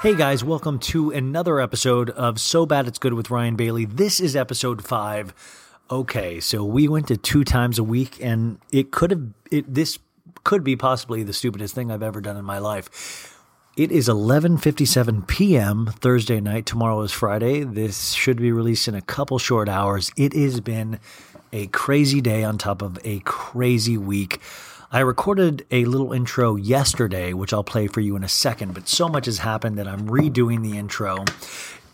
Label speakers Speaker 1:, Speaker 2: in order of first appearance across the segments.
Speaker 1: Hey
Speaker 2: guys, welcome to another episode of So Bad It's Good with Ryan Bailey. This is episode five. Okay, so we went to two times a week, and it could have it. This could be possibly the stupidest thing I've ever done in my life. It is 11:57 p.m. Thursday night. Tomorrow is Friday. This should be released in a couple short hours. It has been a crazy day on top of a crazy week. I recorded a little intro yesterday, which I'll play for you in a second, but so much has happened that I'm redoing the intro.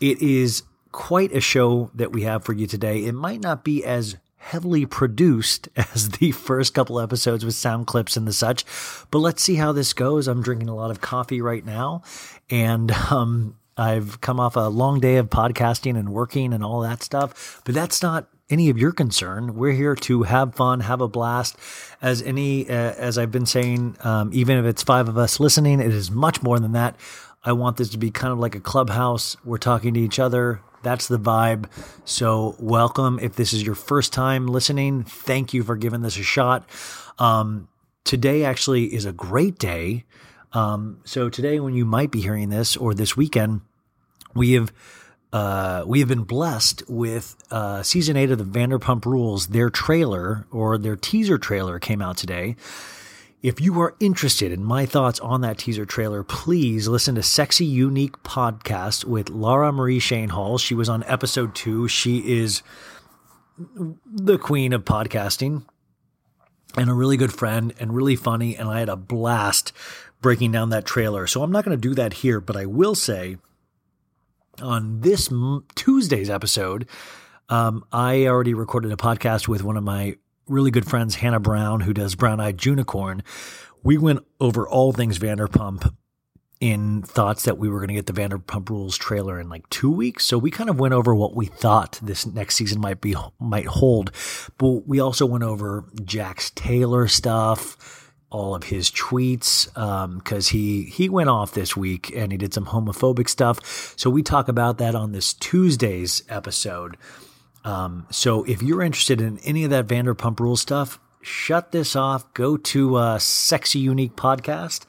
Speaker 2: It is quite a show that we have for you today. It might not be as heavily produced as the first couple episodes with sound clips and the such, but let's see how this goes. I'm drinking a lot of coffee right now, and um, I've come off a long day of podcasting and working and all that stuff, but that's not any of your concern. We're here to have fun, have a blast. As any, uh, as I've been saying, um, even if it's five of us listening, it is much more than that. I want this to be kind of like a clubhouse. We're talking to each other. That's the vibe. So, welcome. If this is your first time listening, thank you for giving this a shot. Um, today actually is a great day. Um, so, today, when you might be hearing this or this weekend, we have uh, we have been blessed with uh, season eight of the Vanderpump Rules. Their trailer or their teaser trailer came out today. If you are interested in my thoughts on that teaser trailer, please listen to Sexy Unique podcast with Laura Marie Schoenhals. She was on episode two. She is the queen of podcasting and a really good friend and really funny. And I had a blast breaking down that trailer. So I'm not going to do that here, but I will say on this Tuesday's episode, um, I already recorded a podcast with one of my really good friends, Hannah Brown, who does Brown Eyed Unicorn. We went over all things Vanderpump in thoughts that we were going to get the Vanderpump Rules trailer in like two weeks. So we kind of went over what we thought this next season might be might hold. But we also went over Jax Taylor stuff, all of his tweets, because he he went off this week and he did some homophobic stuff. So we talk about that on this Tuesday's episode. Um, so if you're interested in any of that Vanderpump Rules stuff, shut this off. Go to uh, Sexy Unique Podcast.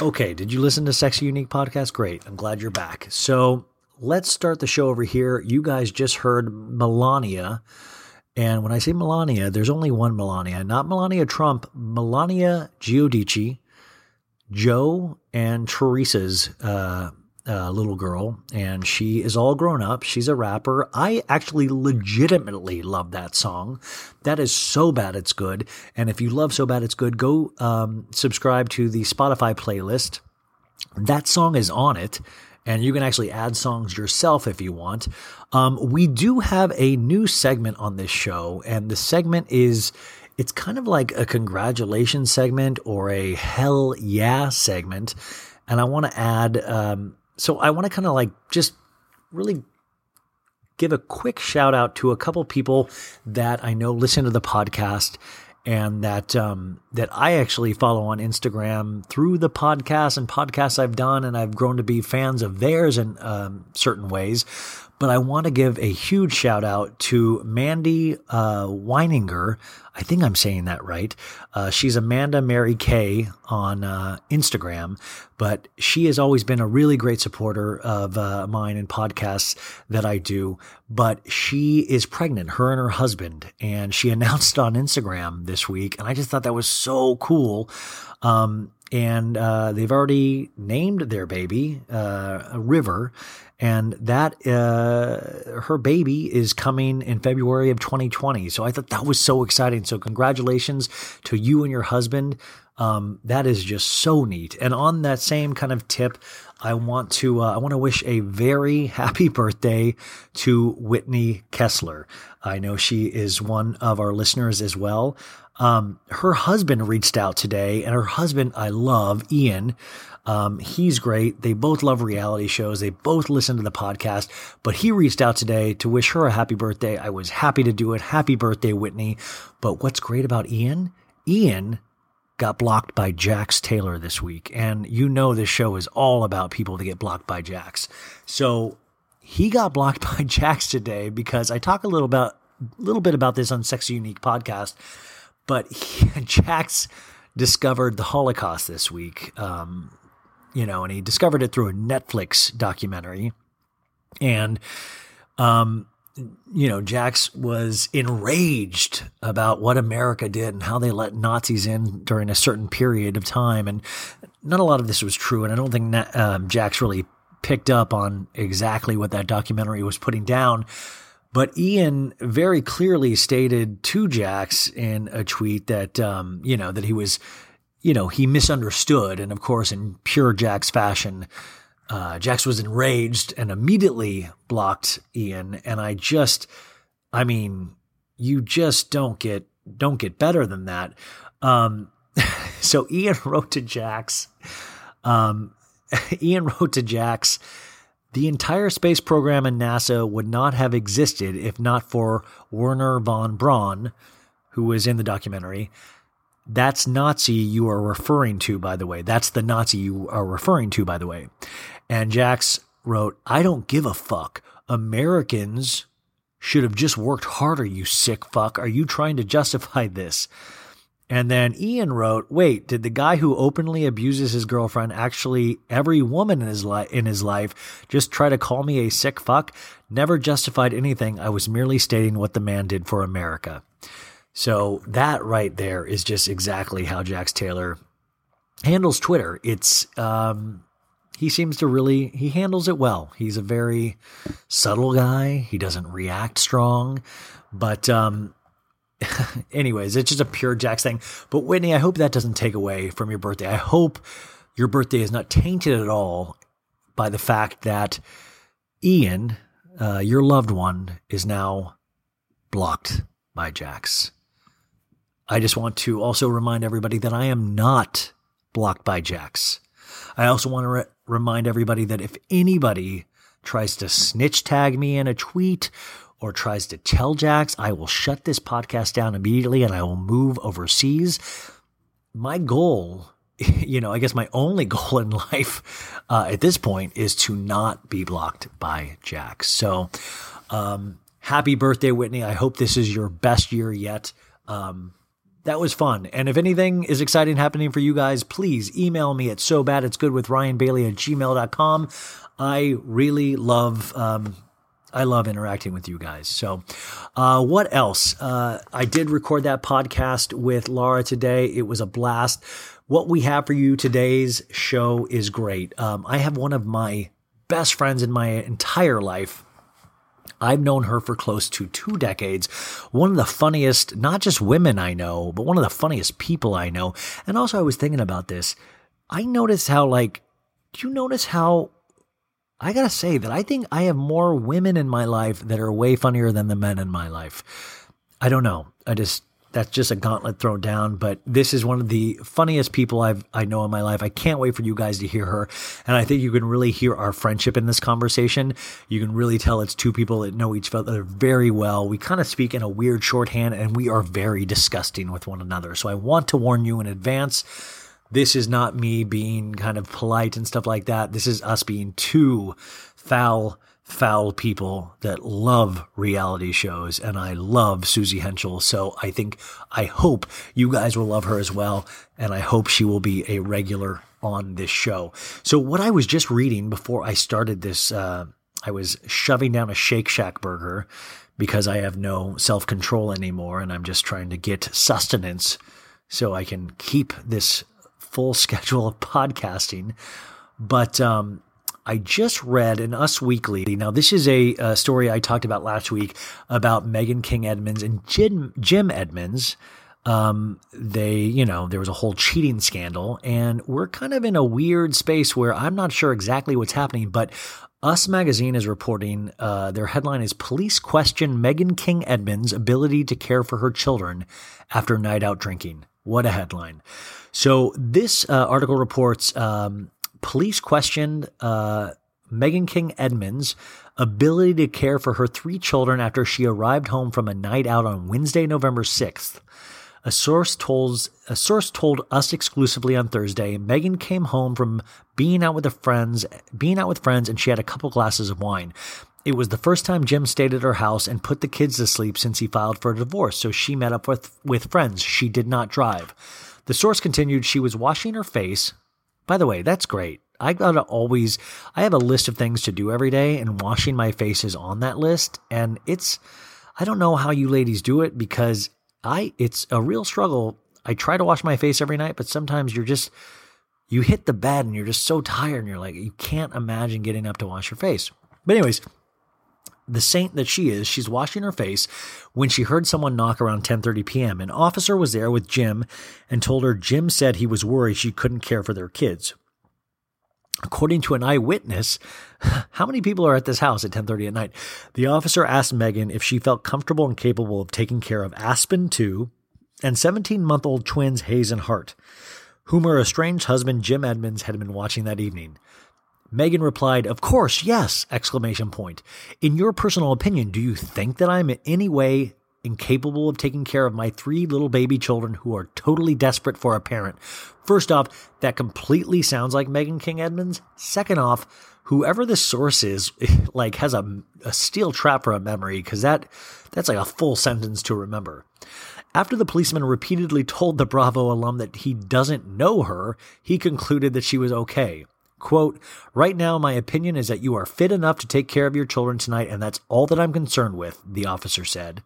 Speaker 2: Okay, did you listen to Sexy Unique Podcast? Great. I'm glad you're back. So let's start the show over here. You guys just heard Milania. And when I say Milania, there's only one Milania, not Melania Trump, Milania Giudice, Joe and Teresa's uh, uh, little girl, and she is all grown up. She's a rapper. I actually legitimately love that song. That is so bad it's good. And if you love so bad it's good, go um, subscribe to the Spotify playlist. That song is on it and you can actually add songs yourself if you want. Um, we do have a new segment on this show, and the segment is it's kind of like a congratulations segment or a hell yeah segment. And I want to add, um, so I want to kind of like just really give a quick shout out to a couple people that I know listen to the podcast and that um, that I actually follow on Instagram through the podcast and podcasts I've done, and I've grown to be fans of theirs in um, certain ways. But I want to give a huge shout out to Mandy uh, Weininger. I think I'm saying that right. Uh, she's Amanda Mary Kay on uh, Instagram, but she has always been a really great supporter of uh, mine and podcasts that I do. But she is pregnant, her and her husband, and she announced on Instagram this week, and I just thought that was so cool. Um, and uh, they've already named their baby uh, River, and that uh, her baby is coming in February of 2020. So I thought that was so exciting. So congratulations to you and your husband. Um, that is just so neat. And on that same kind of tip, I want to uh, I want to wish a very happy birthday to Whitney Kessler. I know she is one of our listeners as well. Um, her husband reached out today, and her husband I love, Ian. Um, he's great. They both love reality shows. They both listen to the podcast, but he reached out today to wish her a happy birthday. I was happy to do it. Happy birthday, Whitney. But what's great about Ian? Ian got blocked by Jax Taylor this week. And you know, this show is all about people that get blocked by Jax. So he got blocked by Jax today because I talk a little about, little bit about this on Sexy Unique podcast, but he, Jax discovered the Holocaust this week. Um, you know, and he discovered it through a Netflix documentary. And, um, you know, Jax was enraged about what America did and how they let Nazis in during a certain period of time. And not a lot of this was true. And I don't think um, Jax really picked up on exactly what that documentary was putting down. But Ian very clearly stated to Jax in a tweet that, um, you know, that he was you know, he misunderstood. And of course, in pure Jax fashion, uh, Jax was enraged and immediately blocked Ian. And I just, I mean, you just don't get, don't get better than that. Um, so Ian wrote to Jax, um, Ian wrote to Jax, the entire space program in NASA would not have existed if not for Wernher von Braun, who was in the documentary, that's Nazi you are referring to, by the way. That's the Nazi you are referring to, by the way. And Jax wrote, I don't give a fuck. Americans should have just worked harder, you sick fuck. Are you trying to justify this? And then Ian wrote, "Wait, did the guy who openly abuses his girlfriend actually every woman in his life in his life just try to call me a sick fuck? Never justified anything. I was merely stating what the man did for America." So that right there is just exactly how Jax Taylor handles Twitter. It's um, he seems to really he handles it well. He's a very subtle guy. He doesn't react strong, but um, anyways, it's just a pure Jax thing. But Whitney, I hope that doesn't take away from your birthday. I hope your birthday is not tainted at all by the fact that Ian, uh, your loved one, is now blocked by Jax. I just want to also remind everybody that I am not blocked by Jax. I also want to re- remind everybody that if anybody tries to snitch tag me in a tweet or tries to tell Jax, I will shut this podcast down immediately and I will move overseas. My goal, you know, I guess my only goal in life uh, at this point is to not be blocked by Jax. So, um, happy birthday, Whitney. I hope this is your best year yet. Um, that was fun. And if anything is exciting happening for you guys, please email me at so bad it's good with Ryan Bailey at gmail.com. I really love, um, I love interacting with you guys. So, uh, what else? Uh, I did record that podcast with Laura today. It was a blast. What we have for you today's show is great. Um, I have one of my best friends in my entire life. I've known her for close to two decades. One of the funniest, not just women I know, but one of the funniest people I know. And also, I was thinking about this. I noticed how, like, do you notice how I gotta say that I think I have more women in my life that are way funnier than the men in my life. I don't know. I just that's just a gauntlet thrown down. But this is one of the funniest people I've I know in my life. I can't wait for you guys to hear her, and I think you can really hear our friendship in this conversation. You can really tell it's two people that know each other very well. We kind of speak in a weird shorthand, and we are very disgusting with one another. So I want to warn you in advance. This is not me being kind of polite and stuff like that. This is us being two foul foul people that love reality shows and I love Suzy Henschel. So I think, I hope you guys will love her as well. And I hope she will be a regular on this show. So what I was just reading before I started this, uh, I was shoving down a Shake Shack burger because I have no self control anymore and I'm just trying to get sustenance so I can keep this full schedule of podcasting. But, um, I just read in Us Weekly. Now, this is a, a, story I talked about last week about Meghan King Edmonds and Jim, Jim Edmonds. Um, they, you know, there was a whole cheating scandal, and we're kind of in a weird space where I'm not sure exactly what's happening, but Us Magazine is reporting uh, their headline is Police Question Meghan King Edmonds' Ability to Care for Her Children After Night Out Drinking. What a headline. So, this uh, article reports um, police questioned uh, Meghan King Edmonds' ability to care for her three children after she arrived home from a night out on Wednesday, November 6th. A source told a source told us exclusively on Thursday. Meghan came home from being out with friends, being out with friends, and she had a couple glasses of wine. It was the first time Jim stayed at her house and put the kids to sleep since he filed for a divorce, so she met up with, with friends. She did not drive. The source continued she was washing her face, by the way, that's great. I gotta always, I have a list of things to do every day, and washing my face is on that list. And it's, I don't know how you ladies do it because I, it's a real struggle. I try to wash my face every night, but sometimes you're just, you hit the bed and you're just so tired and you're like, you can't imagine getting up to wash your face. But, anyways, the saint that she is, she's washing her face when she heard someone knock around 10:30 p.m. An officer was there with Jim and told her Jim said he was worried she couldn't care for their kids. According to an eyewitness, how many people are at this house at 10:30 at night? The officer asked Meghan if she felt comfortable and capable of taking care of Aspen 2 and 17-month-old twins Hayes and Hart, whom her estranged husband Jim Edmonds had been watching that evening. Meghan replied, Of course, yes! Exclamation point. In your personal opinion, do you think that I'm in any way incapable of taking care of my three little baby children who are totally desperate for a parent? First off, that completely sounds like Meghan King Edmonds. Second off, whoever the source is, like has a, a steel trap for a memory, because that that's like a full sentence to remember. After the policeman repeatedly told the Bravo alum that he doesn't know her, he concluded that she was okay. Quote, right now, my opinion is that you are fit enough to take care of your children tonight, and that's all that I'm concerned with, the officer said.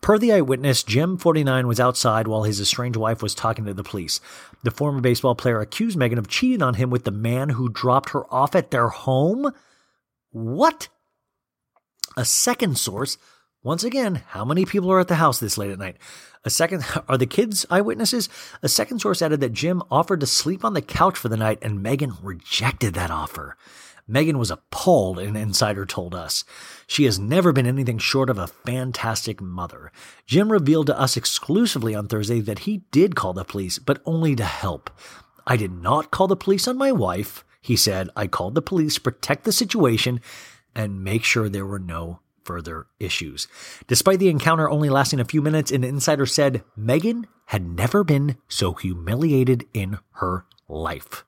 Speaker 2: Per the eyewitness, Jim, 49, was outside while his estranged wife was talking to the police. The former baseball player accused Meghan of cheating on him with the man who dropped her off at their home. What? A second source once again, how many people are at the house this late at night? A second, are the kids eyewitnesses? A second source added that Jim offered to sleep on the couch for the night and Meghan rejected that offer. Meghan was appalled, an insider told us. She has never been anything short of a fantastic mother. Jim revealed to us exclusively on Thursday that he did call the police, but only to help. I did not call the police on my wife, he said. I called the police to protect the situation and make sure there were no further issues. Despite the encounter only lasting a few minutes, an insider said Meghan had never been so humiliated in her life.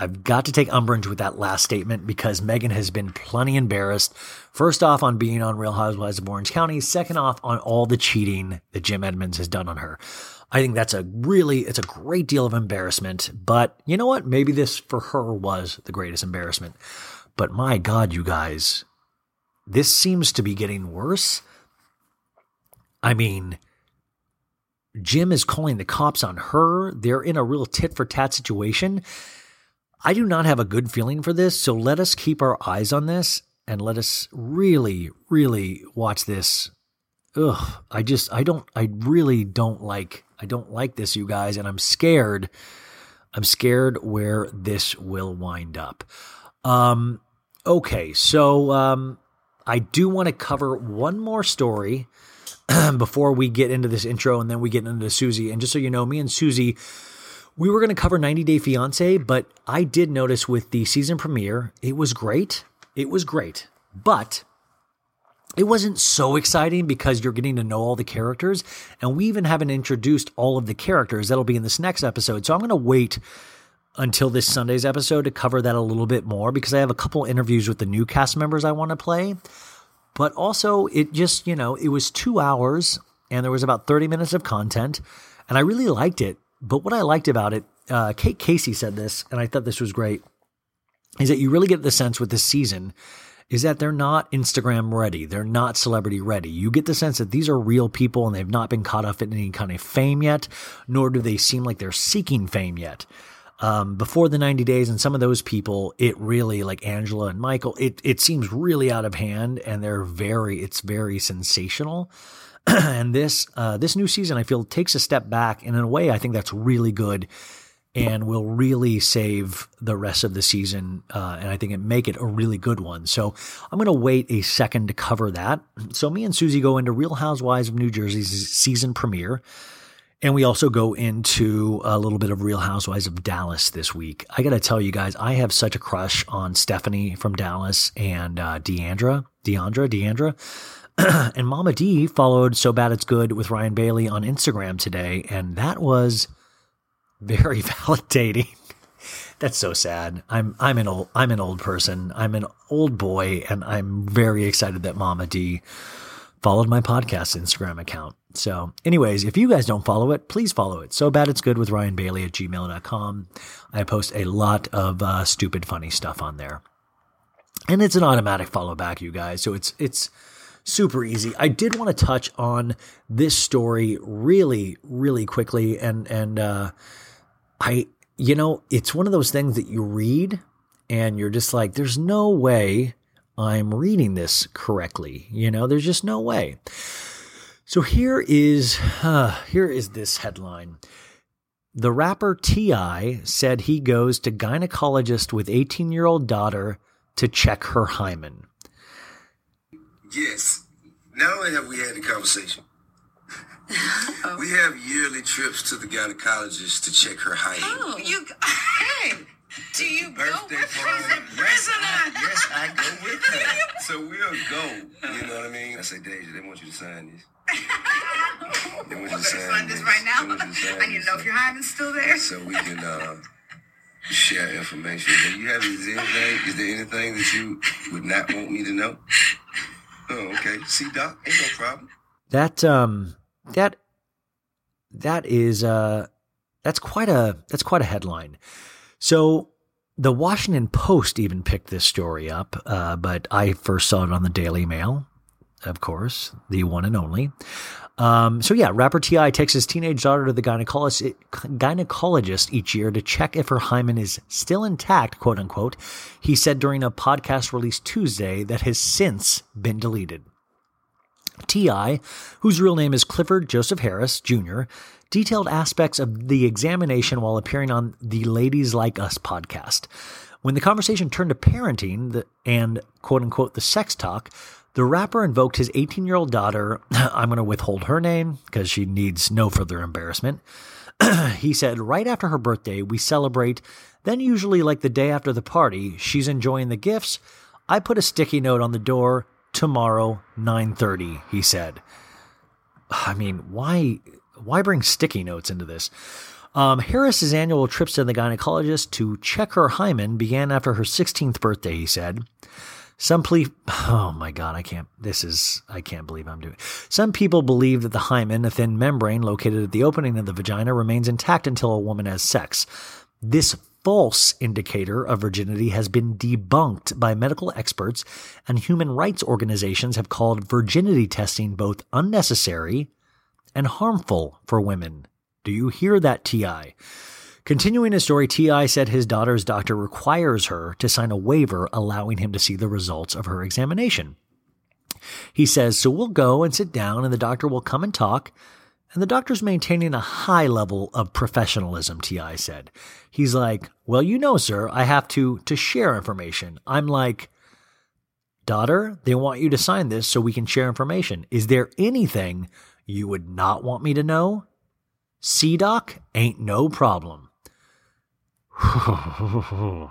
Speaker 2: I've got to take umbrage with that last statement because Meghan has been plenty embarrassed. First off, on being on Real Housewives of Orange County. Second off, on all the cheating that Jim Edmonds has done on her. I think that's a really, it's a great deal of embarrassment. But you know what? Maybe this for her was the greatest embarrassment. But my God, you guys, this seems to be getting worse. I mean, Jim is calling the cops on her. They're in a real tit for tat situation. I do not have a good feeling for this, so let us keep our eyes on this and let us really, really watch this. Ugh, I just, I don't, I really don't like, I don't like this, you guys, and I'm scared. I'm scared where this will wind up. Um, okay, so um, I do want to cover one more story before we get into this intro and then we get into Suzy. And just so you know, me and Suzy we were going to cover 90 Day Fiance, but I did notice with the season premiere, it was great. It was great. But it wasn't so exciting because you're getting to know all the characters. And we even haven't introduced all of the characters. That'll be in this next episode. So I'm going to wait until this Sunday's episode to cover that a little bit more because I have a couple interviews with the new cast members I want to play. But also, it just, you know, it was two hours and there was about 30 minutes of content. And I really liked it. But what I liked about it, uh, Kate Casey said this, and I thought this was great, is that you really get the sense with this season is that they're not Instagram ready. They're not celebrity ready. You get the sense that these are real people and they've not been caught up in any kind of fame yet, nor do they seem like they're seeking fame yet. Um, before the 90 days and some of those people, it really like Angela and Michael, it, it seems really out of hand and they're very, it's very sensational. and this uh, this new season, I feel, takes a step back, and in a way, I think that's really good, and will really save the rest of the season, uh, and I think it make it a really good one. So I'm going to wait a second to cover that. So me and Suzy go into Real Housewives of New Jersey's season premiere. And we also go into a little bit of Real Housewives of Dallas this week. I got to tell you guys, I have such a crush on Stephanie from Dallas and uh, D'Andra, D'Andra, D'Andra. and Mama D followed So Bad It's Good with Ryan Bailey on Instagram today, and that was very validating. That's so sad. I'm I'm an old I'm an old person. I'm an old boy, and I'm very excited that Mama D followed my podcast Instagram account. So, anyways, if you guys don't follow it, please follow it. So bad it's good with Ryan Bailey at gmail.com. I post a lot of uh, stupid, funny stuff on there. And it's an automatic follow back, you guys. So it's it's super easy. I did want to touch on this story really, really quickly, and and uh, I, you know, it's one of those things that you read and you're just like, there's no way I'm reading this correctly. You know, there's just no way. So here is uh, here is this headline. The rapper T.I. said he goes to gynecologist with 18 year old daughter to check her hymen.
Speaker 3: Yes. Not only have we had the conversation,
Speaker 4: Oh.
Speaker 3: we have yearly trips to the gynecologist to check her hymen.
Speaker 4: Oh, you hey, do you go
Speaker 3: Birthday
Speaker 4: with her?
Speaker 3: party.
Speaker 4: She's a prisoner.
Speaker 3: Yes, I go with her. So we'll go. You know what I mean? I say, Deyjah, they want you to sign this. They want you to sign
Speaker 4: sign this
Speaker 3: this.
Speaker 4: right now.
Speaker 3: They want you to sign
Speaker 4: I need to know
Speaker 3: this.
Speaker 4: if your hymen's still there.
Speaker 3: So we can uh, share information. Do you have is there anything? Is there anything that you would not want me to know? Oh, okay. See, Doc, ain't no problem.
Speaker 2: That um that that is uh that's quite a that's quite a headline. So the Washington Post even picked this story up, uh, but I first saw it on the Daily Mail, of course, the one and only. Um, so yeah, rapper T.I. takes his teenage daughter to the gynecologist, gynecologist each year to check if her hymen is still intact, quote unquote. He said during a podcast released Tuesday that has since been deleted. T.I., whose real name is Clifford Joseph Harris Jr., detailed aspects of the examination while appearing on the Ladies Like Us podcast. When the conversation turned to parenting and quote unquote the sex talk, the rapper invoked his 18 year old daughter. I'm going to withhold her name because she needs no further embarrassment. he said, right after her birthday, we celebrate. Then, usually, like the day after the party, she's enjoying the gifts. I put a sticky note on the door tomorrow 9:30 he said. I mean why why bring sticky notes into this? Um, harris's annual trips to the gynecologist to check her hymen began after her 16th birthday he said. Some ple- oh my god i can't this is i can't believe i'm doing some people believe that the hymen a thin membrane located at the opening of the vagina remains intact until a woman has sex. This false indicator of virginity has been debunked by medical experts, and human rights organizations have called virginity testing both unnecessary and harmful for women. Do you hear that, T.I.? Continuing his story, T.I. said his daughter's doctor requires her to sign a waiver allowing him to see the results of her examination. He says, So we'll go and sit down, and the doctor will come and talk. And the doctor's maintaining a high level of professionalism, T.I. said. He's like, Well, you know, sir, I have to to share information. I'm like, Daughter, they want you to sign this so we can share information. Is there anything you would not want me to know? C-Doc ain't no problem.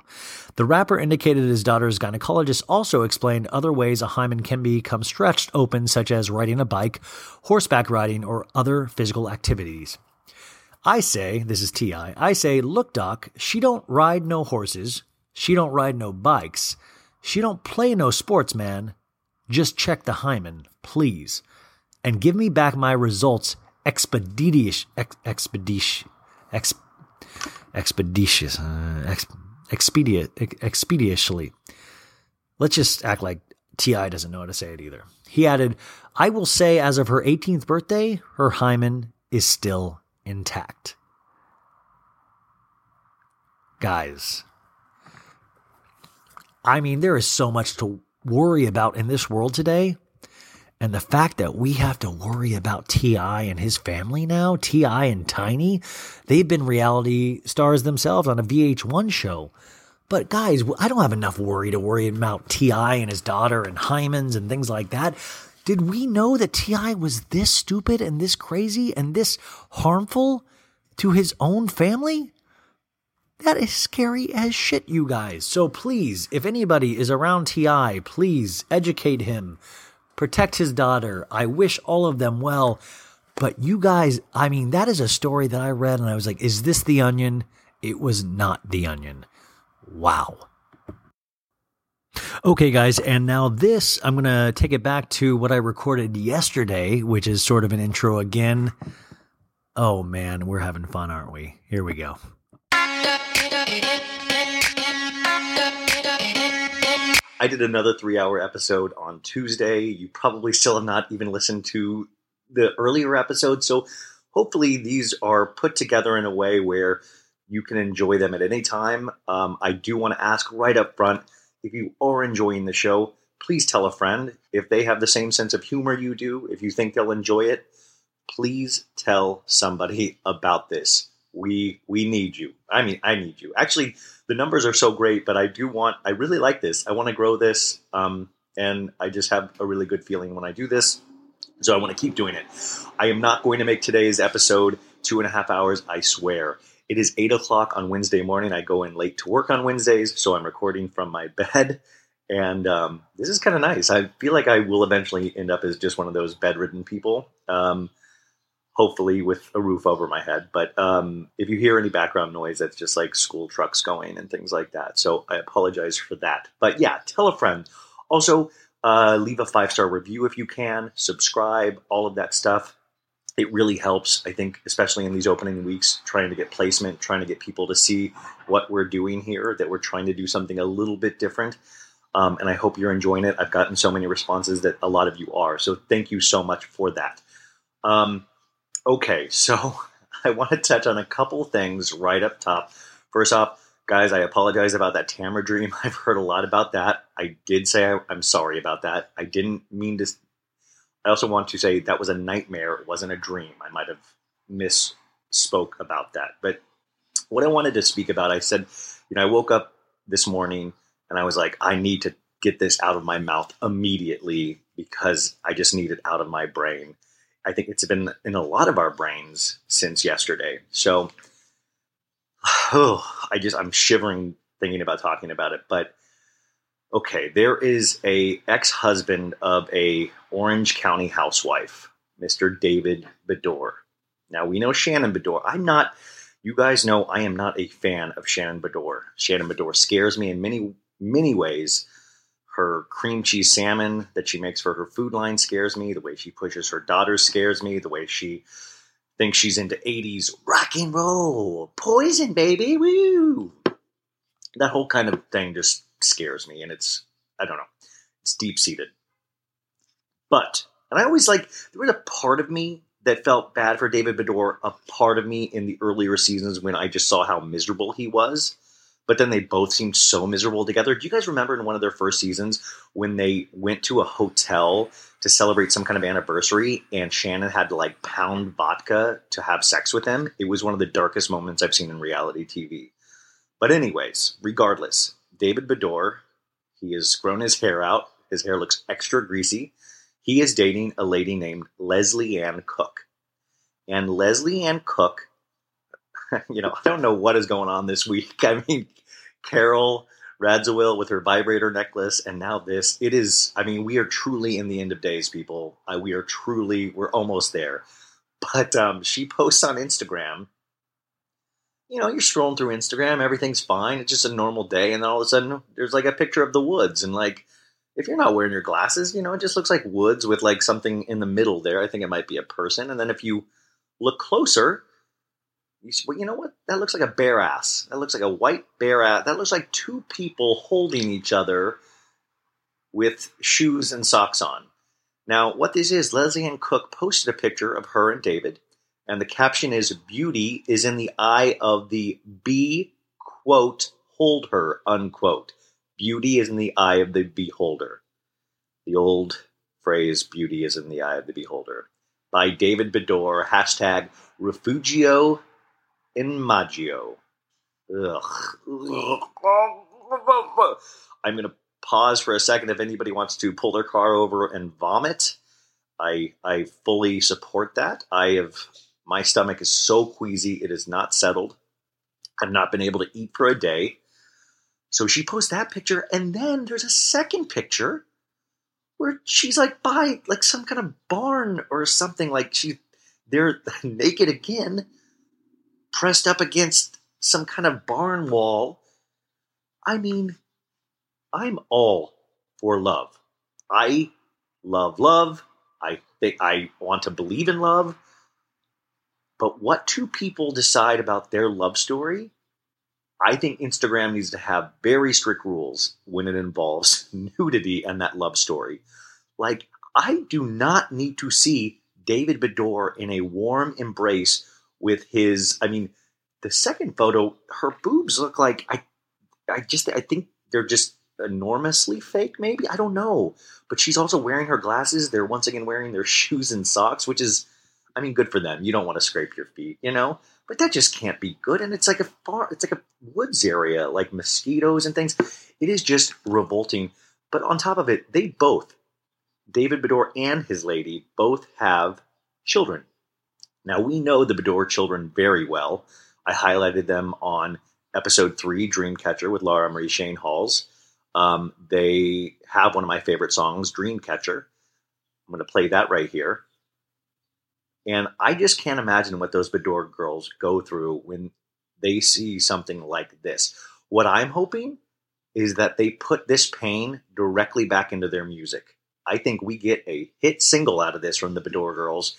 Speaker 2: the rapper indicated his daughter's gynecologist also explained other ways a hymen can become stretched open, such as riding a bike, horseback riding, or other physical activities. I say, this is T.I., I say, look, doc, she don't ride no horses, she don't ride no bikes, she don't play no sports, man. Just check the hymen, please, and give me back my results expeditious, ex, expeditious, ex, expeditious, uh, ex, expeditiously. Let's just act like T.I. doesn't know how to say it either. He added, "I will say, as of her 18th birthday, her hymen is still intact." Guys, I mean, there is so much to worry about in this world today. And the fact that we have to worry about T.I. and his family now, T.I. and Tiny, they've been reality stars themselves on a VH1 show. But guys, I don't have enough worry to worry about T.I. and his daughter and hymens and things like that. Did we know that T.I. was this stupid and this crazy and this harmful to his own family? That is scary as shit, you guys. So please, if anybody is around T.I., please educate him protect his daughter. I wish all of them well. But you guys, I mean, that is a story that I read and I was like, is this the onion? It was not the onion. Wow. Okay, guys, and now this, I'm going to take it back to what I recorded yesterday, which is sort of an intro again. Oh man, we're having fun, aren't we? Here we go.
Speaker 5: I did another three hour episode on Tuesday. You probably still have not even listened to the earlier episodes. So hopefully these are put together in a way where you can enjoy them at any time. Um, I do want to ask right up front if you are enjoying the show, please tell a friend. If they have the same sense of humor you do, if you think they'll enjoy it, please tell somebody about this. We we need you. I mean, I need you. Actually, the numbers are so great, but I do want. I really like this. I want to grow this, um, and I just have a really good feeling when I do this. So I want to keep doing it. I am not going to make today's episode two and a half hours. I swear. It is eight o'clock on Wednesday morning. I go in late to work on Wednesdays, so I'm recording from my bed. And um, this is kind of nice. I feel like I will eventually end up as just one of those bedridden people. Um, hopefully with a roof over my head. But um, if you hear any background noise, that's just like school trucks going and things like that. So I apologize for that. But yeah, tell a friend. Also, uh, leave a five star review if you can, subscribe, all of that stuff. It really helps, I think, especially in these opening weeks, trying to get placement, trying to get people to see what we're doing here, that we're trying to do something a little bit different. Um, and I hope you're enjoying it. I've gotten so many responses that a lot of you are. So thank you so much for that. Um, Okay, so I want to touch on a couple things right up top. First off, guys, I apologize about that Tamra dream. I've heard a lot about that. I did say I, am sorry about that. I didn't mean to. I also want to say that was a nightmare. It wasn't a dream. I might have misspoke about that. But what I wanted to speak about, I said, you know, I woke up this morning and I was like, I need to get this out of my mouth immediately because I just need it out of my brain. I think it's been in a lot of our brains since yesterday. So, oh, I just I'm shivering thinking about talking about it. But okay, there is a ex-husband of a Orange County housewife, Mr. David Beador. Now we know Shannon Beador. I'm not. You guys know I am not a fan of Shannon Beador. Shannon Beador scares me in many many ways. Her cream cheese salmon that she makes for her food line scares me. The way she pushes her daughters scares me. The way she thinks she's into 80s rock and roll, poison, baby, woo. That whole kind of thing just scares me. And it's, I don't know, it's deep seated. But, and I always like, there was a part of me that felt bad for David Beador, a part of me in the earlier seasons when I just saw how miserable he was. But then they both seemed so miserable together. Do you guys remember in one of their first seasons when they went to a hotel to celebrate some kind of anniversary and Shannon had to like pound vodka to have sex with him? It was one of the darkest moments I've seen in reality TV. But, anyways, regardless, David Beador, he has grown his hair out. His hair looks extra greasy. He is dating a lady named Leslie Ann Cook. And Leslie Ann Cook, you know, I don't know what is going on this week. I mean, Carole Radziwill with her vibrator necklace, and now this. It is, I mean, we are truly in the end of days, people. We are truly, we're almost there. But um, she posts on Instagram you know, you're scrolling through Instagram, everything's fine. It's just a normal day, and then all of a sudden, there's like a picture of the woods, and like, if you're not wearing your glasses, you know, it just looks like woods with like something in the middle there. I think it might be a person, and then if you look closer, you see, well, you know what? That looks like a bear ass. That looks like a white bear ass. That looks like two people holding each other with shoes and socks on. Now, what this is, Leslie Ann Cook posted a picture of her and David and the caption is beauty is in the eye of the bee quote hold her unquote beauty is in the eye of the beholder the old phrase beauty is in the eye of the beholder by david beador hashtag refugio in maggio Ugh. i'm going to pause for a second if anybody wants to pull their car over and vomit i i fully support that i have my stomach is so queasy, it is not settled. I've not been able to eat for a day. So she posts that picture, and then there's a second picture where she's like by like some kind of barn or something. Like she, they're naked again, pressed up against some kind of barn wall. I mean, I'm all for love. I love love. I think I want to believe in love. But what two people decide about their love story, I think Instagram needs to have very strict rules when it involves nudity and that love story. Like, I do not need to see David Beador in a warm embrace with his. I mean, the second photo, her boobs look like I. I just I think they're just enormously fake. Maybe I don't know, but she's also wearing her glasses. They're once again wearing their shoes and socks, which is I mean, good for them. You don't want to scrape your feet, you know? But that just can't be good. And it's like a far, it's like a woods area, like mosquitoes and things. It is just revolting. But on top of it, they both, David Beador and his lady, both have children. Now we know the Beador children very well. I highlighted them on episode three, Dreamcatcher, with Laura Marie Schoenhals. Um, they have one of my favorite songs, Dreamcatcher. I'm going to play that right here. And I just can't imagine what those Beador girls go through when they see something like this. What I'm hoping is that they put this pain directly back into their music. I think we get a hit single out of this from the Beador girls.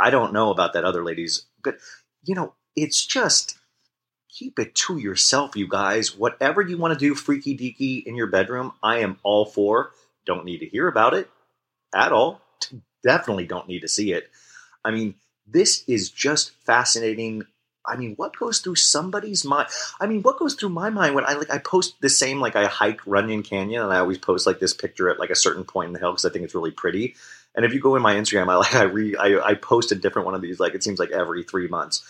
Speaker 5: I don't know about that other ladies, but you know, it's just keep it to yourself, you guys. Whatever you want to do freaky deaky in your bedroom, I am all for. Don't need to hear about it at all. Definitely don't need to see it. I mean, this is just fascinating. I mean, what goes through somebody's mind? I mean, what goes through my mind when I like I post the same like I hike Runyon Canyon and I always post like this picture at like a certain point in the hill because I think it's really pretty. And if you go in my Instagram, I like I re I, I post a different one of these like it seems like every three months.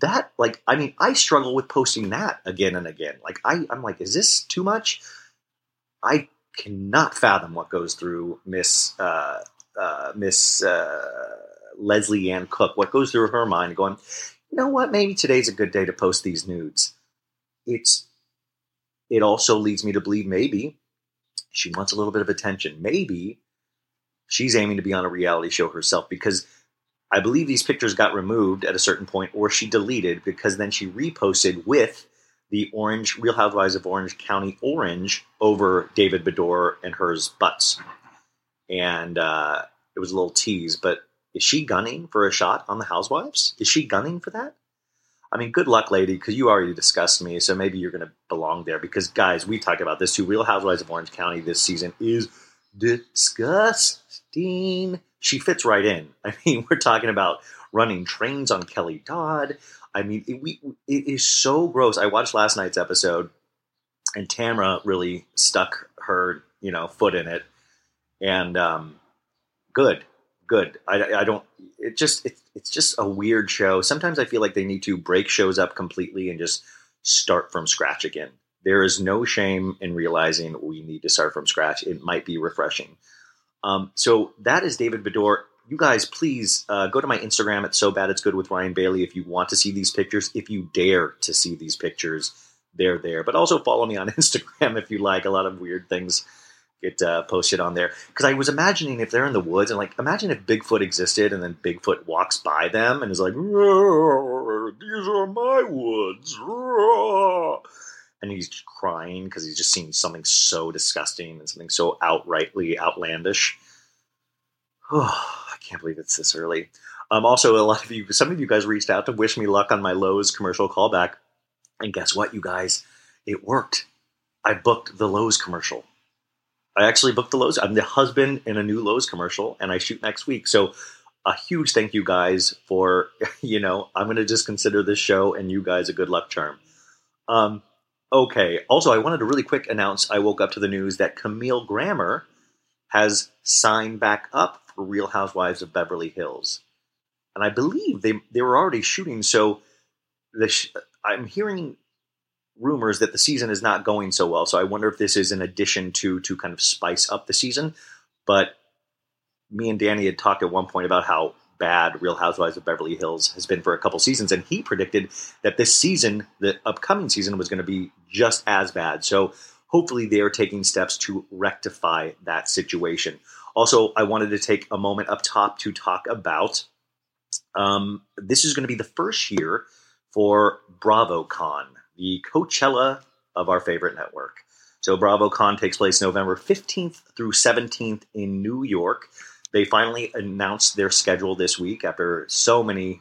Speaker 5: That like I mean I struggle with posting that again and again. Like I I'm like is this too much? I cannot fathom what goes through Miss uh, uh, Miss. Uh, Leslie Ann Cook, what goes through her mind going, you know what, maybe today's a good day to post these nudes. It's it also leads me to believe maybe she wants a little bit of attention. Maybe she's aiming to be on a reality show herself because I believe these pictures got removed at a certain point or she deleted because then she reposted with the orange Real Housewives of Orange County orange over David Beador and hers butts. And uh, it was a little tease, but is she gunning for a shot on the Housewives? Is she gunning for that? I mean, good luck, lady, because you already discussed me, so maybe you're going to belong there. Because, guys, we talked about this too. Real Housewives of Orange County this season is
Speaker 2: disgusting. She fits right in. I mean, we're talking about running trains on Kelly Dodd. I mean, it, we, it is so gross. I watched last night's episode, and Tamra really stuck her, you know, foot in it, and um, good, good. I, I don't. It just it, it's just a weird show. Sometimes I feel like they need to break shows up completely and just start from scratch again. There is no shame in realizing we need to start from scratch. It might be refreshing. Um, so that is David Beador. You guys, please uh, go to my Instagram at So Bad It's Good with Ryan Bailey if you want to see these pictures. If you dare to see these pictures, they're there. But also follow me on Instagram if you like. A lot of weird things get uh, posted on there. Because I was imagining if they're in the woods and like imagine if Bigfoot existed and then Bigfoot walks by them and is like, "These are my woods," roar." And he's crying because he's just seen something so disgusting and something so outrightly outlandish. Oh, I can't believe it's this early. Um, also, a lot of you, some of you guys reached out to wish me luck on my Lowe's commercial callback, and guess what, you guys, it worked. I booked the Lowe's commercial. I actually booked the Lowe's. I'm the husband in a new Lowe's commercial, and I shoot next week. So, a huge thank you guys for, you know, I'm going to just consider this show and you guys a good luck charm. Um, okay. Also, I wanted to really quick announce I woke up to the news that Camille Grammer has signed back up for Real Housewives of Beverly Hills. And I believe they, they were already shooting. So, sh- I'm hearing rumors that the season is not going so well. So I wonder if this is an addition to to kind of spice up the season. But me and Danny had talked at one point about how bad Real Housewives of Beverly Hills has been for a couple seasons, and he predicted that this season, the upcoming season, was going to be just as bad. So hopefully they are taking steps to rectify that situation. Also, I wanted to take a moment up top to talk about um, this is going to be the first year for BravoCon, the Coachella of our favorite network. So BravoCon takes place November 15th through 17th in New York. They finally announced their schedule this week after so many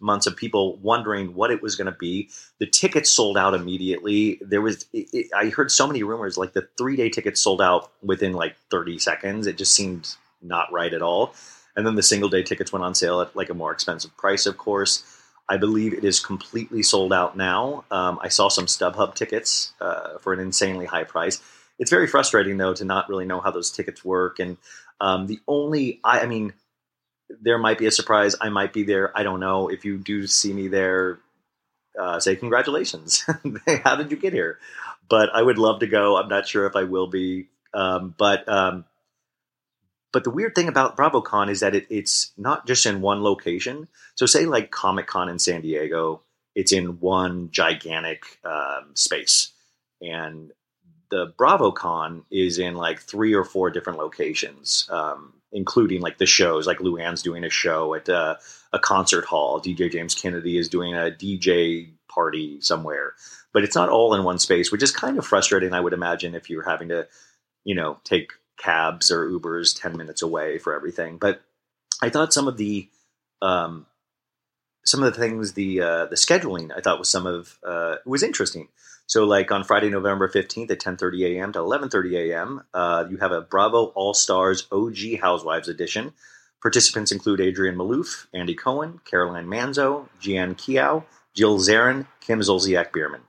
Speaker 2: months of people wondering what it was going to be. The tickets sold out immediately. There was it, it, I heard so many rumors like the 3-day tickets sold out within like 30 seconds. It just seemed not right at all. And then the single day tickets went on sale at like a more expensive price, of course. I believe it is completely sold out now. Um, I saw some StubHub tickets uh, for an insanely high price. It's very frustrating though to not really know how those tickets work. And um, the only, I, I mean, there might be a surprise. I might be there. I don't know. If you do see me there, uh, say congratulations. how did you get here? But I would love to go. I'm not sure if I will be. Um, but um, but the weird thing about BravoCon is that it, it's not just in one location. So, say like Comic Con in San Diego, it's in one gigantic um, space, and the BravoCon is in like three or four different locations, um, including like the shows. Like Luann's doing a show at uh, a concert hall. DJ James Kennedy is doing a DJ party somewhere, but it's not all in one space, which is kind of frustrating. I would imagine if you're having to, you know, take cabs or Ubers 10 minutes away for everything. But I thought some of the um, some of the things the uh, the scheduling I thought was some of uh, was interesting. So like on Friday, November 15th at 10:30 a.m. to 11:30 a.m., uh, you have a Bravo All Stars OG Housewives edition. Participants include Adrienne Maloof, Andy Cohen, Caroline Manzo, Jeana Keough, Jill Zarin, Kim Zolciak Biermann.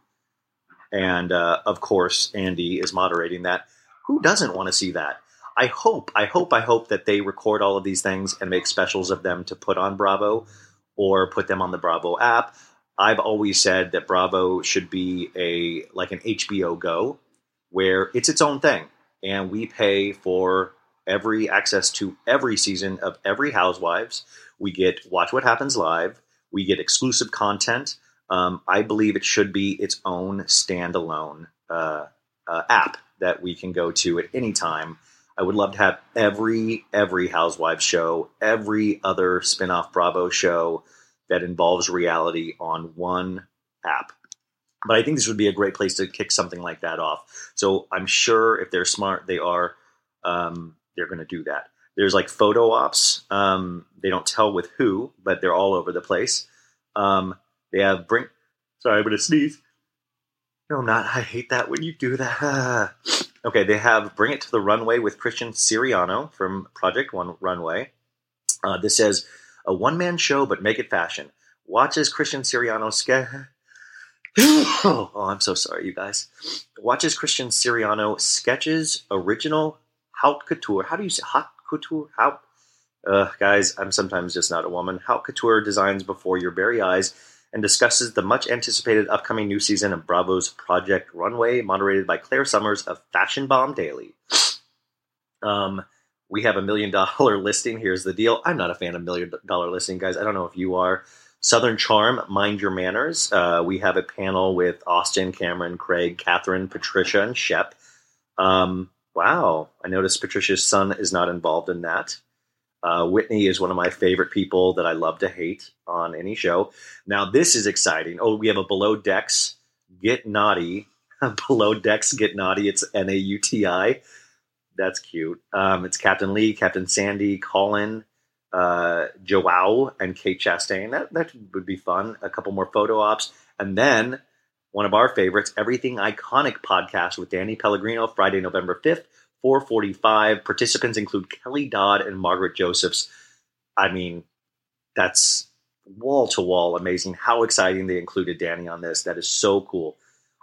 Speaker 2: And uh, of course, Andy is moderating that. Who doesn't want to see that? I hope, I hope, I hope that they record all of these things and make specials of them to put on Bravo or put them on the Bravo app. I've always said that Bravo should be a like an HBO Go where it's its own thing and we pay for every access to every season of every Housewives. We get Watch What Happens Live. We get exclusive content. Um, I believe it should be its own standalone uh, uh, app that we can go to at any time. I would love to have every every Housewives show, every other spin-off Bravo show that involves reality on one app. But I think this would be a great place to kick something like that off. So I'm sure if they're smart, they are um, they're going to do that. There's like photo ops. Um, they don't tell with who, but they're all over the place. Um, they have bring. Sorry, I'm going to sneeze. No, I'm not. I hate that when you do that. okay, they have Bring It to the Runway with Christian Siriano from Project One Runway. Uh, this says a one man show, but make it fashion. Watches Christian Siriano ske- oh, I'm so sorry, you guys. Watches Christian Siriano sketches original haute couture. How do you say haute couture? How? Uh, guys, I'm sometimes just not a woman. Haute couture designs before your very eyes and discusses the much anticipated upcoming new season of Bravo's Project Runway, moderated by Claire Sulmers of Fashion Bomb Daily. Um, we have a million dollar listing. Here's the deal. I'm not a fan of million dollar listing, guys. I don't know if you are. Southern Charm, Mind Your Manners. Uh, we have a panel with Austin, Cameron, Craig, Catherine, Patricia, and Shep. Um, wow, I noticed Patricia's son is not involved in that. Uh, Whitney is one of my favorite people that I love to hate on any show. Now, this is exciting. Oh, we have a Below Decks Get Naughty. Below Decks Get Naughty. It's N A U T I. That's cute. Um, it's Captain Lee, Captain Sandy, Colin, uh, Joao, and Kate Chastain. That, that would be fun. A couple more photo ops. And then one of our favorites, Everything Iconic podcast with Danny Pellegrino, Friday, November 5th, 445. Participants include Kelly Dodd and Margaret Josephs. I mean, that's wall to wall amazing. How exciting they included Danny on this. That is so cool.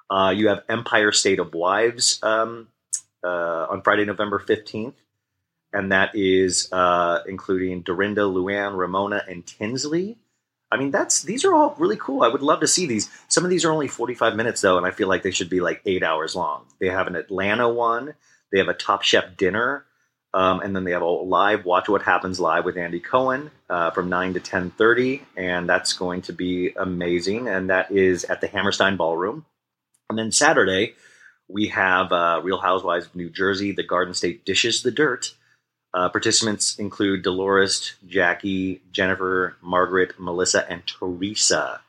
Speaker 2: Uh, you have Empire State of Wives um, uh, on Friday, November 15th. And that is uh, including Dorinda, Luann, Ramona, and Tinsley. I mean, that's these are all really cool. I would love to see these. Some of these are only 45 minutes, though, and I feel like they should be like eight hours long. They have an Atlanta one, they have a Top Chef dinner, um, and then they have a live Watch What Happens live with Andy Cohen uh, from 9 to 10.30, and that's going to be amazing. And that is at the Hammerstein Ballroom. And then Saturday, we have uh, Real Housewives of New Jersey, the Garden State Dishes the Dirt. Uh, participants include Dolores, Jackie, Jennifer, Margaret, Melissa, and Teresa.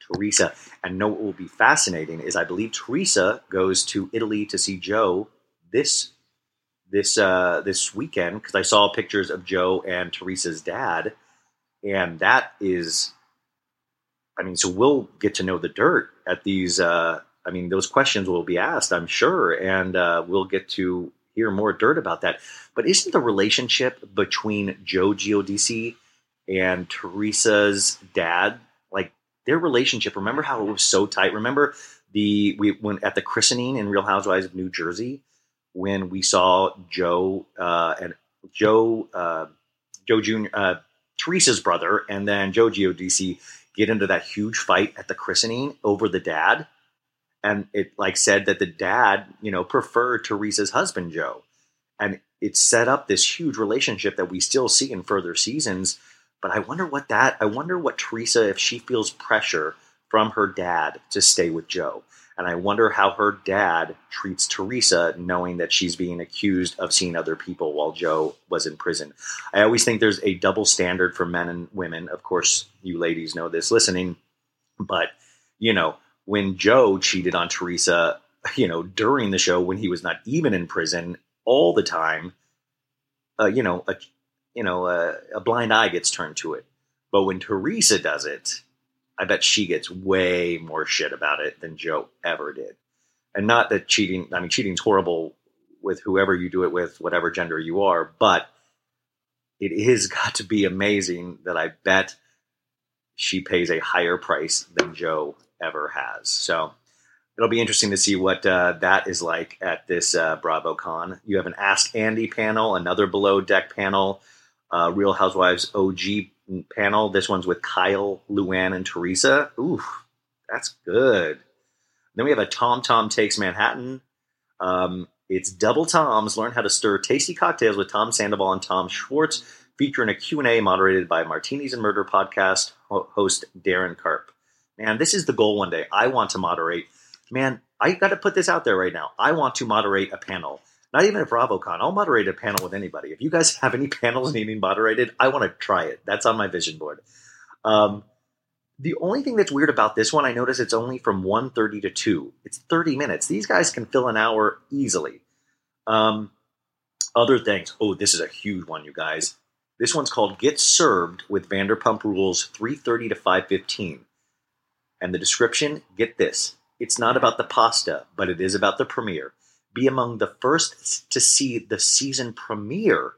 Speaker 2: Teresa. And know what will be fascinating is I believe Teresa goes to Italy to see Joe this this uh, this weekend because I saw pictures of Joe and Teresa's dad, and that is, I mean, so we'll get to know the dirt at these. Uh, I mean, those questions will be asked, I'm sure, and uh, we'll get to hear more dirt about that. But isn't the relationship between Joe Giudice and Teresa's dad like their relationship? Remember how it was so tight? Remember the we went at the christening in Real Housewives of New Jersey when we saw Joe uh, and Joe uh, Joe Junior uh, Teresa's brother and then Joe Giudice get into that huge fight at the christening over the dad and it like said that the dad, you know, preferred Teresa's husband Joe, and it set up this huge relationship that we still see in further seasons. But I wonder what that. I wonder what Teresa, if she feels pressure from her dad to stay with Joe, and I wonder how her dad treats Teresa, knowing that she's being accused of seeing other people while Joe was in prison. I always think there's a double standard for men and women. Of course, you ladies know this listening, but you know when Joe cheated on Teresa, you know, during the show when he was not even in prison all the time, uh, you know, a, you know, a, a blind eye gets turned to it. But when Teresa does it, I bet she gets way more shit about it than Joe ever did. And not that cheating, I mean, cheating's horrible with whoever you do it with, whatever gender you are, but it is got to be amazing that I bet she pays a higher price than Joe ever has. So it'll be interesting to see what uh, that is like at this uh, BravoCon. You have an Ask Andy panel, another Below Deck panel, uh, Real Housewives OG panel. This one's with Kyle, Luann, and Teresa. Ooh, that's good. Then we have a Tom Tom Takes Manhattan. Um, it's Double Toms. Learn how to stir tasty cocktails with Tom Sandoval and Tom Schwartz, featuring a Q&A moderated by Martinis and Murder podcast host Darren Karp man, this is the goal one day. I want to moderate. Man, I got to put this out there right now. I want to moderate a panel. Not even a BravoCon. I'll moderate a panel with anybody. If you guys have any panels needing moderated, I want to try it. That's on my vision board. Um, the only thing that's weird about this one, I notice it's only from 1.30 to 2. It's 30 minutes. These guys can fill an hour easily. Um, other things. Oh, this is a huge one, you guys. This one's called Get Served with Vanderpump Rules 3.30 to 5.15. And the description, get this. It's not about the pasta, but it is about the premiere. be among the first to see the season premiere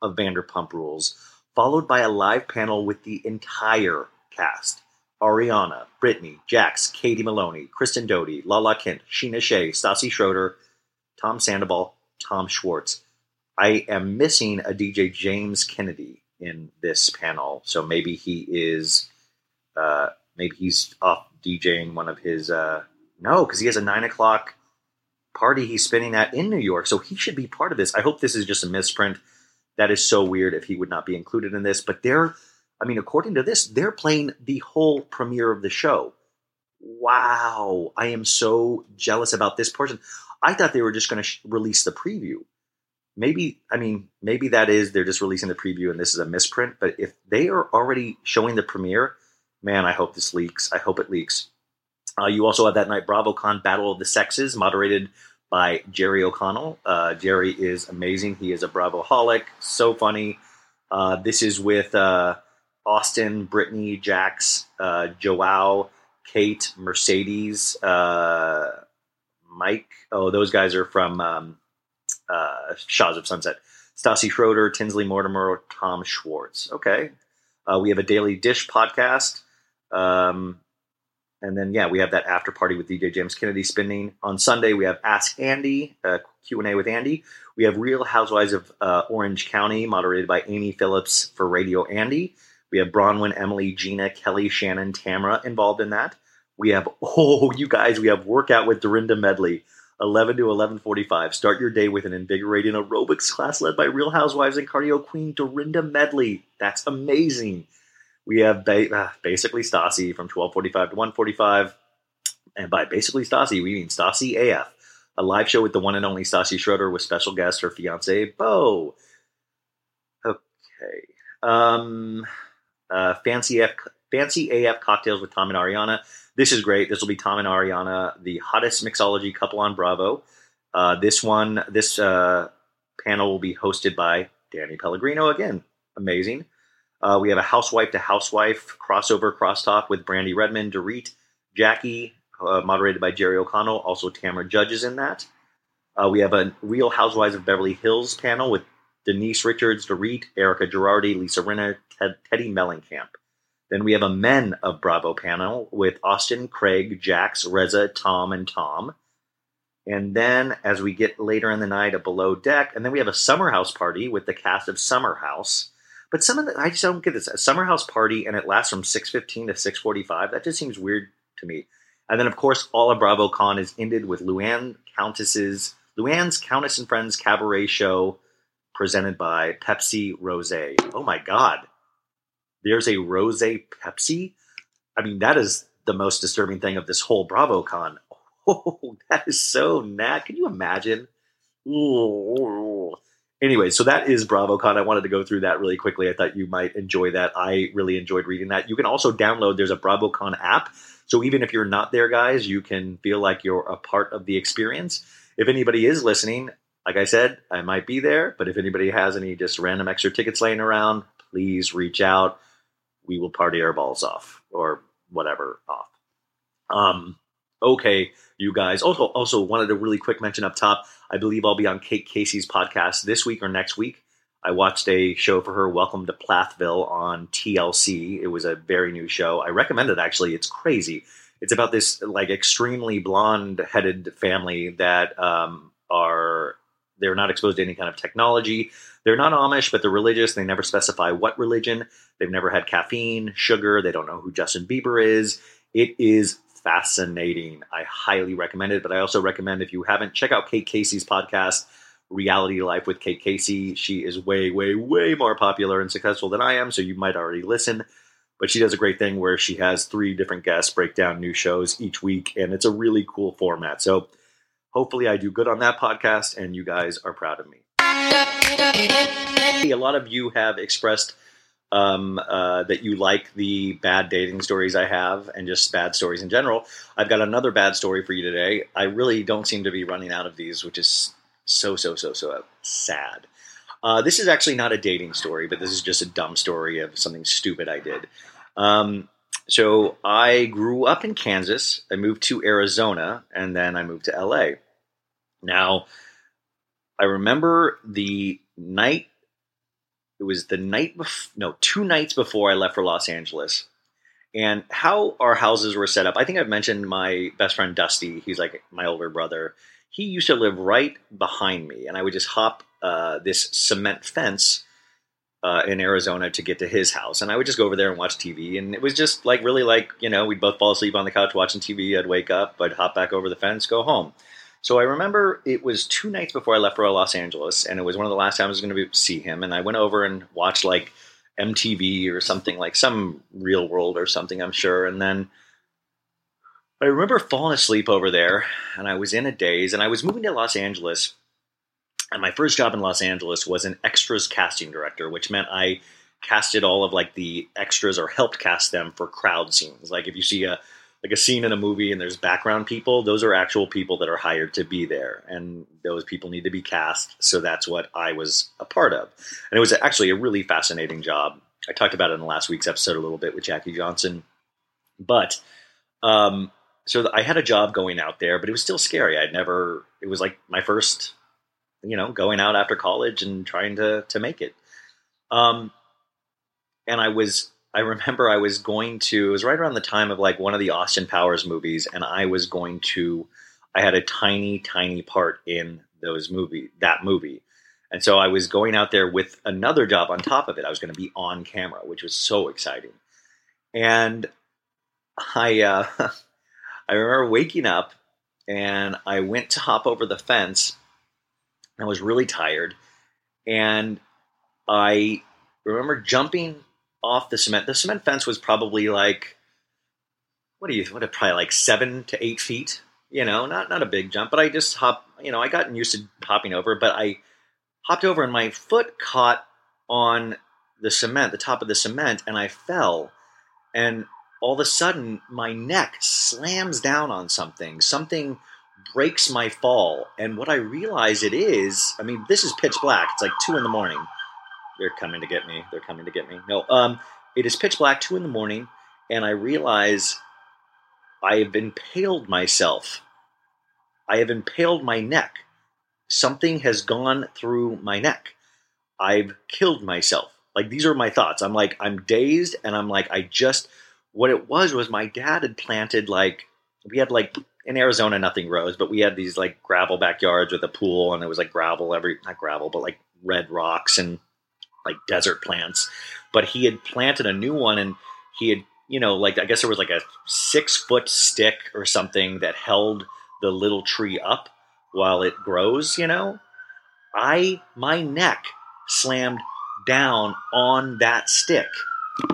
Speaker 2: of Vanderpump Rules, followed by a live panel with the entire cast. Ariana, Brittany, Jax, Katie Maloney, Kristen Doute, Lala Kent, Scheana Shay, Stassi Schroeder, Tom Sandoval, Tom Schwartz. I am missing a DJ James Kennedy in this panel, so maybe he is, uh, maybe he's off DJing one of his. Uh, no, because he has a nine o'clock party he's spinning at in New York, so he should be part of this. I hope this is just a misprint. That is so weird if he would not be included in this, but they're I mean, according to this, they're playing the whole premiere of the show. Wow. I am so jealous about this person. I thought they were just going to sh- release the preview. Maybe, I mean, maybe that is they're just releasing the preview and this is a misprint. But if they are already showing the premiere, man, I hope this leaks. I hope it leaks. Uh, you also have that night BravoCon Battle of the Sexes, moderated by Jerry O'Connell. Uh, Jerry is amazing. He is a Bravoholic, so funny. Uh, this is with uh, Austin, Brittany, Jax, uh, Joao, Kate, Mercedes, uh, Mike. Oh, those guys are from um, Shahs of Sunset. Stassi Schroeder, Tinsley Mortimer, Tom Schwartz. Okay. We have a Daily Dish podcast. Um, and then, yeah, we have that after party with DJ James Kennedy spinning. On Sunday, we have Ask Andy, uh, Q&A with Andy. We have Real Housewives of uh, Orange County, moderated by Amy Phillips for Radio Andy. We have Braunwyn, Emily, Gina, Kelly, Shannon, Tamra involved in that. We have, oh, you guys, we have Workout with Dorinda Medley, 11 to 11.45. Start your day with an invigorating aerobics class led by Real Housewives and cardio queen Dorinda Medley. That's amazing. We have ba- uh, basically Stassi from 12:45 to 145. and by basically Stassi we mean Stassi AF, a live show with the one and only Stassi Schroeder with special guest her fiance Bo. Okay, um, uh, fancy F, fancy AF cocktails with Tom and Ariana. This is great. This will be Tom and Ariana, the hottest mixology couple on Bravo. Uh, this one, this uh, panel will be hosted by Danny Pellegrino again. Amazing. Uh, we have a housewife to housewife crossover crosstalk with Brandi Redmond, Dorit, Jackie, uh, moderated by Jerry O'Connell. Also, Tamra Judge is in that. Uh, we have a Real Housewives of Beverly Hills panel with Denise Richards, Dorit, Erika Girardi, Lisa Rinna, Ted, Teddi Mellencamp. Then we have a Men of Bravo panel with Austin, Craig, Jax, Reza, Tom, and Tom. And then as we get later in the night, a below deck, and then we have a summer house party with the cast of Summer House. But some of the I just don't get this. A summer house party and it lasts from six fifteen to six forty five. That just seems weird to me. And then of course all of BravoCon is ended with Luann Countess's Luann's Countess and Friends Cabaret Show presented by Pepsi Rose. Oh my god. There's a Rose Pepsi? I mean, that is the most disturbing thing of this whole BravoCon. Oh, that is so nat. Can you imagine? Ooh. Anyway, so that is BravoCon. I wanted to go through that really quickly. I thought you might enjoy that. I really enjoyed reading that. You can also download, there's a BravoCon app. So even if you're not there, guys, you can feel like you're a part of the experience. If anybody is listening, like I said, I might be there. But if anybody has any just random extra tickets laying around, please reach out. We will party our balls off or whatever off. Um, okay, you guys. Also, also wanted a really quick mention up top. I believe I'll be on Kate Casey's podcast this week or next week. I watched a show for her, Welcome to Plathville, on TLC. It was a very new show. I recommend it actually. It's crazy. It's about this like extremely blonde-headed family that um, are they're not exposed to any kind of technology. They're not Amish, but they're religious. They never specify what religion. They've never had caffeine, sugar. They don't know who Justin Bieber is. It is fascinating. I highly recommend it. But I also recommend if you haven't, check out Kate Casey's podcast, Reality Life with Kate Casey. She is way, way, way more popular and successful than I am, so you might already listen. But she does a great thing where she has three different guests break down new shows each week, and it's a really cool format. So hopefully, I do good on that podcast, and you guys are proud of me. A lot of you have expressed um, uh, that you like the bad dating stories I have and just bad stories in general. I've got another bad story for you today. I really don't seem to be running out of these, which is so, so, so, so sad. Uh, this is actually not a dating story, but this is just a dumb story of something stupid I did. Um, so I grew up in Kansas. I moved to Arizona, and then I moved to LA.
Speaker 5: Now, I remember the night. It was the night before, no, two nights before I left for Los Angeles. And how our houses were set up, I think I've mentioned my best friend Dusty. He's like my older brother. He used to live right behind me, and I would just hop uh, this cement fence uh, in Arizona to get to his house. And I would just go over there and watch TV. And it was just like really like, you know, we'd both fall asleep on the couch watching TV. I'd wake up, I'd hop back over the fence, go home. So I remember it was two nights before I left for Los Angeles, and it was one of the last times I was going to see him. And I went over and watched like MTV or something like some Real World or something, I'm sure. And then I remember falling asleep over there, and I was in a daze. And I was moving to Los Angeles, and my first job in Los Angeles was an extras casting director, which meant I casted all of like the extras or helped cast them for crowd scenes. Like if you see a like a scene in a movie and there's background people, those are actual people that are hired to be there. And those people need to be cast. So that's what I was a part of. And it was actually a really fascinating job. I talked about it in the last week's episode a little bit with Jackie Johnson. But um, so I had a job going out there, but it was still scary. I'd never, it was like my first, you know, going out after college and trying to, to make it. Um, and I was I remember I was going to, it was right around the time of like one of the Austin Powers movies, and I was going to, I had a tiny, tiny part in those movie, that movie. And so I was going out there with another job on top of it. I was going to be on camera, which was so exciting. And I, uh, I remember waking up and I went to hop over the fence. I was really tired. And I remember jumping off the cement. The cement fence was probably like, what do you, what, probably like seven to eight feet. You know, not not a big jump, but I just hop. You know, I got used to hopping over, but I hopped over and my foot caught on the cement, the top of the cement, and I fell. And all of a sudden, my neck slams down on something. Something breaks my fall. And what I realize it is, I mean, this is pitch black. It's like two in the morning they're coming to get me. They're coming to get me. No, um, it is pitch black, two in the morning, and I realize I have impaled myself. I have impaled my neck. Something has gone through my neck. I've killed myself. Like these are my thoughts. I'm like I'm dazed, and I'm like I just. What it was was my dad had planted like we had like in Arizona nothing grows, but we had these like gravel backyards with a pool, and it was like gravel every not gravel, but like red rocks and like desert plants, but he had planted a new one and he had, you know, like I guess there was like a six foot stick or something that held the little tree up while it grows, you know. I, my neck slammed down on that stick.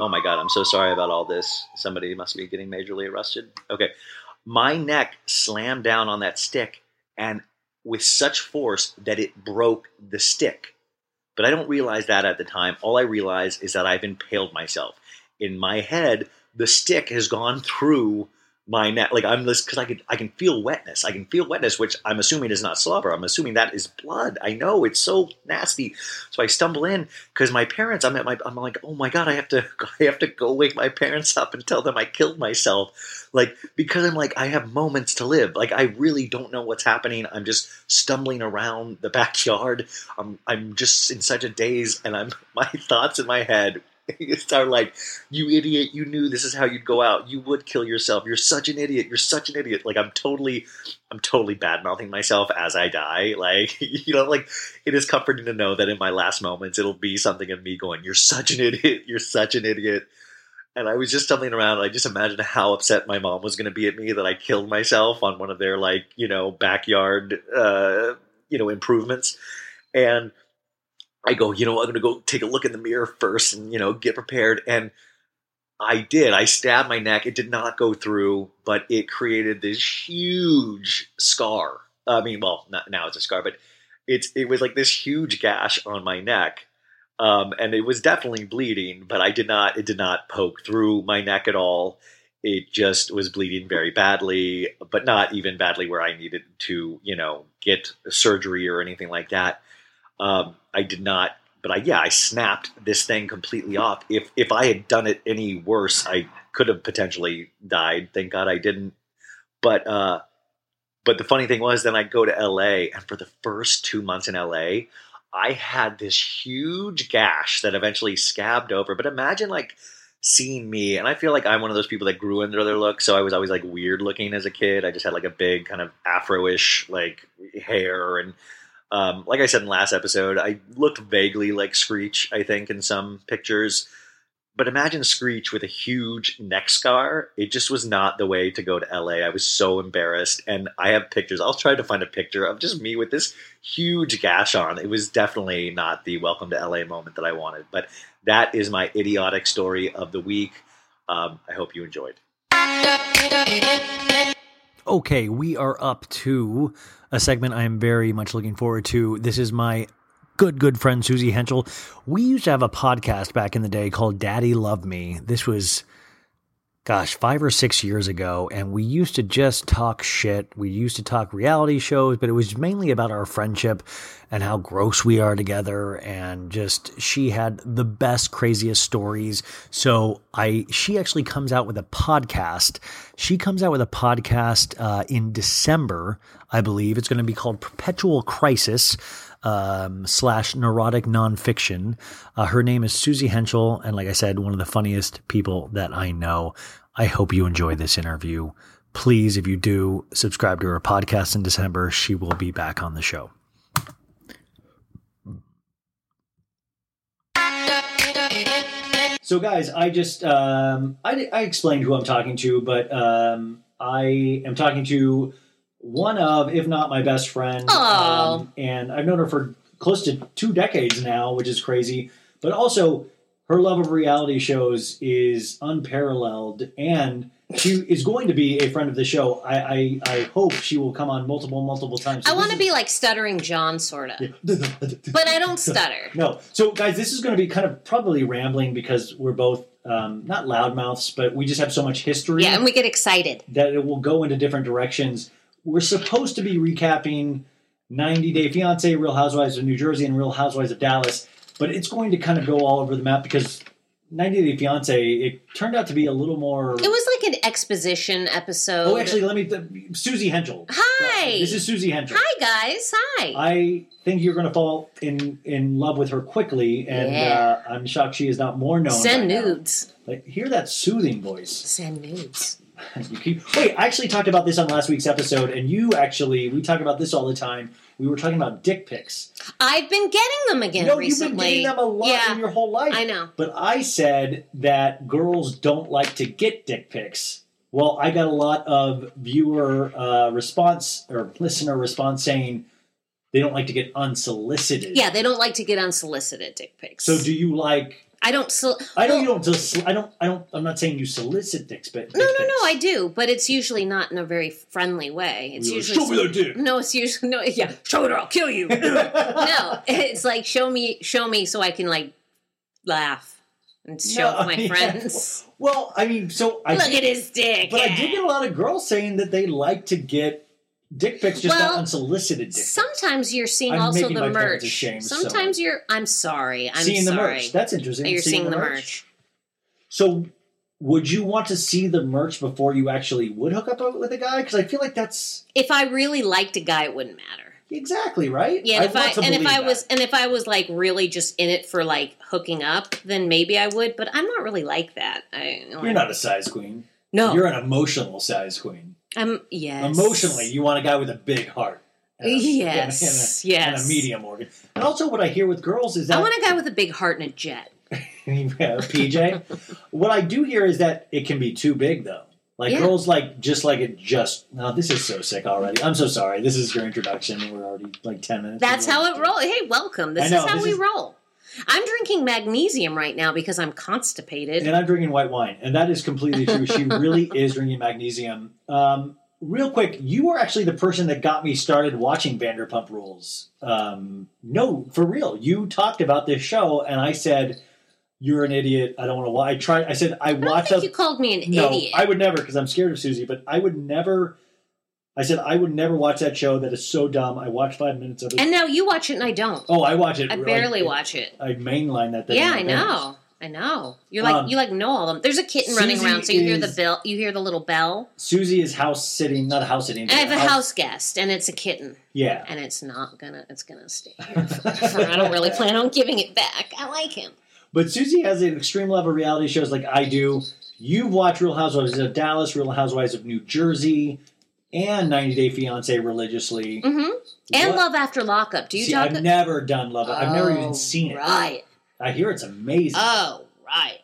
Speaker 5: Oh my God, I'm so sorry about all this. Somebody must be getting majorly arrested. Okay. My neck slammed down on that stick and with such force that it broke the stick. But I don't realize that at the time. All I realize is that I've impaled myself. In my head, the stick has gone through my neck. Like I'm this because I can I can feel wetness. I can feel wetness, which I'm assuming is not slobber. I'm assuming that is blood. I know it's so nasty. So I stumble in because my parents. I'm at my. I'm like, oh my god, I have to. I have to go wake my parents up and tell them I killed myself. Like because I'm like I have moments to live. Like I really don't know what's happening. I'm just stumbling around the backyard. I'm I'm just in such a daze, and I'm my thoughts in my head start like, you idiot, you knew this is how you'd go out. You would kill yourself. You're such an idiot. You're such an idiot. Like I'm totally I'm totally bad mouthing myself as I die. Like, you know, like it is comforting to know that in my last moments it'll be something of me going, You're such an idiot, you're such an idiot. And I was just stumbling around. I just imagined how upset my mom was going to be at me that I killed myself on one of their like, you know, backyard, uh, you know, improvements. And I go, you know, I'm going to go take a look in the mirror first and, you know, get prepared. And I did. I stabbed my neck. It did not go through, but it created this huge scar. I mean, well, not, now it's a scar, but it's it was like this huge gash on my neck. Um, and it was definitely bleeding, but I did not, it did not poke through my neck at all. It just was bleeding very badly, but not even badly where I needed to, you know, get surgery or anything like that. Um, I did not, but I yeah, I snapped this thing completely off. If if I had done it any worse, I could have potentially died. Thank God I didn't. But uh, But the funny thing was, then I go to LA, and for the first two months in LA, I had this huge gash that eventually scabbed over. But imagine like seeing me, and I feel like I'm one of those people that grew into their look. So I was always like weird looking as a kid. I just had like a big kind of afro-ish like hair, and um, like I said in last episode, I looked vaguely like Screech. I think in some pictures. But imagine Screech with a huge neck scar. It just was not the way to go to LA. I was so embarrassed. And I have pictures. I'll try to find a picture of just me with this huge gash on. It was definitely not the welcome to LA moment that I wanted. But that is my idiotic story of the week. Um, I hope you enjoyed.
Speaker 2: Okay, we are up to a segment I am very much looking forward to. This is my good, good friend Suzy Henschel. We used to have a podcast back in the day called Daddy Love Me. This was, gosh, five or six years ago, and we used to just talk shit. We used to talk reality shows, but it was mainly about our friendship and how gross we are together. And just she had the best, craziest stories. So I, she actually comes out with a podcast. She comes out with a podcast uh, in December, I believe. It's going to be called Perpetual Crisis um, slash neurotic nonfiction. Uh, her name is Suzy Henschel, and like I said, one of the funniest people that I know. I hope you enjoy this interview. Please, if you do, subscribe to her podcast in December. She will be back on the show. So, guys, I just um, I, I explained who I'm talking to, but um, I am talking to one of, if not my best friend, um, and I've known her for close to two decades now, which is crazy. But also, her love of reality shows is unparalleled, and she is going to be a friend of the show. I I, I hope she will come on multiple multiple times. So
Speaker 6: I want to be like stuttering John, sort of. But I don't stutter.
Speaker 2: no. So, guys, this is going to be kind of probably rambling because we're both um, not loudmouths, but we just have so much history
Speaker 6: Yeah, and we get excited.
Speaker 2: that it will go into different directions. We're supposed to be recapping 90 Day Fiance, Real Housewives of New Jersey, and Real Housewives of Dallas, but it's going to kind of go all over the map because 90 Day Fiance, it turned out to be a little more.
Speaker 6: It was like an exposition episode.
Speaker 2: oh, actually, let me. Th- Suzy Henschel.
Speaker 6: Hi.
Speaker 2: This is Suzy Henschel.
Speaker 6: Hi guys. Hi.
Speaker 2: I think you're going to fall in in love with her quickly, and
Speaker 6: Yeah.
Speaker 2: uh, I'm shocked she is not more known.
Speaker 6: Send
Speaker 2: now.
Speaker 6: nudes.
Speaker 2: Like, hear that soothing voice.
Speaker 6: Send nudes.
Speaker 2: You keep, wait, I actually talked about this on last week's episode, and you actually we talk about this all the time. We were talking about dick pics.
Speaker 6: I've been getting them again
Speaker 2: no,
Speaker 6: recently.
Speaker 2: you've been getting them a lot
Speaker 6: yeah,
Speaker 2: in your whole life.
Speaker 6: I know.
Speaker 2: But I said that girls don't like to get dick pics. Well, I got a lot of viewer uh, response or listener response saying they don't like to get unsolicited.
Speaker 6: Yeah, they don't like to get unsolicited dick pics.
Speaker 2: So do you like?
Speaker 6: I don't. Sol-
Speaker 2: I know
Speaker 6: well,
Speaker 2: you don't. Just, I don't. I don't. I'm not saying you solicit dicks, but
Speaker 6: No, no, no. I do, but it's usually not in a very friendly way. It's
Speaker 2: You're like,
Speaker 6: usually
Speaker 2: "Show me that dick."
Speaker 6: No, it's usually no. Yeah, show it or I'll kill you. no, it's like show me, show me, so I can like laugh and show
Speaker 2: No,
Speaker 6: my
Speaker 2: yeah.
Speaker 6: friends.
Speaker 2: Well, I mean, so I
Speaker 6: Look
Speaker 2: did-
Speaker 6: at his dick.
Speaker 2: But I did get a lot of girls saying that they like to get dick pics, just
Speaker 6: Well,
Speaker 2: unsolicited.
Speaker 6: Sometimes you're seeing
Speaker 2: I'm
Speaker 6: also the merch.
Speaker 2: ashamed, so-
Speaker 6: Sometimes you're. I'm sorry. I'm
Speaker 2: seeing
Speaker 6: sorry.
Speaker 2: the merch. That's interesting.
Speaker 6: you're seeing, the merch.
Speaker 2: So, would you want to see the merch before you actually would hook up with a guy? Because I feel like that's
Speaker 6: If I really liked a guy, it wouldn't matter.
Speaker 2: exactly right.
Speaker 6: Yeah, and if I and if I was and if I was like really just in it for like hooking up, then maybe I would. But I'm not really like that. I,
Speaker 2: you're not a size queen.
Speaker 6: No,
Speaker 2: You're an emotional size queen.
Speaker 6: Um, I'm yes.
Speaker 2: Emotionally, you want a guy with a big heart. and a-
Speaker 6: Yes,
Speaker 2: and a,
Speaker 6: yes.
Speaker 2: and a medium organ. And also, what I hear with girls is that
Speaker 6: I want a guy with a big heart and a jet.
Speaker 2: Yeah, PJ. what I do hear is that it can be too big, though. Like
Speaker 6: Yeah.
Speaker 2: girls like just like it. Just no, this is so sick already. I'm so sorry. This is your introduction. We're already like ten minutes.
Speaker 6: That's how it rolls. Hey, welcome. This
Speaker 2: know,
Speaker 6: is how
Speaker 2: this
Speaker 6: we
Speaker 2: is-
Speaker 6: roll. I'm drinking magnesium right now because I'm constipated.
Speaker 2: And I'm drinking white wine, and that is completely true. she really is drinking magnesium. Um, real quick, you were actually the person that got me started watching Vanderpump Rules. Um, no, for real. You talked about this show, and I said. You're an idiot. I don't want to watch. I tried. I said I
Speaker 6: I
Speaker 2: watched. a-
Speaker 6: you called me an
Speaker 2: no,
Speaker 6: idiot.
Speaker 2: I would never because I'm scared of Suzy. But I would never. I said I would never watch that show. That is so dumb. I watched five minutes of it.
Speaker 6: and now you watch it and I don't.
Speaker 2: oh, I watch it.
Speaker 6: I barely
Speaker 2: it-
Speaker 6: watch it.
Speaker 2: I mainline that thing.
Speaker 6: Yeah, I know. I know. You're like
Speaker 2: Um,
Speaker 6: you like know all of them. There's a kitten running around, so you hear the bell. You hear the little bell.
Speaker 2: Suzy is house sitting, not house sitting.
Speaker 6: I have a house guest, and it's a kitten,
Speaker 2: Yeah.
Speaker 6: and it's not gonna. It's gonna stay here. I don't really plan on giving it back. I like him.
Speaker 2: But Suzy has an extreme love of reality shows like I do. You've watched Real Housewives of Dallas, Real Housewives of New Jersey, and 90 Day Fiance religiously.
Speaker 6: hmm And Love After Lockup. Do you
Speaker 2: See,
Speaker 6: talk?
Speaker 2: I've never done Love. I've never
Speaker 6: Oh,
Speaker 2: even seen it.
Speaker 6: Right.
Speaker 2: I hear it's amazing.
Speaker 6: Oh, right.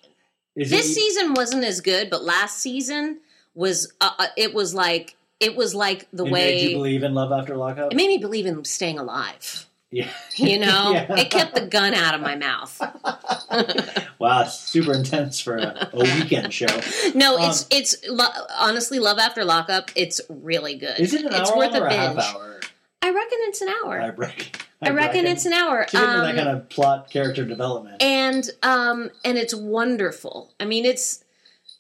Speaker 2: Is
Speaker 6: This
Speaker 2: it,
Speaker 6: season wasn't as good, but last season was. Uh, uh, it was like it was like the
Speaker 2: it
Speaker 6: way
Speaker 2: made you believe in Love After Lockup?
Speaker 6: it made me believe in staying alive.
Speaker 2: Yeah.
Speaker 6: You know,
Speaker 2: Yeah.
Speaker 6: it kept the gun out of my mouth.
Speaker 2: Wow, it's super intense for a, a weekend show.
Speaker 6: No,
Speaker 2: Um,
Speaker 6: it's it's lo- honestly Love After Lockup. It's really good.
Speaker 2: Is it an
Speaker 6: it's
Speaker 2: hour
Speaker 6: worth
Speaker 2: or
Speaker 6: a
Speaker 2: a half hour?
Speaker 6: I reckon it's an hour.
Speaker 2: I reckon.
Speaker 6: I reckon it's an hour.
Speaker 2: Keep into that
Speaker 6: Um,
Speaker 2: kind of plot character development.
Speaker 6: and um and it's wonderful. I mean, it's.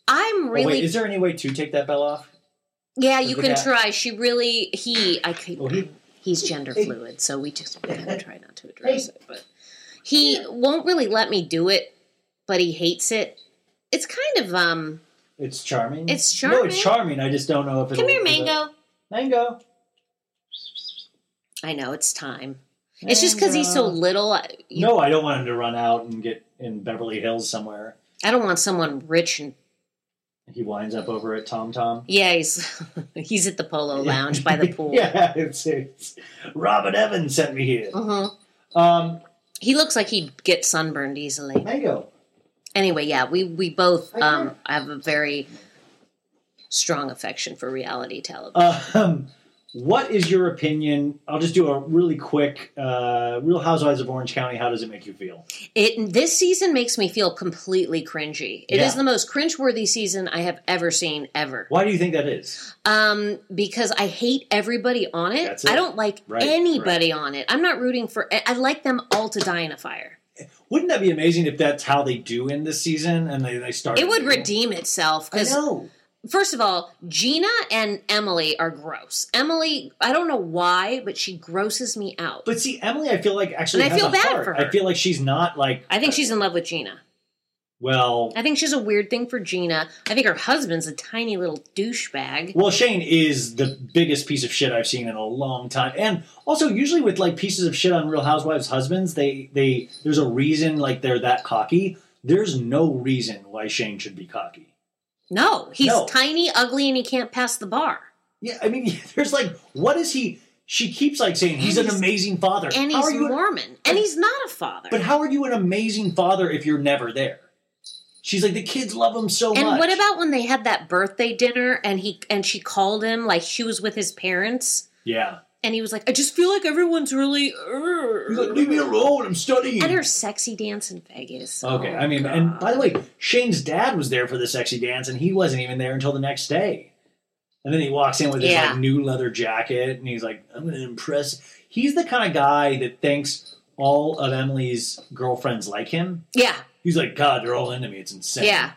Speaker 6: I'm
Speaker 2: Oh,
Speaker 6: really
Speaker 2: wait, is there any way to take that bell off?
Speaker 6: yeah. You can try. She really he. I could.
Speaker 2: Oh, he-
Speaker 6: he's gender fluid, so we just we kind of try not to address it. But he won't really let me do it, but he hates it. It's kind of um.
Speaker 2: It's charming.
Speaker 6: It's charming.
Speaker 2: No, it's
Speaker 6: charming.
Speaker 2: charming. I just don't know if it's.
Speaker 6: Come here, Mango.
Speaker 2: Mango.
Speaker 6: I know it's time. It's just because he's so little. You,
Speaker 2: No, I don't want him to run out and get in Beverly Hills somewhere.
Speaker 6: I don't want someone rich and
Speaker 2: He winds up over at Tom Tom.
Speaker 6: yeah. He's he's at the Polo Lounge by the pool.
Speaker 2: yeah, it's, it's Robin Evans sent me here.
Speaker 6: hmm
Speaker 2: Um,
Speaker 6: He looks like he'd get sunburned easily.
Speaker 2: Mango.
Speaker 6: Anyway, yeah, we we both um have a very strong affection for reality television.
Speaker 2: Um, what is your opinion? I'll just do a really quick uh, Real Housewives of Orange County. How does it make you feel?
Speaker 6: It this season makes me feel completely cringy. It is
Speaker 2: Yeah.
Speaker 6: the most cringeworthy season I have ever seen ever.
Speaker 2: Why do you think that is?
Speaker 6: Um, because I hate everybody on it.
Speaker 2: It.
Speaker 6: I don't like
Speaker 2: Right,
Speaker 6: anybody on it. I'm not rooting for. I like them all to die in a fire.
Speaker 2: Wouldn't that be amazing if that's how they do in this season and they, they start?
Speaker 6: It would redeem itself
Speaker 2: I
Speaker 6: because
Speaker 2: know.
Speaker 6: First of all, Gina and Emily are gross. Emily, I don't know why, but she grosses me out.
Speaker 2: But see, Emily, I feel like actually
Speaker 6: And I feel bad
Speaker 2: heart.
Speaker 6: for her.
Speaker 2: I feel like she's not like.
Speaker 6: I think uh, she's in love with Gina.
Speaker 2: well.
Speaker 6: I think she's a weird thing for Gina. I think her husband's a tiny little douchebag.
Speaker 2: Well, Shane is the biggest piece of shit I've seen in a long time, and also usually with like pieces of shit on Real Housewives husbands, they they there's a reason like they're that cocky. There's no reason why Shane should be cocky.
Speaker 6: No, he's
Speaker 2: No.
Speaker 6: tiny, ugly, and he can't pass the bar.
Speaker 2: Yeah, I mean, there's like, what is he? She keeps like saying he's
Speaker 6: And
Speaker 2: an amazing father.
Speaker 6: And
Speaker 2: How
Speaker 6: he's? Mormon. And he's not a father.
Speaker 2: but how are you an amazing father if you're never there? She's like the kids love him so
Speaker 6: and
Speaker 2: much.
Speaker 6: what about when they had that birthday dinner and he and she called him like she was with his parents
Speaker 2: Yeah,
Speaker 6: and he was like, I just feel like everyone's really
Speaker 2: he's uh, like, leave me alone. I'm studying.
Speaker 6: and her sexy dance in Vegas.
Speaker 2: Oh okay,
Speaker 6: Oh,
Speaker 2: I mean, and by the way, Shane's dad was there for the sexy dance, and he wasn't even there until the next day. And then he walks in with his
Speaker 6: Yeah.
Speaker 2: like new leather jacket, and he's like, "I'm going to impress." He's the kind of guy that thinks all of Emily's girlfriends like him.
Speaker 6: Yeah,
Speaker 2: He's like, "God, they're all into me. It's insane."
Speaker 6: yeah.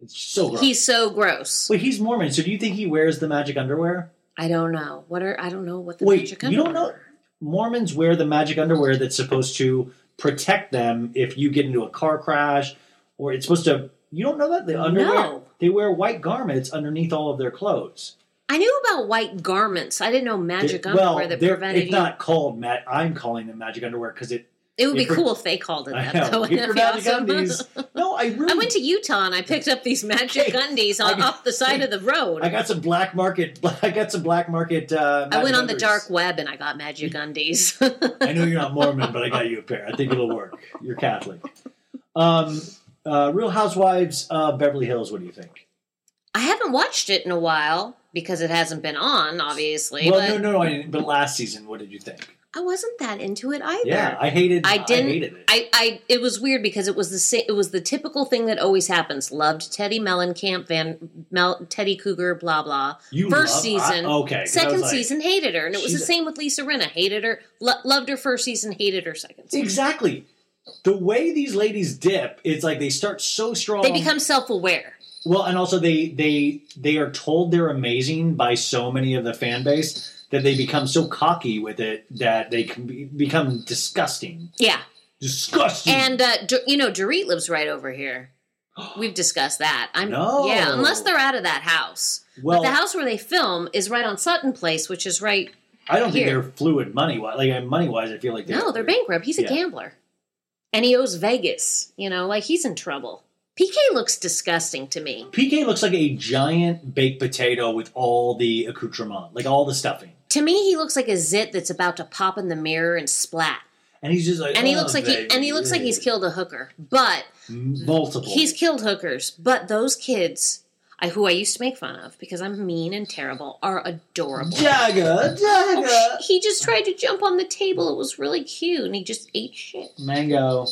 Speaker 2: it's so gross.
Speaker 6: He's so gross.
Speaker 2: Wait, he's Mormon, so do you think he wears the magic underwear?
Speaker 6: I don't know. What are I don't know what the
Speaker 2: Wait,
Speaker 6: magic
Speaker 2: you don't know? Mormons wear the magic underwear that's supposed to protect them if you get into a car crash, or it's supposed to. You don't know that the underwear
Speaker 6: No.
Speaker 2: they wear white garments underneath all of their clothes.
Speaker 6: I knew about white garments. I didn't know magic
Speaker 2: They-
Speaker 6: underwear
Speaker 2: well,
Speaker 6: that prevented
Speaker 2: it's
Speaker 6: you.
Speaker 2: not called mat. I'm calling them magic underwear because it.
Speaker 6: It would be cool if they called it that. though. That'd
Speaker 2: your
Speaker 6: be awesome.
Speaker 2: undies. No, I really.
Speaker 6: I went to Utah and I picked up these magic undies on,
Speaker 2: got-
Speaker 6: off the side of the road.
Speaker 2: I got some black market. I got some black market. Uh,
Speaker 6: I went on the dark web and I got magic undies.
Speaker 2: I know you're not Mormon, but I got you a pair. I think it'll work. You're Catholic. Um, uh, Real Housewives of Beverly Hills. What do you think?
Speaker 6: I haven't watched it in a while because it hasn't been on, obviously.
Speaker 2: Well,
Speaker 6: but
Speaker 2: no, no, no. I didn't, but last season, what did you think?
Speaker 6: I wasn't that into it either.
Speaker 2: Yeah, I hated.
Speaker 6: I didn't.
Speaker 2: hated it.
Speaker 6: I, I, it was weird because it was the sa- it was the typical thing that always happens. Loved Teddi Mellencamp, Van Mel, Teddy Cougar, blah blah.
Speaker 2: You
Speaker 6: first
Speaker 2: love-
Speaker 6: season,
Speaker 2: I- okay, I
Speaker 6: Second
Speaker 2: like,
Speaker 6: season, hated her, and it was the same with Lisa Rinna. Hated her, lo- loved her first season, hated her second season.
Speaker 2: exactly. The way these ladies dip, it's like they start so strong.
Speaker 6: They become self aware.
Speaker 2: well, and also they they they are told they're amazing by so many of the fan base that they become so cocky with it that they can be, become disgusting.
Speaker 6: Yeah,
Speaker 2: Disgusting.
Speaker 6: And uh, D- you know, Dorit lives right over here. We've discussed that. I'm
Speaker 2: No.
Speaker 6: yeah, unless they're out of that house.
Speaker 2: Well-
Speaker 6: but the house where they film is right on Sutton Place, which is right.
Speaker 2: I don't think they're fluid money wise. Like money wise, I feel like they're,
Speaker 6: No, they're bankrupt. He's a gambler, and he owes Vegas. You know, like he's in trouble. PK looks disgusting to me.
Speaker 2: PK looks like a giant baked potato with all the accoutrement, like all the stuffing,
Speaker 6: To me, he looks like a zit that's about to pop in the mirror and splat.
Speaker 2: and he's just like,
Speaker 6: And he
Speaker 2: "Oh,
Speaker 6: looks like he and he looks like he's killed a hooker. But
Speaker 2: multiple.
Speaker 6: He's killed hookers, but those kids, I, who I used to make fun of because I'm mean and terrible, are adorable.
Speaker 2: Jagger,
Speaker 6: Oh,
Speaker 2: Jagger,
Speaker 6: sh- he just tried to jump on the table. It was really cute, and he just ate shit.
Speaker 2: mango.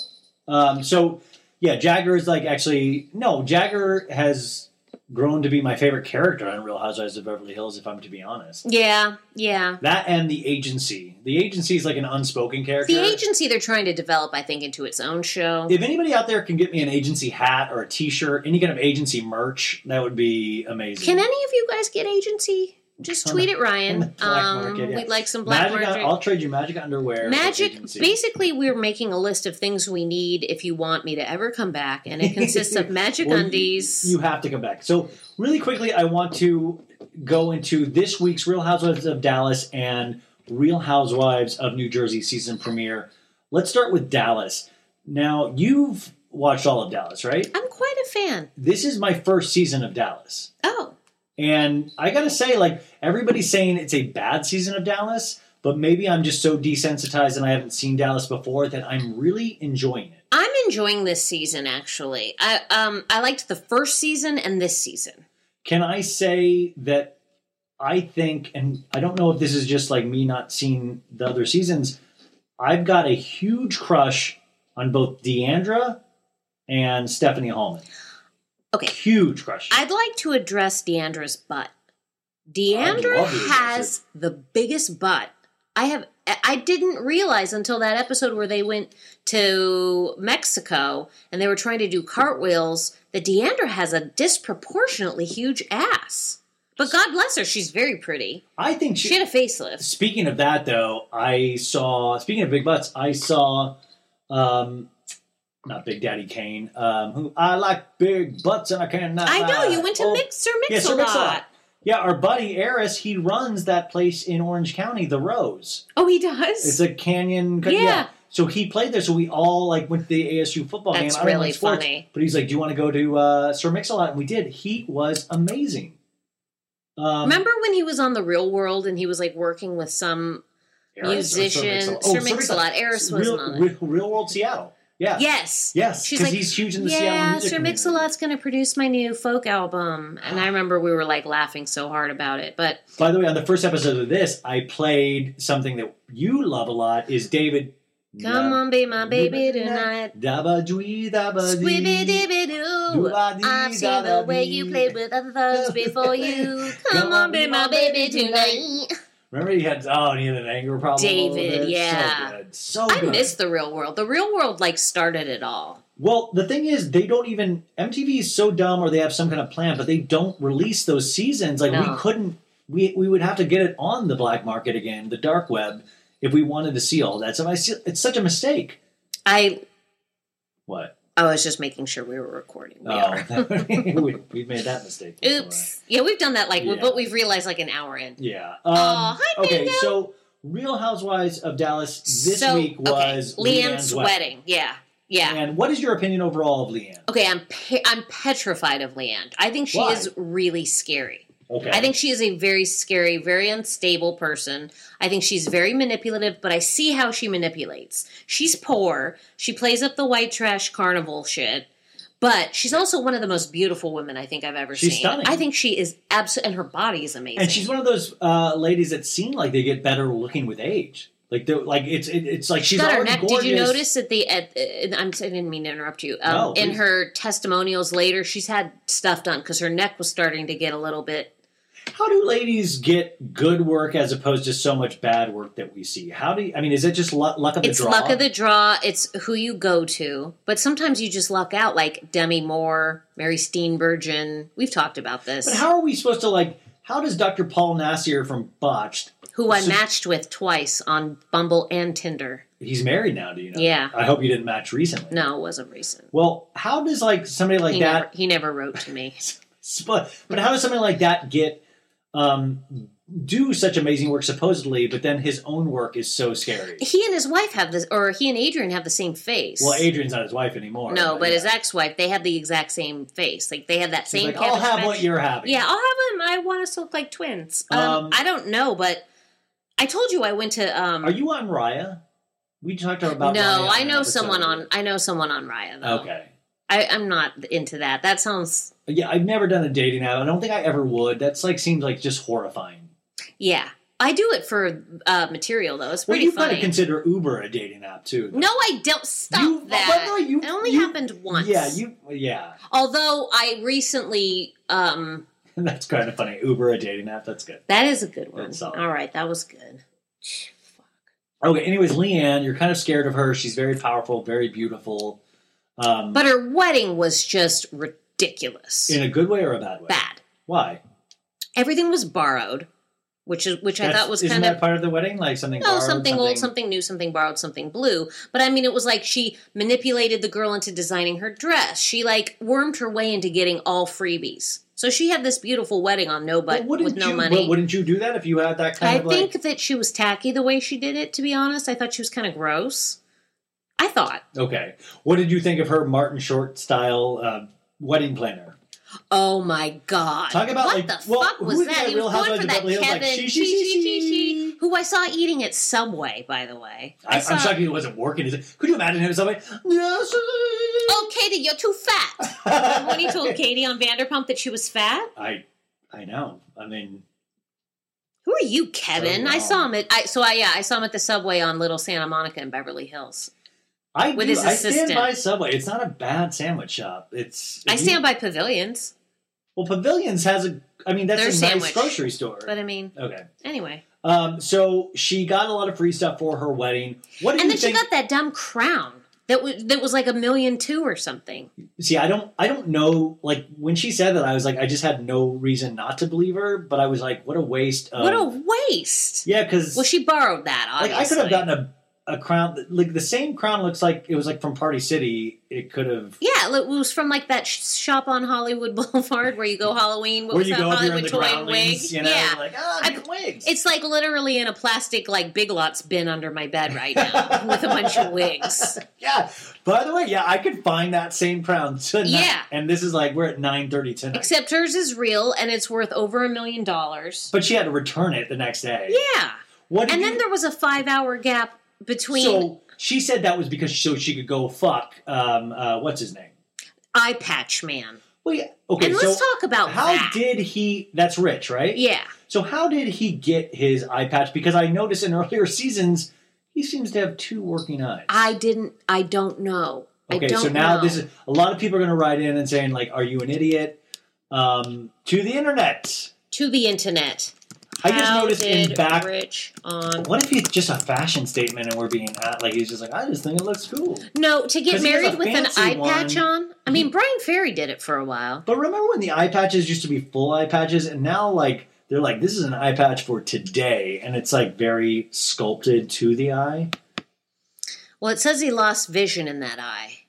Speaker 2: Um, so yeah, Jagger is like actually no. Jagger has grown to be my favorite character on Real Housewives of Beverly Hills. If I'm to be honest,
Speaker 6: Yeah, yeah.
Speaker 2: that and the agency. The agency is like an unspoken character.
Speaker 6: The agency they're trying to develop, I think, into its own show.
Speaker 2: If anybody out there can get me an agency hat or a T-shirt, any kind of agency merch, that would be amazing.
Speaker 6: Can any of you guys get agency? Just tweet it, Ryan. um,
Speaker 2: market, yeah.
Speaker 6: We'd like some black
Speaker 2: Magic,
Speaker 6: market.
Speaker 2: I'll trade you magic underwear.
Speaker 6: Magic. Basically, we're making a list of things we need if you want me to ever come back, and it consists of magic
Speaker 2: Well, you-
Speaker 6: undies.
Speaker 2: You have to come back. So really quickly, I want to go into this week's Real Housewives of Dallas and Real Housewives of New Jersey season premiere. Let's start with Dallas. Now you've watched all of Dallas, right?
Speaker 6: I'm quite a fan.
Speaker 2: This is my first season of Dallas.
Speaker 6: Oh,
Speaker 2: And I gotta say, like, everybody's saying it's a bad season of Dallas, but maybe I'm just so desensitized and I haven't seen Dallas before that I'm really enjoying it.
Speaker 6: I'm enjoying this season. Actually, I um I liked the first season and this season.
Speaker 2: Can I say that I think, and I don't know if this is just like me not seeing the other seasons, I've got a huge crush on both D'Andra and Stephanie Hollman.
Speaker 6: Okay.
Speaker 2: Huge question.
Speaker 6: I'd like to address D'Andra's butt. D'Andra
Speaker 2: love to address
Speaker 6: has the biggest butt. I have. I didn't realize until that episode where they went to Mexico and they were trying to do cartwheels that D'Andra has a disproportionately huge ass. But God bless her, she's very pretty.
Speaker 2: I think she,
Speaker 6: She had a facelift.
Speaker 2: Speaking of that, though, I saw. Speaking of big butts, I saw, um, not Big Daddy Kane. Um, who I like big butts and I cannot.
Speaker 6: I know you went to
Speaker 2: Oh,
Speaker 6: Mix Sir
Speaker 2: yeah,
Speaker 6: Mix
Speaker 2: Sir
Speaker 6: a lot.
Speaker 2: Yeah, our buddy Eris, he runs that place in Orange County, the Rose.
Speaker 6: Oh, he does.
Speaker 2: It's a canyon.
Speaker 6: Yeah.
Speaker 2: So he played there. So we all like went to the ASU football
Speaker 6: That's
Speaker 2: game. Don't
Speaker 6: really
Speaker 2: like sports,
Speaker 6: funny.
Speaker 2: But he's like, "Do you want to go to uh, Sir Mix-a-Lot?" And we did. He was amazing. Um,
Speaker 6: Remember when he was on the Real World and he was like working with some
Speaker 2: Eris Sir
Speaker 6: musician?
Speaker 2: Mix-a-Lot?
Speaker 6: Sir
Speaker 2: Oh,
Speaker 6: Mix-a-Lot. Eris wasn't on it.
Speaker 2: Real, Real World Seattle. Yeah.
Speaker 6: Yes.
Speaker 2: Yes,
Speaker 6: She's like,
Speaker 2: he's huge in the
Speaker 6: yeah,
Speaker 2: Seattle music
Speaker 6: Sir. Mix-a-Lot's going to produce my new folk album, and I ah. remember we were like laughing so hard about it. But
Speaker 2: By the way, on the first episode of this, I played something that you love a lot. Is David?
Speaker 6: come on, be my baby tonight.
Speaker 2: Dabba dwee dabba.
Speaker 6: Squibby dibby doo. I've seen the way you played with other thugs before you. Come on, be my baby tonight.
Speaker 2: Remember he had oh he had an anger problem.
Speaker 6: David, yeah.
Speaker 2: so good, so
Speaker 6: I
Speaker 2: good.
Speaker 6: miss the real world. The real world like started it all.
Speaker 2: Well, the thing is, they don't even MTV is so dumb, or they have some kind of plan, but they don't release those seasons. Like
Speaker 6: No.
Speaker 2: we couldn't, we we would have to get it on the black market again, the dark web, if we wanted to see all that So I see it's such a mistake.
Speaker 6: I
Speaker 2: What?
Speaker 6: I was just making sure we were recording. We
Speaker 2: Oh, we, we've made that mistake. before.
Speaker 6: Oops. Yeah, we've done that like,
Speaker 2: Yeah.
Speaker 6: but we've realized like an hour in.
Speaker 2: Yeah. Um,
Speaker 6: Aw, hi,
Speaker 2: okay,
Speaker 6: Bingo.
Speaker 2: so Real Housewives of Dallas this
Speaker 6: so,
Speaker 2: week was
Speaker 6: okay.
Speaker 2: Leanne's
Speaker 6: Leanne's
Speaker 2: wedding.
Speaker 6: wedding. Yeah, yeah.
Speaker 2: And what is your opinion overall of Leanne?
Speaker 6: Okay, I'm pe- I'm petrified of Leanne. I think she
Speaker 2: Why?
Speaker 6: is really scary.
Speaker 2: Okay.
Speaker 6: I think she is a very scary, very unstable person. I think she's very manipulative, but I see how she manipulates. She's poor. She plays up the white trash carnival shit. But she's also one of the most beautiful women I think I've ever
Speaker 2: She's
Speaker 6: seen.
Speaker 2: stunning.
Speaker 6: I think she is absolute, and her body is amazing.
Speaker 2: and she's one of those uh, ladies that seem like they get better looking with age. Like like it's it, it's like she's
Speaker 6: got her neck.
Speaker 2: gorgeous.
Speaker 6: Did you notice that the at? uh, I'm, I didn't mean to interrupt you. Um,
Speaker 2: No,
Speaker 6: in her testimonials later, she's had stuff done because her neck was starting to get a little bit.
Speaker 2: How do ladies get good work as opposed to so much bad work that we see? How do you, I mean? Is it just luck, luck of the draw?
Speaker 6: It's luck of the draw. It's who you go to, but sometimes you just luck out. Like Demi Moore, Mary Steenburgen. We've talked about this.
Speaker 2: But how are we supposed to like? How does Dr. Paul Nassif from Botched
Speaker 6: who I
Speaker 2: So-
Speaker 6: matched with twice on Bumble and Tinder.
Speaker 2: He's married now. Do you know?
Speaker 6: Yeah.
Speaker 2: I hope you didn't match recently.
Speaker 6: No, it wasn't recent.
Speaker 2: Well, how does like somebody like
Speaker 6: he
Speaker 2: that?
Speaker 6: never he never wrote to me.
Speaker 2: But but how does somebody like that get um do such amazing work supposedly, but then his own work is so scary?
Speaker 6: he and his wife have this, or he and Adrienne have the same face.
Speaker 2: Well, Adrienne's not his wife anymore.
Speaker 6: no, but
Speaker 2: yeah.
Speaker 6: his ex-wife, they have the exact same face. Like they have that same.
Speaker 2: like, I'll have what you're having.
Speaker 6: Yeah, I'll have them. I want us to look like twins. Um,
Speaker 2: Um,
Speaker 6: I don't know, but I told you I went to. Um,
Speaker 2: Are you on Raya? We talked about
Speaker 6: no,
Speaker 2: Raya
Speaker 6: I know someone on. I know someone on Raya though.
Speaker 2: Okay.
Speaker 6: I, I'm not into that. That sounds.
Speaker 2: Yeah, I've never done a dating app. I don't think I ever would. That's like seems like just horrifying.
Speaker 6: Yeah, I do it for uh, material though. It's pretty Well,
Speaker 2: you kind of consider Uber a dating app too. though.
Speaker 6: no, I don't. Stop
Speaker 2: You-
Speaker 6: that.
Speaker 2: the you-
Speaker 6: it only
Speaker 2: you-
Speaker 6: happened once.
Speaker 2: Yeah, you. Yeah,
Speaker 6: Although I recently. um
Speaker 2: that's kind of funny. Uber a dating app. That's good.
Speaker 6: That is a good one. All right, that was good.
Speaker 2: Okay. Anyways, Leanne, you're kind of scared of her. She's very powerful, very beautiful. Um,
Speaker 6: But her wedding was just ridiculous.
Speaker 2: in a good way or a bad way?
Speaker 6: Bad.
Speaker 2: Why?
Speaker 6: Everything was borrowed, which is which I thought was
Speaker 2: isn't
Speaker 6: kind
Speaker 2: that
Speaker 6: of
Speaker 2: part of the wedding? Like something
Speaker 6: no
Speaker 2: borrowed,
Speaker 6: something, old, something new, something borrowed, something blue. But I mean, it was like she manipulated the girl into designing her dress. She like wormed her way into getting all freebies. So she had this beautiful wedding on no but
Speaker 2: wouldn't
Speaker 6: with no
Speaker 2: you,
Speaker 6: money.
Speaker 2: but wouldn't you do that if you had that kind
Speaker 6: I
Speaker 2: of like?
Speaker 6: I think that she was tacky the way she did it. To be honest, I thought she was kind of gross. I thought.
Speaker 2: Okay. What did you think of her Martin Short style uh, wedding planner?
Speaker 6: Oh my god!
Speaker 2: Talk about,
Speaker 6: what
Speaker 2: like,
Speaker 6: the
Speaker 2: well,
Speaker 6: fuck was that? He was going for that
Speaker 2: Hills, like,
Speaker 6: Kevin,
Speaker 2: she,
Speaker 6: she,
Speaker 2: she,
Speaker 6: who I saw eating at Subway, by the way. I,
Speaker 2: I,
Speaker 6: saw,
Speaker 2: I'm shocked he wasn't working. Is it- Could you imagine him something? Yes.
Speaker 6: Oh, Katie, you're too fat. Remember when he told Katie on Vanderpump that she was fat?
Speaker 2: I, I know. I mean,
Speaker 6: Who are you, Kevin?
Speaker 2: So
Speaker 6: I saw him at. I so I yeah, I saw him at the Subway on Little Santa Monica in Beverly Hills.
Speaker 2: I
Speaker 6: With
Speaker 2: do,
Speaker 6: his
Speaker 2: I stand by Subway. It's not a bad sandwich shop. It's.
Speaker 6: I stand by Pavilions,
Speaker 2: Well, Pavilions has a. I mean, that's
Speaker 6: Their
Speaker 2: a nice grocery store.
Speaker 6: but I mean,
Speaker 2: okay.
Speaker 6: anyway.
Speaker 2: Um. So she got a lot of free stuff for her wedding. What
Speaker 6: And
Speaker 2: you
Speaker 6: then
Speaker 2: think?
Speaker 6: she got that dumb crown that was that was like a million two or something.
Speaker 2: See, I don't, I don't know. Like when she said that, I was like, I just had no reason not to believe her. But I was like, what a waste. Of,
Speaker 6: what a waste!
Speaker 2: yeah, because
Speaker 6: Well, she borrowed that.
Speaker 2: like I could have gotten a a crown. Like the same crown looks like it was like from Party City. It could have.
Speaker 6: Yeah, it was from like that shop on Hollywood Boulevard where you go Halloween. What
Speaker 2: Where
Speaker 6: was
Speaker 2: you
Speaker 6: that
Speaker 2: go if you're in
Speaker 6: Hollywood
Speaker 2: the
Speaker 6: toy and wig?
Speaker 2: you know,
Speaker 6: yeah,
Speaker 2: like ah,
Speaker 6: I-
Speaker 2: wigs.
Speaker 6: it's like literally in a plastic like Big Lots bin under my bed right now with a bunch of wigs.
Speaker 2: yeah. By the way, yeah, I could find that same crown tonight.
Speaker 6: Yeah.
Speaker 2: and this is like we're at nine thirty tonight.
Speaker 6: Except hers is real and it's worth over a million dollars.
Speaker 2: but she had to return it the next day.
Speaker 6: Yeah,
Speaker 2: What?
Speaker 6: And
Speaker 2: you,
Speaker 6: then there was a five hour gap between
Speaker 2: So she said that was because so she could go fuck. Um, uh, what's his name?
Speaker 6: Eye Patch Man.
Speaker 2: Well, yeah. Okay,
Speaker 6: and let's talk about
Speaker 2: how
Speaker 6: that.
Speaker 2: did he? That's Rich, right?
Speaker 6: yeah,
Speaker 2: So how did he get his eye patch? Because I noticed in earlier seasons he seems to have two working eyes.
Speaker 6: I didn't. I don't know. I
Speaker 2: Okay,
Speaker 6: don't
Speaker 2: so now
Speaker 6: know.
Speaker 2: this is a lot of people are going to write in and saying like, "Are you an idiot?" Um, to the internet.
Speaker 6: to the internet.
Speaker 2: I just noticed in back.
Speaker 6: Rich on
Speaker 2: What if it's just a fashion statement and we're being at, like he's just like, I just think it looks cool.
Speaker 6: No, to get married with an eye patch on. I mean, Bryan Ferry did it for a while.
Speaker 2: But remember when the eye patches used to be full eye patches, and now like they're like, this is an eye patch for today, and it's like very sculpted to the eye.
Speaker 6: Well, it says he lost vision in that eye.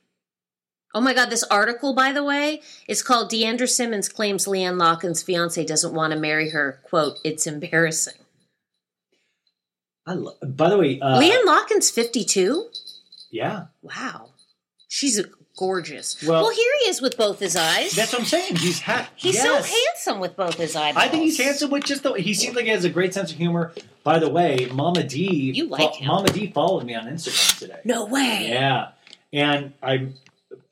Speaker 6: Oh my God, this article, by the way, is called D'Andra Simmons claims Leanne Locken's fiance doesn't want to marry her. Quote, it's embarrassing.
Speaker 2: I lo- by the way, uh,
Speaker 6: Leanne Locken's 52?
Speaker 2: yeah,
Speaker 6: Wow. She's gorgeous.
Speaker 2: Well-
Speaker 6: Well, here he is with both his eyes.
Speaker 2: that's what I'm saying. He's ha-
Speaker 6: He's
Speaker 2: yes.
Speaker 6: so handsome with both his eyes.
Speaker 2: I think he's handsome with just the. He seems like he has a great sense of humor. By the way, Mama D,
Speaker 6: You like him.
Speaker 2: Mama D followed me on Instagram today.
Speaker 6: No way.
Speaker 2: Yeah, and I,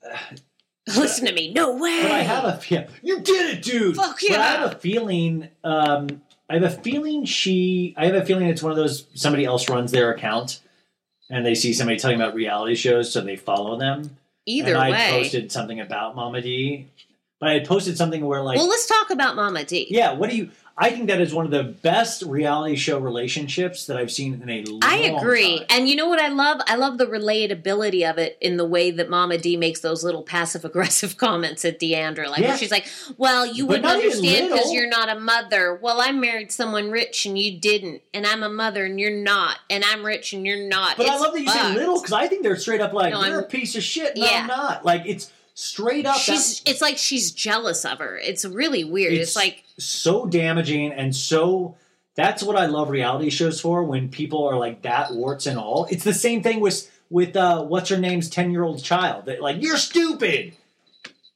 Speaker 6: Listen to me. No way.
Speaker 2: but I have a yeah, you did it, dude.
Speaker 6: Fuck yeah.
Speaker 2: But I have a feeling. Um, I have a feeling she. I have a feeling it's one of those somebody else runs their account, and they see somebody talking about reality shows, so they follow them.
Speaker 6: Either
Speaker 2: and I posted something about Mama D, but I posted something where like,
Speaker 6: well, let's talk about Mama D.
Speaker 2: yeah, what do you? I think that is one of the best reality show relationships that I've seen in a long time.
Speaker 6: I agree.
Speaker 2: time.
Speaker 6: And you know what I love? I love the relatability of it in the way that Mama D makes those little passive aggressive comments at D'Andra. Like,
Speaker 2: Yeah.
Speaker 6: she's like, Well, you
Speaker 2: But
Speaker 6: wouldn't understand because you're not a mother. Well, I married someone rich and you didn't. And I'm a mother and you're not. And I'm rich and you're not.
Speaker 2: But I love that you say little because I think they're straight up like
Speaker 6: No,
Speaker 2: you're
Speaker 6: I'm-
Speaker 2: a piece of shit. No,
Speaker 6: Yeah.
Speaker 2: I'm not. Like it's straight up.
Speaker 6: She's it's like she's jealous of her. It's really weird. It's, like
Speaker 2: so damaging and so. That's what I love reality shows for when people are like that warts and all. It's the same thing with with uh, what's her name's ten year old child. That like you're stupid.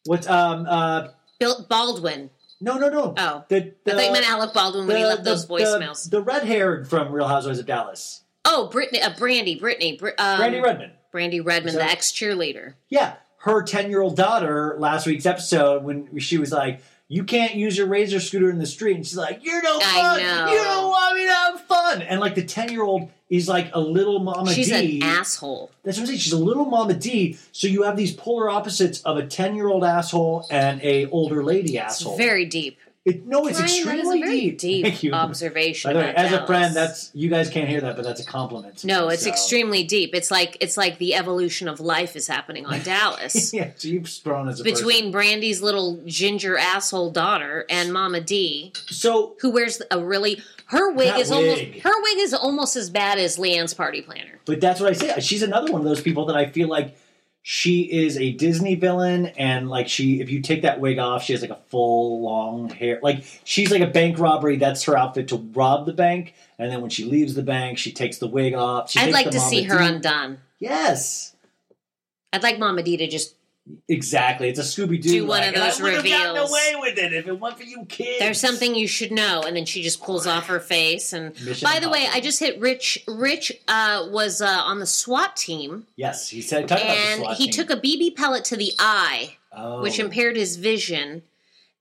Speaker 2: What's um uh
Speaker 6: Bill Baldwin.
Speaker 2: no no no
Speaker 6: Oh.
Speaker 2: the, the
Speaker 6: I thought you meant Alec Baldwin when he left those voicemails.
Speaker 2: the, the red haired from Real Housewives of Dallas
Speaker 6: oh, Brittany, uh, Brandi, Brittany, Br- um,
Speaker 2: Brandi Redmond.
Speaker 6: Brandi Redmond, the ex cheerleader.
Speaker 2: Yeah, her 10 year old daughter last week's episode when she was like, You can't use your razor scooter in the street. And she's like, You're no fun.
Speaker 6: know.
Speaker 2: You don't want me to have fun. And like the 10 year old is like a little mama
Speaker 6: She's
Speaker 2: D.
Speaker 6: an asshole.
Speaker 2: That's what I'm saying. She's a little mama D. So you have these polar opposites of a 10 year old asshole and a older lady
Speaker 6: It's
Speaker 2: asshole.
Speaker 6: very deep.
Speaker 2: It, no, it's
Speaker 6: Brian, that is a
Speaker 2: extremely
Speaker 6: very
Speaker 2: deep.
Speaker 6: deep
Speaker 2: Thank you.
Speaker 6: observation.
Speaker 2: By the way,
Speaker 6: about
Speaker 2: as a friend, that's you guys can't hear that, but that's a compliment.
Speaker 6: no,
Speaker 2: me,
Speaker 6: it's
Speaker 2: so.
Speaker 6: extremely deep. It's like it's like the evolution of life is happening on Dallas.
Speaker 2: yeah, so you've as a
Speaker 6: Between Brandi's little ginger asshole daughter and Mama D.
Speaker 2: So
Speaker 6: who wears a really her wig
Speaker 2: That
Speaker 6: is almost her wig is almost as bad as Leanne's party planner.
Speaker 2: But that's what I say. She's another one of those people that I feel like she is a Disney villain, and like she, if you take that wig off, she has like a full long hair. Like she's like a bank robbery. That's her outfit to rob the bank, and then when she leaves the bank, she takes the wig off. She
Speaker 6: I'd like to see her
Speaker 2: D-
Speaker 6: undone.
Speaker 2: Yes,
Speaker 6: I'd like Mama D to just
Speaker 2: exactly. It's a Scooby Doo.
Speaker 6: Do one of those
Speaker 2: I have gotten away with it if it weren't for you kids.
Speaker 6: there's something you should know, and then she just pulls off her face. And
Speaker 2: Mission
Speaker 6: by the way, I just hit Rich. Rich uh, was uh, on the SWAT team,
Speaker 2: Yes, he said. Talk about the
Speaker 6: and he
Speaker 2: team.
Speaker 6: took a BB pellet to the eye,
Speaker 2: oh.
Speaker 6: which impaired his vision.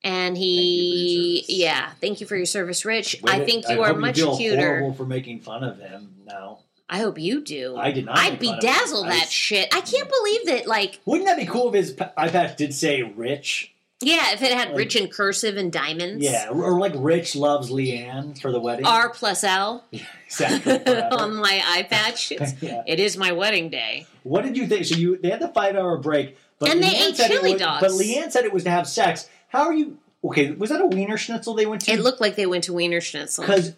Speaker 6: And
Speaker 2: Thank you
Speaker 6: he,
Speaker 2: service.
Speaker 6: yeah, thank you for your service, Rich.
Speaker 2: Wait,
Speaker 6: I think you are much
Speaker 2: feel
Speaker 6: cuter.
Speaker 2: Horrible for making fun of him now.
Speaker 6: I hope you do.
Speaker 2: I did not
Speaker 6: I'd
Speaker 2: make fun of him.
Speaker 6: bedazzle
Speaker 2: I-
Speaker 6: that shit. I can't believe that. Like,
Speaker 2: Wouldn't that be cool if his pa- iPad did say "rich"?
Speaker 6: yeah, if it had
Speaker 2: Like-
Speaker 6: rich in cursive and diamonds.
Speaker 2: Yeah, or, like Rich loves Leanne for the wedding.
Speaker 6: R plus L
Speaker 2: exactly.
Speaker 6: on my eye patch. It's,
Speaker 2: Yeah.
Speaker 6: It is my wedding day.
Speaker 2: What did you think? So you they had the five hour break, but
Speaker 6: And they ate chili
Speaker 2: was-
Speaker 6: dogs.
Speaker 2: But Leanne said it was to have sex. How are you? Okay, was that a Wiener Schnitzel they went to?
Speaker 6: It looked like they went to Wiener Schnitzel.
Speaker 2: because.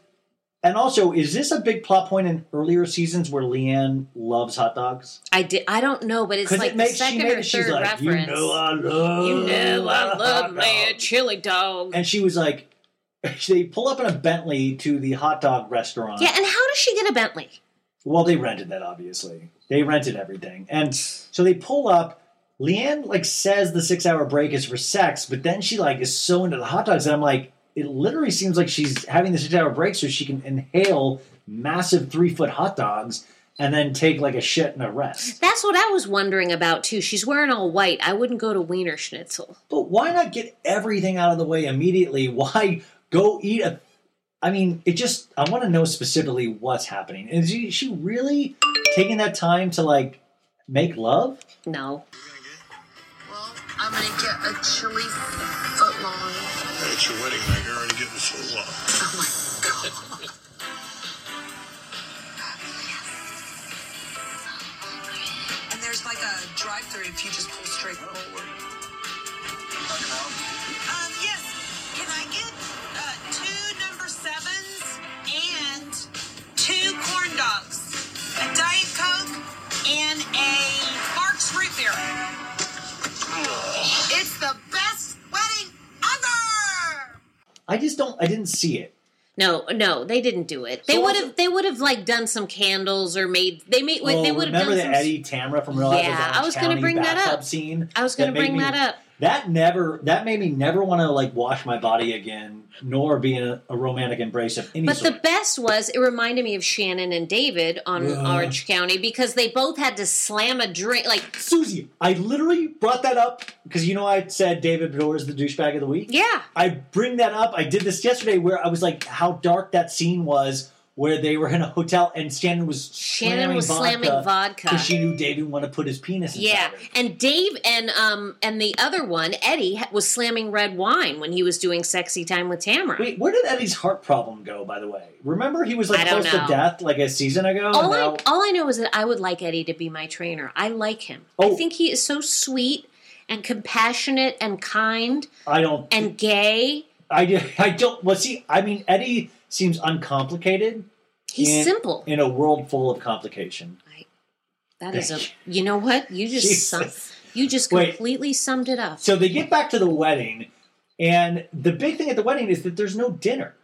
Speaker 2: And also, is this a big plot point in earlier seasons where Leanne loves hot dogs?
Speaker 6: I did. I don't know, but it's like
Speaker 2: it makes
Speaker 6: the
Speaker 2: she
Speaker 6: second
Speaker 2: made
Speaker 6: or.
Speaker 2: She's
Speaker 6: third
Speaker 2: like,
Speaker 6: reference.
Speaker 2: you know, I love,
Speaker 6: You know, I love
Speaker 2: dog."
Speaker 6: chili dog.
Speaker 2: And she was like, they pull up in a Bentley to the hot dog restaurant.
Speaker 6: yeah, and how does she get a Bentley?
Speaker 2: Well, they rented that obviously. They rented everything, and so they pull up. Leanne like says the six hour break is for sex, but then she like is so into the hot dogs, and I'm like, it literally seems like she's having the six hour break so she can inhale massive three foot hot dogs and then take like a shit and a rest.
Speaker 6: That's what I was wondering about too. She's wearing all white. I wouldn't go to Wiener Schnitzel.
Speaker 2: But why not get everything out of the way immediately? Why go eat a? I mean, it just. I want to know specifically what's happening. Is she, is she really taking that time to like make love?
Speaker 6: No.
Speaker 4: Well, I'm gonna get a chili foot long.
Speaker 7: It's your wedding night. Long.
Speaker 4: Oh my god. And there's like a drive-through if you just pull straight forward. Um, yes. Can I get uh, two number sevens and two corn dogs, a diet coke, and a Mark's root beer? It's the best.
Speaker 2: I just don't. I didn't see it.
Speaker 6: No, no, they didn't do it. They
Speaker 2: So
Speaker 6: would have. They would have like done some candles or made. They made.
Speaker 2: Oh,
Speaker 6: they would have
Speaker 2: remember
Speaker 6: done
Speaker 2: the
Speaker 6: some.
Speaker 2: Eddie Tamra from Real
Speaker 6: Yeah,
Speaker 2: of
Speaker 6: I was
Speaker 2: Orange
Speaker 6: gonna
Speaker 2: County
Speaker 6: bring that up.
Speaker 2: Scene.
Speaker 6: I was going to bring
Speaker 2: me-
Speaker 6: that up.
Speaker 2: That never. That made me never want to like wash my body again, nor be in a, a romantic embrace of any
Speaker 6: But
Speaker 2: sort.
Speaker 6: the best was it reminded me of Shannon and David on
Speaker 2: Ugh.
Speaker 6: Orange County because they both had to slam a drink. Like,
Speaker 2: Suzy, I literally brought that up because you know I said David Beador is the douchebag of the week.
Speaker 6: yeah,
Speaker 2: I bring that up. I did this yesterday where I was like, how dark that scene was where they were in a hotel and Shannon was
Speaker 6: Shannon
Speaker 2: slamming
Speaker 6: was slamming vodka.
Speaker 2: because she knew David wanted to put his penis. Inside
Speaker 6: Yeah,
Speaker 2: it.
Speaker 6: and Dave and um and the other one, Eddie, was slamming red wine when he was doing sexy time with Tamara.
Speaker 2: Wait, where did Eddie's heart problem go? By the way, remember he was like
Speaker 6: I
Speaker 2: close to death like a season ago.
Speaker 6: all I
Speaker 2: now-
Speaker 6: all I know is that I would like Eddie to be my trainer. I like him. I
Speaker 2: Oh.
Speaker 6: think he is so sweet and compassionate and kind
Speaker 2: I don't.
Speaker 6: and gay.
Speaker 2: I, I don't. Well, see, I mean, Eddie seems uncomplicated.
Speaker 6: He's
Speaker 2: in-
Speaker 6: simple.
Speaker 2: in a world full of complication.
Speaker 6: That is a. You know what? You just sum, you just
Speaker 2: Wait.
Speaker 6: completely summed it up.
Speaker 2: So they get back to the wedding, and the big thing at the wedding is that there's no dinner.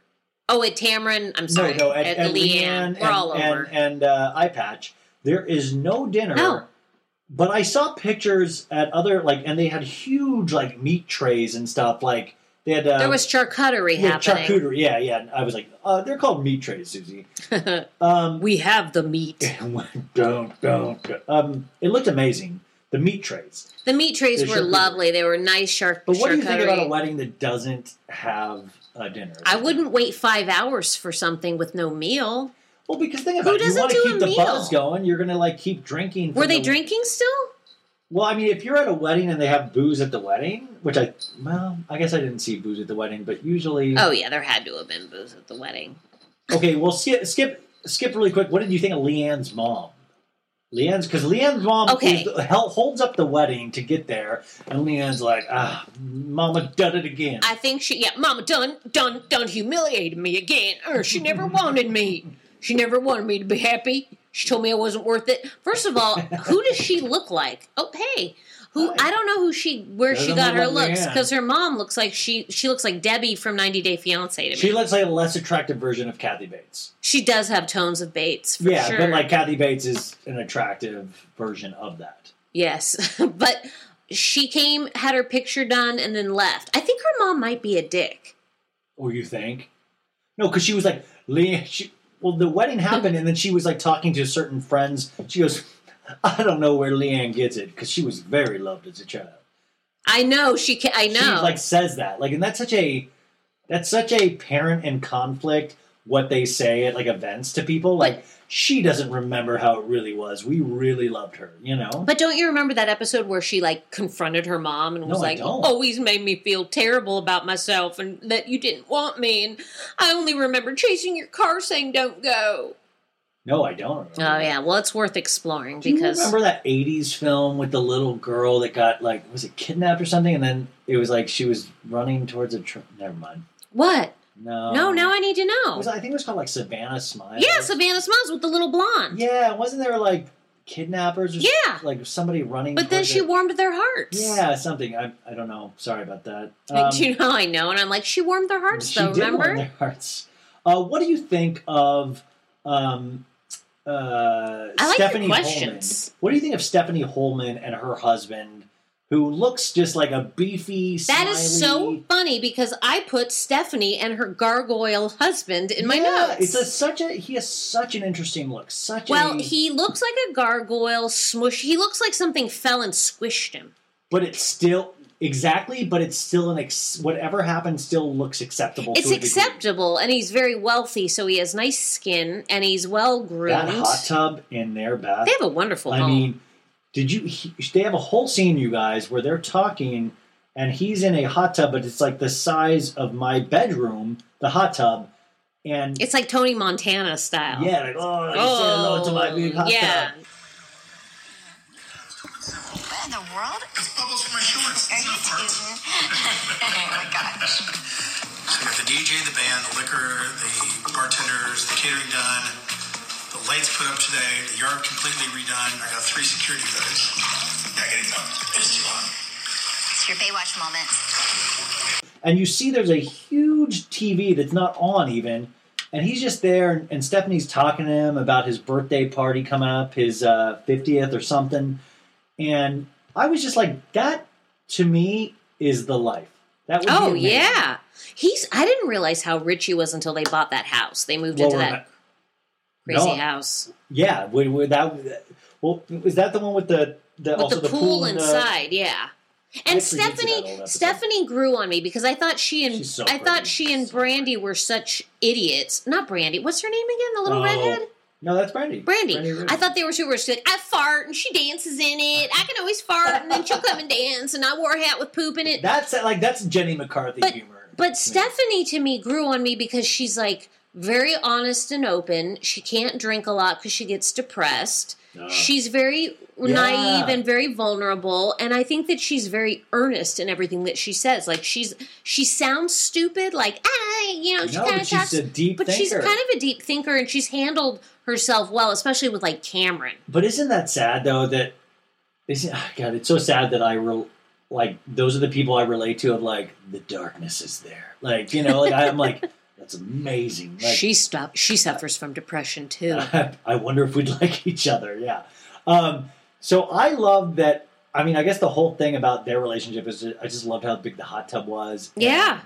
Speaker 6: Oh, at Tamron, I'm sorry,
Speaker 2: no, no, at,
Speaker 6: at,
Speaker 2: at
Speaker 6: Leanne, we're
Speaker 2: and,
Speaker 6: all
Speaker 2: and,
Speaker 6: over.
Speaker 2: and uh, Eye Patch. There is no dinner.
Speaker 6: No.
Speaker 2: But I saw pictures at other like, and they had huge like meat trays and stuff. Like they had uh,
Speaker 6: there was charcuterie
Speaker 2: yeah,
Speaker 6: happening.
Speaker 2: charcuterie. Yeah, yeah. And I was like, uh, they're called meat trays, Suzy. um,
Speaker 6: we have the meat.
Speaker 2: don't, don't, don't. Um, it looked amazing. The meat trays.
Speaker 6: The meat trays
Speaker 2: The
Speaker 6: were
Speaker 2: charcuterie.
Speaker 6: lovely. They were nice shark.
Speaker 2: But what do you think about a wedding that doesn't have a dinner?
Speaker 6: I wouldn't wait five hours for something with no meal.
Speaker 2: Well, because think
Speaker 6: Who
Speaker 2: about it. You want to
Speaker 6: do
Speaker 2: keep
Speaker 6: a
Speaker 2: the
Speaker 6: meal?
Speaker 2: buzz going. You're going to like keep drinking.
Speaker 6: Were they
Speaker 2: the-
Speaker 6: drinking still?
Speaker 2: Well, I mean, if you're at a wedding and they have booze at the wedding, which I well, I guess I didn't see booze at the wedding, but usually.
Speaker 6: Oh yeah, there had to have been booze at the wedding.
Speaker 2: Okay, well, skip, skip, skip really quick. What did you think of Leanne's mom? Leanne's because Leanne's mom
Speaker 6: Okay.
Speaker 2: is, holds up the wedding to get there, and Leanne's like, "Ah, Mama done it again."
Speaker 6: I think she, yeah, Mama done, done, done humiliated me again. Er, she never wanted me. She never wanted me to be happy. She told me I wasn't worth it. First of all, who does she look like? Oh, hey, who? I don't know who she, where she
Speaker 2: Doesn't
Speaker 6: got
Speaker 2: look
Speaker 6: her
Speaker 2: like
Speaker 6: looks
Speaker 2: Leanne.
Speaker 6: because her mom looks like she, she looks like Debbie from 90 Day Fiance to me.
Speaker 2: she looks like a less attractive version of Kathy Bates.
Speaker 6: She does have tones of Bates for
Speaker 2: yeah,
Speaker 6: sure.
Speaker 2: but like Kathy Bates is an attractive version of that.
Speaker 6: Yes, but she came, had her picture done, and then left. I think her mom might be a dick.
Speaker 2: Or you think? No, because she was like Leanne. She, well, the wedding happened, and then she was like talking to certain friends. She goes, "I don't know where Leanne gets it because she was very loved as a child."
Speaker 6: I know she. Can, I know.
Speaker 2: She like says that, like, and that's such a that's such a parent in conflict. What they say at like events to people, like she doesn't remember how it really was. We really loved her, you know.
Speaker 6: But don't you remember that episode where she like confronted her mom and was
Speaker 2: No,
Speaker 6: like, "Always made me feel terrible about myself and that you didn't want me, and I only remember chasing your car saying don't go."
Speaker 2: no, I don't. Remember.
Speaker 6: Oh yeah, well it's worth exploring
Speaker 2: Do you
Speaker 6: because
Speaker 2: remember that '80s film with the little girl that got like was it kidnapped or something, and then it was like she was running towards a. Tr- Never mind.
Speaker 6: what?
Speaker 2: No.
Speaker 6: no, now I need to know.
Speaker 2: was, I think it was called like Savannah Smiles.
Speaker 6: yeah, Savannah Smiles with the little blonde.
Speaker 2: Yeah, wasn't there like kidnappers or
Speaker 6: Yeah.
Speaker 2: like somebody running?
Speaker 6: but then she
Speaker 2: it?
Speaker 6: warmed their hearts.
Speaker 2: Yeah, something. I, I don't know. Sorry about that.
Speaker 6: Like,
Speaker 2: Um,
Speaker 6: do you know I know? And I'm like, she warmed their hearts
Speaker 2: she
Speaker 6: though.
Speaker 2: did
Speaker 6: Remember?
Speaker 2: warm their hearts. Uh, what do you think of um, uh,
Speaker 6: I like
Speaker 2: Stephanie
Speaker 6: questions.
Speaker 2: Hollman? What do you think of Stephanie Hollman and her husband, who looks just like a beefy?
Speaker 6: That is so funny because I put Stephanie and her gargoyle husband in my
Speaker 2: Yeah,
Speaker 6: notes.
Speaker 2: It's a, such a he has such an interesting look. Such
Speaker 6: well,
Speaker 2: a
Speaker 6: he looks like a gargoyle smush. He looks like something fell and squished him.
Speaker 2: but it's still exactly. But it's still an ex, whatever happened still looks acceptable.
Speaker 6: It's
Speaker 2: to a degree.
Speaker 6: acceptable, and he's very wealthy, so he has nice skin, and he's well groomed.
Speaker 2: That hot tub in their bath.
Speaker 6: They have a wonderful
Speaker 2: I
Speaker 6: home.
Speaker 2: mean, did you? He, they have a whole scene, you guys, where they're talking, and he's in a hot tub, but it's like the size of my bedroom, the hot tub, and
Speaker 6: it's like Tony Montana style.
Speaker 2: yeah, like oh, you say hello to my oh, big hot
Speaker 6: yeah.
Speaker 2: tub.
Speaker 8: What in the world?
Speaker 7: It's bubbles from my shorts.
Speaker 8: Are
Speaker 7: It's
Speaker 8: you teasing? oh my gosh.
Speaker 7: So we got the DJ, the band, the liquor, the bartenders, the catering done, the lights put up today, the yard completely redone. I got three security guards. Yeah, getting done. It's too hot.
Speaker 8: It's your Baywatch moment.
Speaker 2: and you see there's a huge TV that's not on even, and he's just there, and Stephanie's talking to him about his birthday party coming up, his uh, 50th or something, and I was just like, that to me is the life. That would
Speaker 6: Oh
Speaker 2: amazing.
Speaker 6: yeah. He's. I didn't realize how rich he was until they bought that house. They moved
Speaker 2: Well,
Speaker 6: into that
Speaker 2: not-
Speaker 6: crazy
Speaker 2: No.
Speaker 6: house
Speaker 2: Yeah, would, would that well, was that the one with the the
Speaker 6: with
Speaker 2: also
Speaker 6: the, pool,
Speaker 2: uh,
Speaker 6: inside. yeah. And
Speaker 2: I forget to that old
Speaker 6: Stephanie. Stephanie grew on me because I thought she and
Speaker 2: so
Speaker 6: I thought she and Brandi were such idiots. Not Brandi. What's her name again? The little
Speaker 2: Oh,
Speaker 6: redhead.
Speaker 2: No, that's Brandi.
Speaker 6: Brandi.
Speaker 2: Brandi
Speaker 6: I thought they were super. She's like, I fart and she dances in it. I can always fart and then she'll come and dance. And I wore a hat with poop in it.
Speaker 2: That's like that's Jenny McCarthy
Speaker 6: But-
Speaker 2: humor.
Speaker 6: But Stephanie to me grew on me because she's like very honest and open. She can't drink a lot because she gets depressed.
Speaker 2: Uh,
Speaker 6: She's very
Speaker 2: Yeah.
Speaker 6: naive and very vulnerable, and I think that she's very earnest in everything that she says. Like she's she sounds stupid, like ah, you know, she
Speaker 2: No,
Speaker 6: kind of
Speaker 2: she's
Speaker 6: talks,
Speaker 2: a deep thinker.
Speaker 6: but she's kind of a deep thinker, and she's handled herself well, especially with like Cameron.
Speaker 2: But isn't that sad though? That isn't ah, God. It's so sad that I re, like those are the people I relate to. Of like the darkness is there. Like you know, like I'm like that's amazing. Like,
Speaker 6: she stop. She suffers from depression too.
Speaker 2: I wonder if we'd like each other. Yeah. Um, so I love that. I mean, I guess the whole thing about their relationship is I just loved how big the hot tub was. And
Speaker 6: yeah,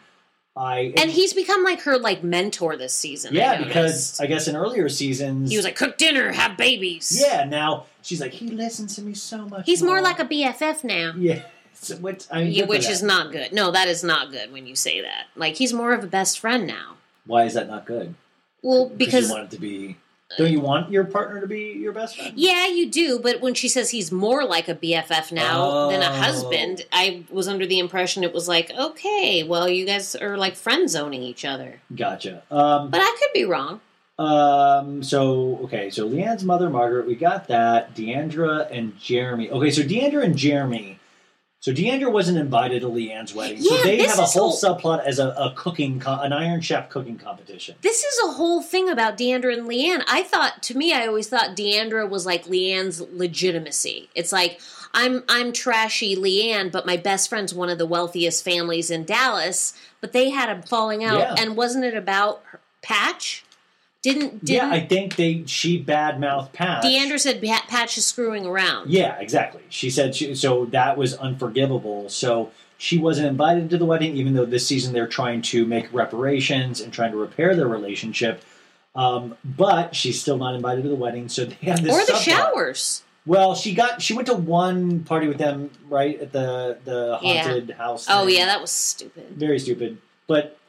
Speaker 2: I
Speaker 6: and he's become like her like mentor this season.
Speaker 2: Yeah
Speaker 6: noticed.
Speaker 2: because I guess in earlier seasons
Speaker 6: he was like, cook dinner, have babies.
Speaker 2: yeah. Now she's like he listens to me so much.
Speaker 6: He's more like a BFF now.
Speaker 2: yeah. So what, I mean,
Speaker 6: Yeah, which is not good. No, that is not good when you say that. Like he's more of a best friend now.
Speaker 2: Why is that not good?
Speaker 6: Well,
Speaker 2: Because you want it to be. Don't you want your partner to be your best friend?
Speaker 6: yeah, you do. But when she says he's more like a BFF now than a
Speaker 2: Oh.
Speaker 6: husband, I was under the impression it was like, okay, well, you guys are like friend zoning each other.
Speaker 2: Gotcha. Um,
Speaker 6: But I could be wrong.
Speaker 2: Um. So okay. So Leanne's mother, Margaret, we got that. D'Andra and Jeremy. Okay. So D'Andra and Jeremy. So D'Andra wasn't invited to Leanne's wedding. so they have a whole
Speaker 6: whole-
Speaker 2: subplot as a, a cooking, co- an Iron Chef cooking competition.
Speaker 6: This is a whole thing about D'Andra and Leanne. I thought, to me, I always thought D'Andra was like Leanne's legitimacy. It's like I'm I'm trashy Leanne, but my best friend's one of the wealthiest families in Dallas. But they had a falling out,
Speaker 2: Yeah.
Speaker 6: and wasn't it about Patch? Didn't
Speaker 2: yeah,
Speaker 6: didn't
Speaker 2: I think they she badmouthed Patch.
Speaker 6: D'Andra said Patch is screwing around?
Speaker 2: Yeah, exactly. She said she, so that was unforgivable. So she wasn't invited to the wedding, even though this season they're trying to make reparations and trying to repair their relationship. Um, but she's still not invited to the wedding, so they have this
Speaker 6: or the
Speaker 2: subplot.
Speaker 6: showers.
Speaker 2: Well, she got she went to one party with them right at the the
Speaker 6: Yeah.
Speaker 2: haunted house.
Speaker 6: Oh
Speaker 2: thing.
Speaker 6: yeah, that was stupid.
Speaker 2: very stupid. But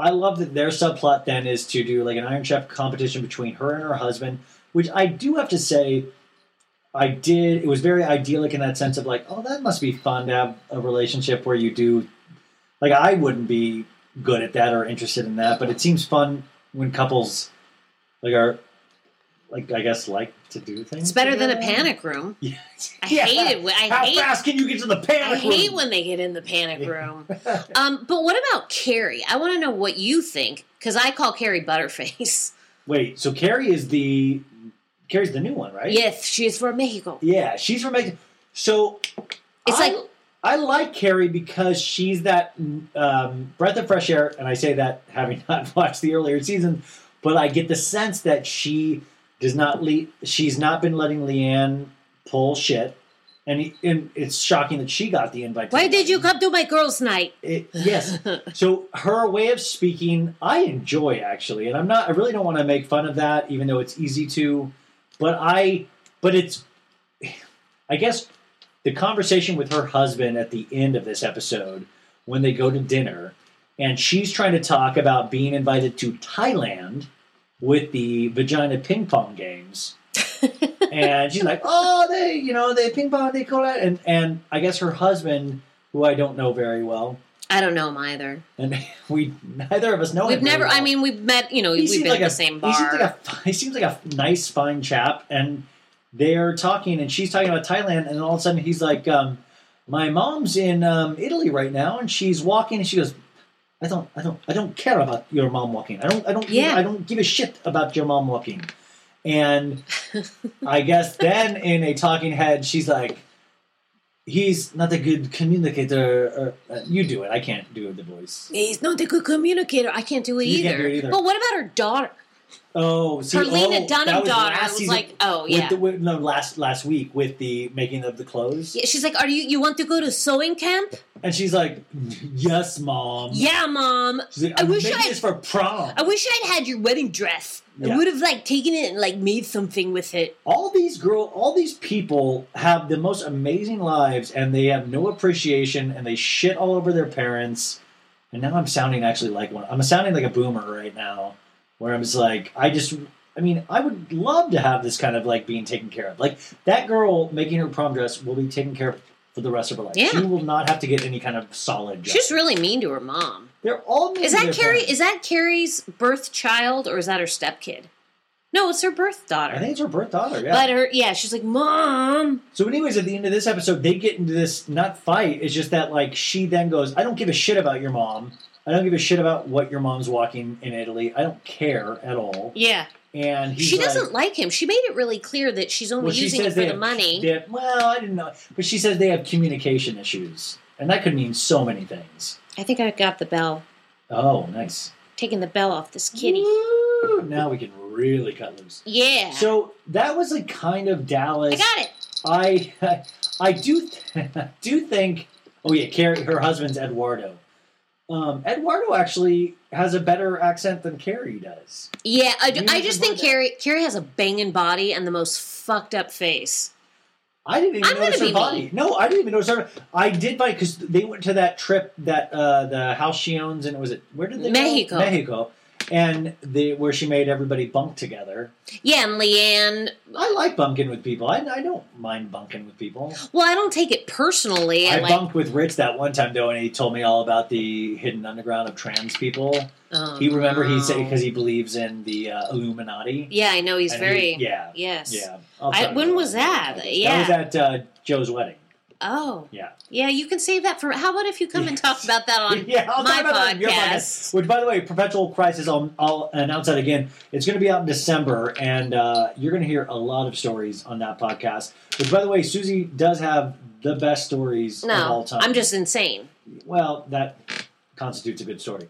Speaker 2: I love that their subplot then is to do like an Iron Chef competition between her and her husband, which I do have to say, I did. It was very idyllic in that sense of like, oh, that must be fun to have a relationship where you do. Like, I wouldn't be good at that or interested in that, but it seems fun when couples like are like I guess like to do things.
Speaker 6: It's better than a panic room.
Speaker 2: Yeah.
Speaker 6: I
Speaker 2: Yeah.
Speaker 6: hate it. when- I
Speaker 2: How
Speaker 6: hate
Speaker 2: fast can you get to the panic
Speaker 6: I hate
Speaker 2: room?
Speaker 6: when they get in the panic room. um, but what about Kary? I want to know what you think because I call Kary Butterface.
Speaker 2: Wait, so Kary is the Kary's the new one, right?
Speaker 6: yes, she's from Mexico.
Speaker 2: Yeah, she's from Mexico. So
Speaker 6: It's
Speaker 2: I,
Speaker 6: like
Speaker 2: I like Kary because she's that um, breath of fresh air, and I say that having not watched the earlier season, but I get the sense that she does not le- she's not been letting Leanne pull shit, and, he, and it's shocking that she got the invite.
Speaker 6: why did you come to my girls' night?
Speaker 2: It, yes. so her way of speaking, I enjoy actually, and I'm not. I really don't want to make fun of that, even though it's easy to. But I, but it's, I guess, the conversation with her husband at the end of this episode when they go to dinner, and she's trying to talk about being invited to Thailand with the vagina ping pong games. and she's like, "Oh, they, you know, they ping pong, they call it." And and I guess her husband, who I don't know very well,
Speaker 6: I don't know him either.
Speaker 2: and we neither of us know. Him.
Speaker 6: We've
Speaker 2: him very
Speaker 6: never. I mean, we've met. You know,
Speaker 2: He
Speaker 6: we've been
Speaker 2: like
Speaker 6: at
Speaker 2: a-
Speaker 6: the same
Speaker 2: He
Speaker 6: bar.
Speaker 2: seems like a he seems like a nice, fine chap, and they're talking, and she's talking about Thailand, and all of a sudden he's like, um, "My mom's in um, Italy right now, and she's walking, and she goes." I don't, I don't, I don't care about your mom walking. I don't, I don't,
Speaker 6: Yeah.
Speaker 2: I don't give a shit about your mom walking. And I guess then in a talking head, she's like, "He's not a good communicator." Or, uh, you do it. I can't do it the voice.
Speaker 6: He's not a good communicator. I can't do it,
Speaker 2: You
Speaker 6: either.
Speaker 2: can't do it either.
Speaker 6: But what about her daughter?
Speaker 2: Oh, see,
Speaker 6: Her Lena
Speaker 2: oh,
Speaker 6: Dunham
Speaker 2: was
Speaker 6: daughter was
Speaker 2: season
Speaker 6: like, oh,
Speaker 2: with
Speaker 6: yeah.
Speaker 2: the, with, no, last last week with the making of the clothes,
Speaker 6: Yeah, she's like, "Are you you want to go to sewing camp?"
Speaker 2: and she's like, "Yes, mom."
Speaker 6: Yeah, mom.
Speaker 2: She's like,
Speaker 6: I wish I-
Speaker 2: this for prom.
Speaker 6: I wish I'd had your wedding dress.
Speaker 2: Yeah.
Speaker 6: I would have like taken it and like made something with it.
Speaker 2: all these girl, all these people have the most amazing lives, and they have no appreciation, and they shit all over their parents. And now I'm sounding actually like one. I'm sounding like a boomer right now, where I'm just like, I just, I mean, I would love to have this kind of like being taken care of. Like that girl making her prom dress will be taken care of for the rest of her life.
Speaker 6: Yeah.
Speaker 2: She will not have to get any kind of solid job.
Speaker 6: She's really mean to her mom.
Speaker 2: They're all mean
Speaker 6: Is that
Speaker 2: Kary?
Speaker 6: Is that Kary's birth child or is that her stepkid? No, it's her birth daughter.
Speaker 2: I think it's her birth daughter. Yeah.
Speaker 6: But her, yeah, she's like, Mom.
Speaker 2: So, anyways, at the end of this episode, they get into this not fight. It's just that like she then goes, "I don't give a shit about your mom. I don't give a shit about what your mom's walking in Italy. I don't care at all."
Speaker 6: Yeah.
Speaker 2: And
Speaker 6: she doesn't like him. She made it really clear that she's only
Speaker 2: well, she
Speaker 6: using it for the
Speaker 2: have-
Speaker 6: money.
Speaker 2: have- well, I didn't know, but she says they have communication issues, and that could mean so many things.
Speaker 6: I think I got the bell.
Speaker 2: Oh, nice.
Speaker 6: Taking the bell off this kitty.
Speaker 2: Woo! Now we can really cut loose.
Speaker 6: Yeah.
Speaker 2: So that was a kind of Dallas.
Speaker 6: I got it.
Speaker 2: I I do do think. Oh yeah, Kary. Her husband's Eduardo. Um, Eduardo actually has a better accent than Kary does.
Speaker 6: Yeah, I,
Speaker 2: You
Speaker 6: I just think
Speaker 2: that-
Speaker 6: Kary Kary has a banging body and the most fucked up face.
Speaker 2: I didn't even
Speaker 6: I'm
Speaker 2: notice her body.
Speaker 6: mean.
Speaker 2: No, I didn't even notice her. I did find because they went to that trip that uh, the house she owns, and was it where did they
Speaker 6: Mexico.
Speaker 2: go? Mexico, and they where she made everybody bunk together.
Speaker 6: Yeah, and Leanne.
Speaker 2: I like bunking with people. I, I don't mind bunking with people.
Speaker 6: Well, I don't take it personally. I,
Speaker 2: I
Speaker 6: like.
Speaker 2: bunked with Rich that one time though, and he told me all about the hidden underground of trans people.
Speaker 6: Oh,
Speaker 2: he remember he said because he believes in the uh, Illuminati.
Speaker 6: Yeah, I know he's
Speaker 2: And
Speaker 6: very.
Speaker 2: he- yeah,
Speaker 6: Yes.
Speaker 2: yeah.
Speaker 6: I- when was that?
Speaker 2: That
Speaker 6: Yeah.
Speaker 2: That was at uh, Joe's wedding.
Speaker 6: Oh.
Speaker 2: Yeah.
Speaker 6: Yeah, you can save that for. How about if you come and talk about that on
Speaker 2: yeah,
Speaker 6: my
Speaker 2: that on your
Speaker 6: podcast?
Speaker 2: Which, by the way, Perpetual Crisis, I'll, I'll announce that again. It's going to be out in December, and uh, you're going to hear a lot of stories on that podcast. Which, by the way, Suzy does have the best stories of all time.
Speaker 6: I'm just insane.
Speaker 2: well, that constitutes a good story.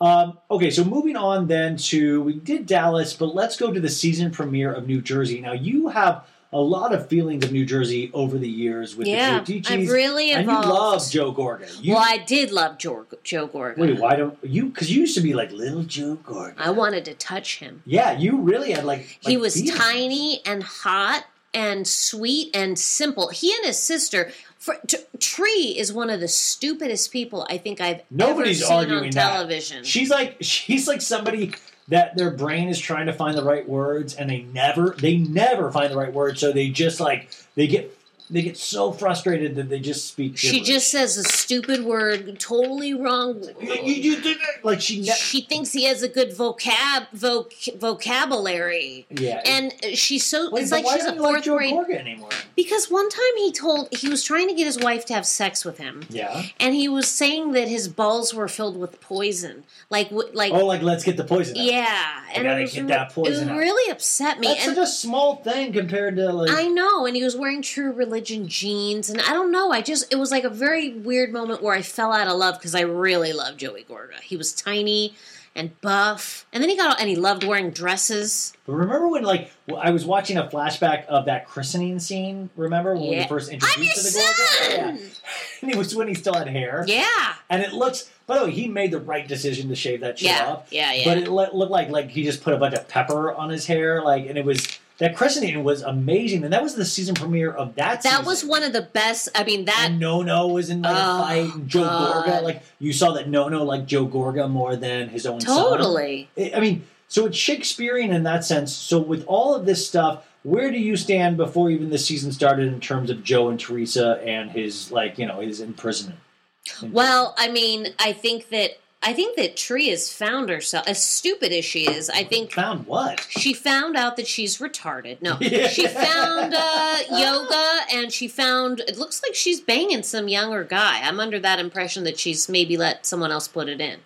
Speaker 2: Um, okay, so moving on then to we did Dallas, but let's go to the season premiere of New Jersey. Now you have a lot of feelings of New Jersey over the years with
Speaker 6: Yeah,
Speaker 2: the Giudices,
Speaker 6: I've really
Speaker 2: and
Speaker 6: evolved.
Speaker 2: you love Joe Gorga. You,
Speaker 6: well, I did love Joe, Joe Gorga.
Speaker 2: wait, why don't you? Because you used to be like little Joe Gorga.
Speaker 6: I wanted to touch him.
Speaker 2: Yeah, you really had like,
Speaker 6: he was
Speaker 2: feelings.
Speaker 6: tiny and hot and sweet and simple. He and his sister. For, t- Tree is one of the stupidest people I think I've
Speaker 2: Nobody's
Speaker 6: ever seen
Speaker 2: arguing
Speaker 6: on
Speaker 2: that.
Speaker 6: television.
Speaker 2: She's like she's like somebody that their brain is trying to find the right words and they never they never find the right words, so they just like they get they get so frustrated that they just speak.
Speaker 6: she just says a stupid word, totally wrong.
Speaker 2: You- you- you did it. like she ne-
Speaker 6: She thinks he has a good vocab voc, vocabulary.
Speaker 2: yeah.
Speaker 6: And she's so
Speaker 2: Wait,
Speaker 6: it's like
Speaker 2: why
Speaker 6: she's a
Speaker 2: don't you like
Speaker 6: fourth
Speaker 2: Joe
Speaker 6: grade
Speaker 2: Gorga anymore?
Speaker 6: because one time he told he was trying to get his wife to have sex with him.
Speaker 2: Yeah.
Speaker 6: And he was saying that his balls were filled with poison, like like
Speaker 2: Oh, like let's get the poison. out.
Speaker 6: yeah, and
Speaker 2: gotta
Speaker 6: was
Speaker 2: get that poison
Speaker 6: It
Speaker 2: out.
Speaker 6: really upset me.
Speaker 2: That's
Speaker 6: and
Speaker 2: such a small thing compared to like.
Speaker 6: I know, and he was wearing True Religion jeans, and I don't know. I just it was like a very weird moment where I fell out of love because I really loved Joey Gorga. He was tiny and buff, and then he got and he loved wearing dresses.
Speaker 2: But remember when like I was watching a flashback of that christening scene? Remember when we
Speaker 6: Yeah.
Speaker 2: were first introduced to the Gorga? Yeah. And it was when he still had hair.
Speaker 6: Yeah,
Speaker 2: And it looks. By the way, he made the right decision to shave that shit
Speaker 6: yeah,
Speaker 2: off.
Speaker 6: yeah, yeah.
Speaker 2: But it looked like like he just put a bunch of pepper on his hair, like, and it was that christening was amazing, and that was the season premiere of that.
Speaker 6: that
Speaker 2: season.
Speaker 6: was one of the best. I mean, that
Speaker 2: No No was in like,
Speaker 6: Oh,
Speaker 2: fight, and Joe
Speaker 6: God.
Speaker 2: Gorga, like you saw that No No like Joe Gorga more than his own son.
Speaker 6: totally.
Speaker 2: I I mean, so it's Shakespearean in that sense. So with all of this stuff, where do you stand before even the season started in terms of Joe and Teresa and his like you know his imprisonment?
Speaker 6: Well, I mean, I think that I think that Tree has found herself as stupid as she is. I think
Speaker 2: Found what?
Speaker 6: she found out that she's retarded. No,
Speaker 2: Yeah.
Speaker 6: she found uh, yoga, and she found it looks like she's banging some younger guy. I'm under that impression that she's maybe let someone else put it in.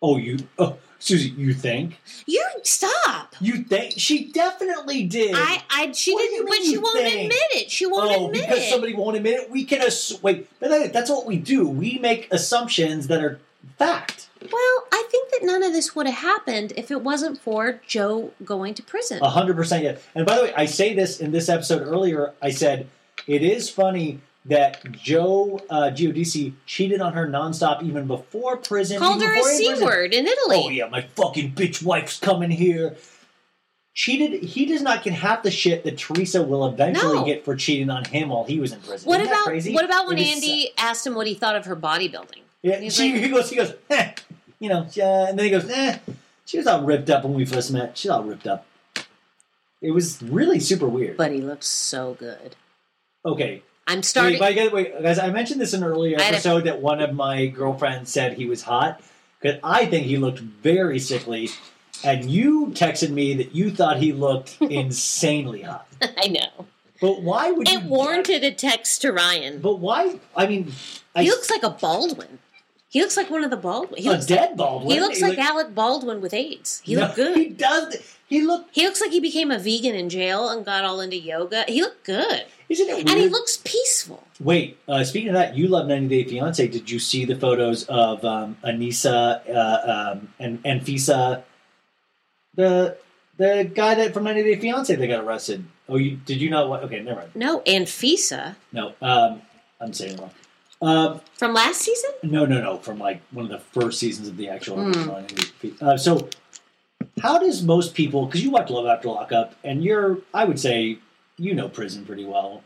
Speaker 2: Oh, you, oh, Suzy, you think?
Speaker 6: You stop.
Speaker 2: You think she definitely did?
Speaker 6: I, I, she
Speaker 2: What
Speaker 6: didn't, but she won't
Speaker 2: think?
Speaker 6: admit it. She won't
Speaker 2: oh,
Speaker 6: admit
Speaker 2: because
Speaker 6: it.
Speaker 2: somebody won't admit it. We can assume. Wait, but that- that's what we do. We make assumptions that are fact.
Speaker 6: well, I think that none of this would have happened if it wasn't for Joe going to prison.
Speaker 2: A hundred percent. Yeah. And by the way, I say this in this episode earlier. I said it is funny that Joe uh, Giudice cheated on her nonstop even before prison.
Speaker 6: Called her a
Speaker 2: before in
Speaker 6: c
Speaker 2: prison.
Speaker 6: word in Italy.
Speaker 2: Oh yeah, my fucking bitch wife's coming here. Cheated. He does not get half the shit that Teresa will eventually
Speaker 6: No.
Speaker 2: get for cheating on him while he was in prison.
Speaker 6: What
Speaker 2: Isn't
Speaker 6: about
Speaker 2: crazy?
Speaker 6: what about when Andy asked him what he thought of her bodybuilding?
Speaker 2: Yeah, she,
Speaker 6: like-
Speaker 2: he goes. He goes. Eh, you know, uh, and then he goes. Eh, she was all ripped up when we first met. She's all ripped up. It was really super weird.
Speaker 6: But he looks so good.
Speaker 2: okay,
Speaker 6: I'm starting.
Speaker 2: Wait, but I get- wait, guys, I mentioned this in an earlier
Speaker 6: I had a-
Speaker 2: episode that one of my girlfriends said he was hot because I think he looked very sickly, and you texted me that you thought he looked insanely hot.
Speaker 6: I know.
Speaker 2: But why would
Speaker 6: It warranted a text to Ryan.
Speaker 2: But why? I mean, I,
Speaker 6: He looks like a Baldwin. He looks like one of the Baldwin. He
Speaker 2: a
Speaker 6: looks
Speaker 2: dead
Speaker 6: like,
Speaker 2: Baldwin.
Speaker 6: He looks like Alec Baldwin with AIDS. He
Speaker 2: No,
Speaker 6: looked good.
Speaker 2: He does. He looked.
Speaker 6: He looks like he became a vegan in jail and got all into yoga. He looked good.
Speaker 2: Isn't it weird?
Speaker 6: And he looks peaceful.
Speaker 2: Wait, uh, speaking of that, you love 90 Day Fiance. Did you see the photos of um, Anissa uh, um, and and Fisa, the the guy that from 90 Day Fiance that got arrested? Oh, you did you not? What? Okay, never mind.
Speaker 6: No, and Fisa
Speaker 2: No, um, I'm saying wrong. Um,
Speaker 6: from last season?
Speaker 2: no, no, no. From like one of the first seasons of the actual original 90 Day Fi- Uh, so, how does most people? Because you watch Love After Lockup, and you're, I would say, you know prison pretty well.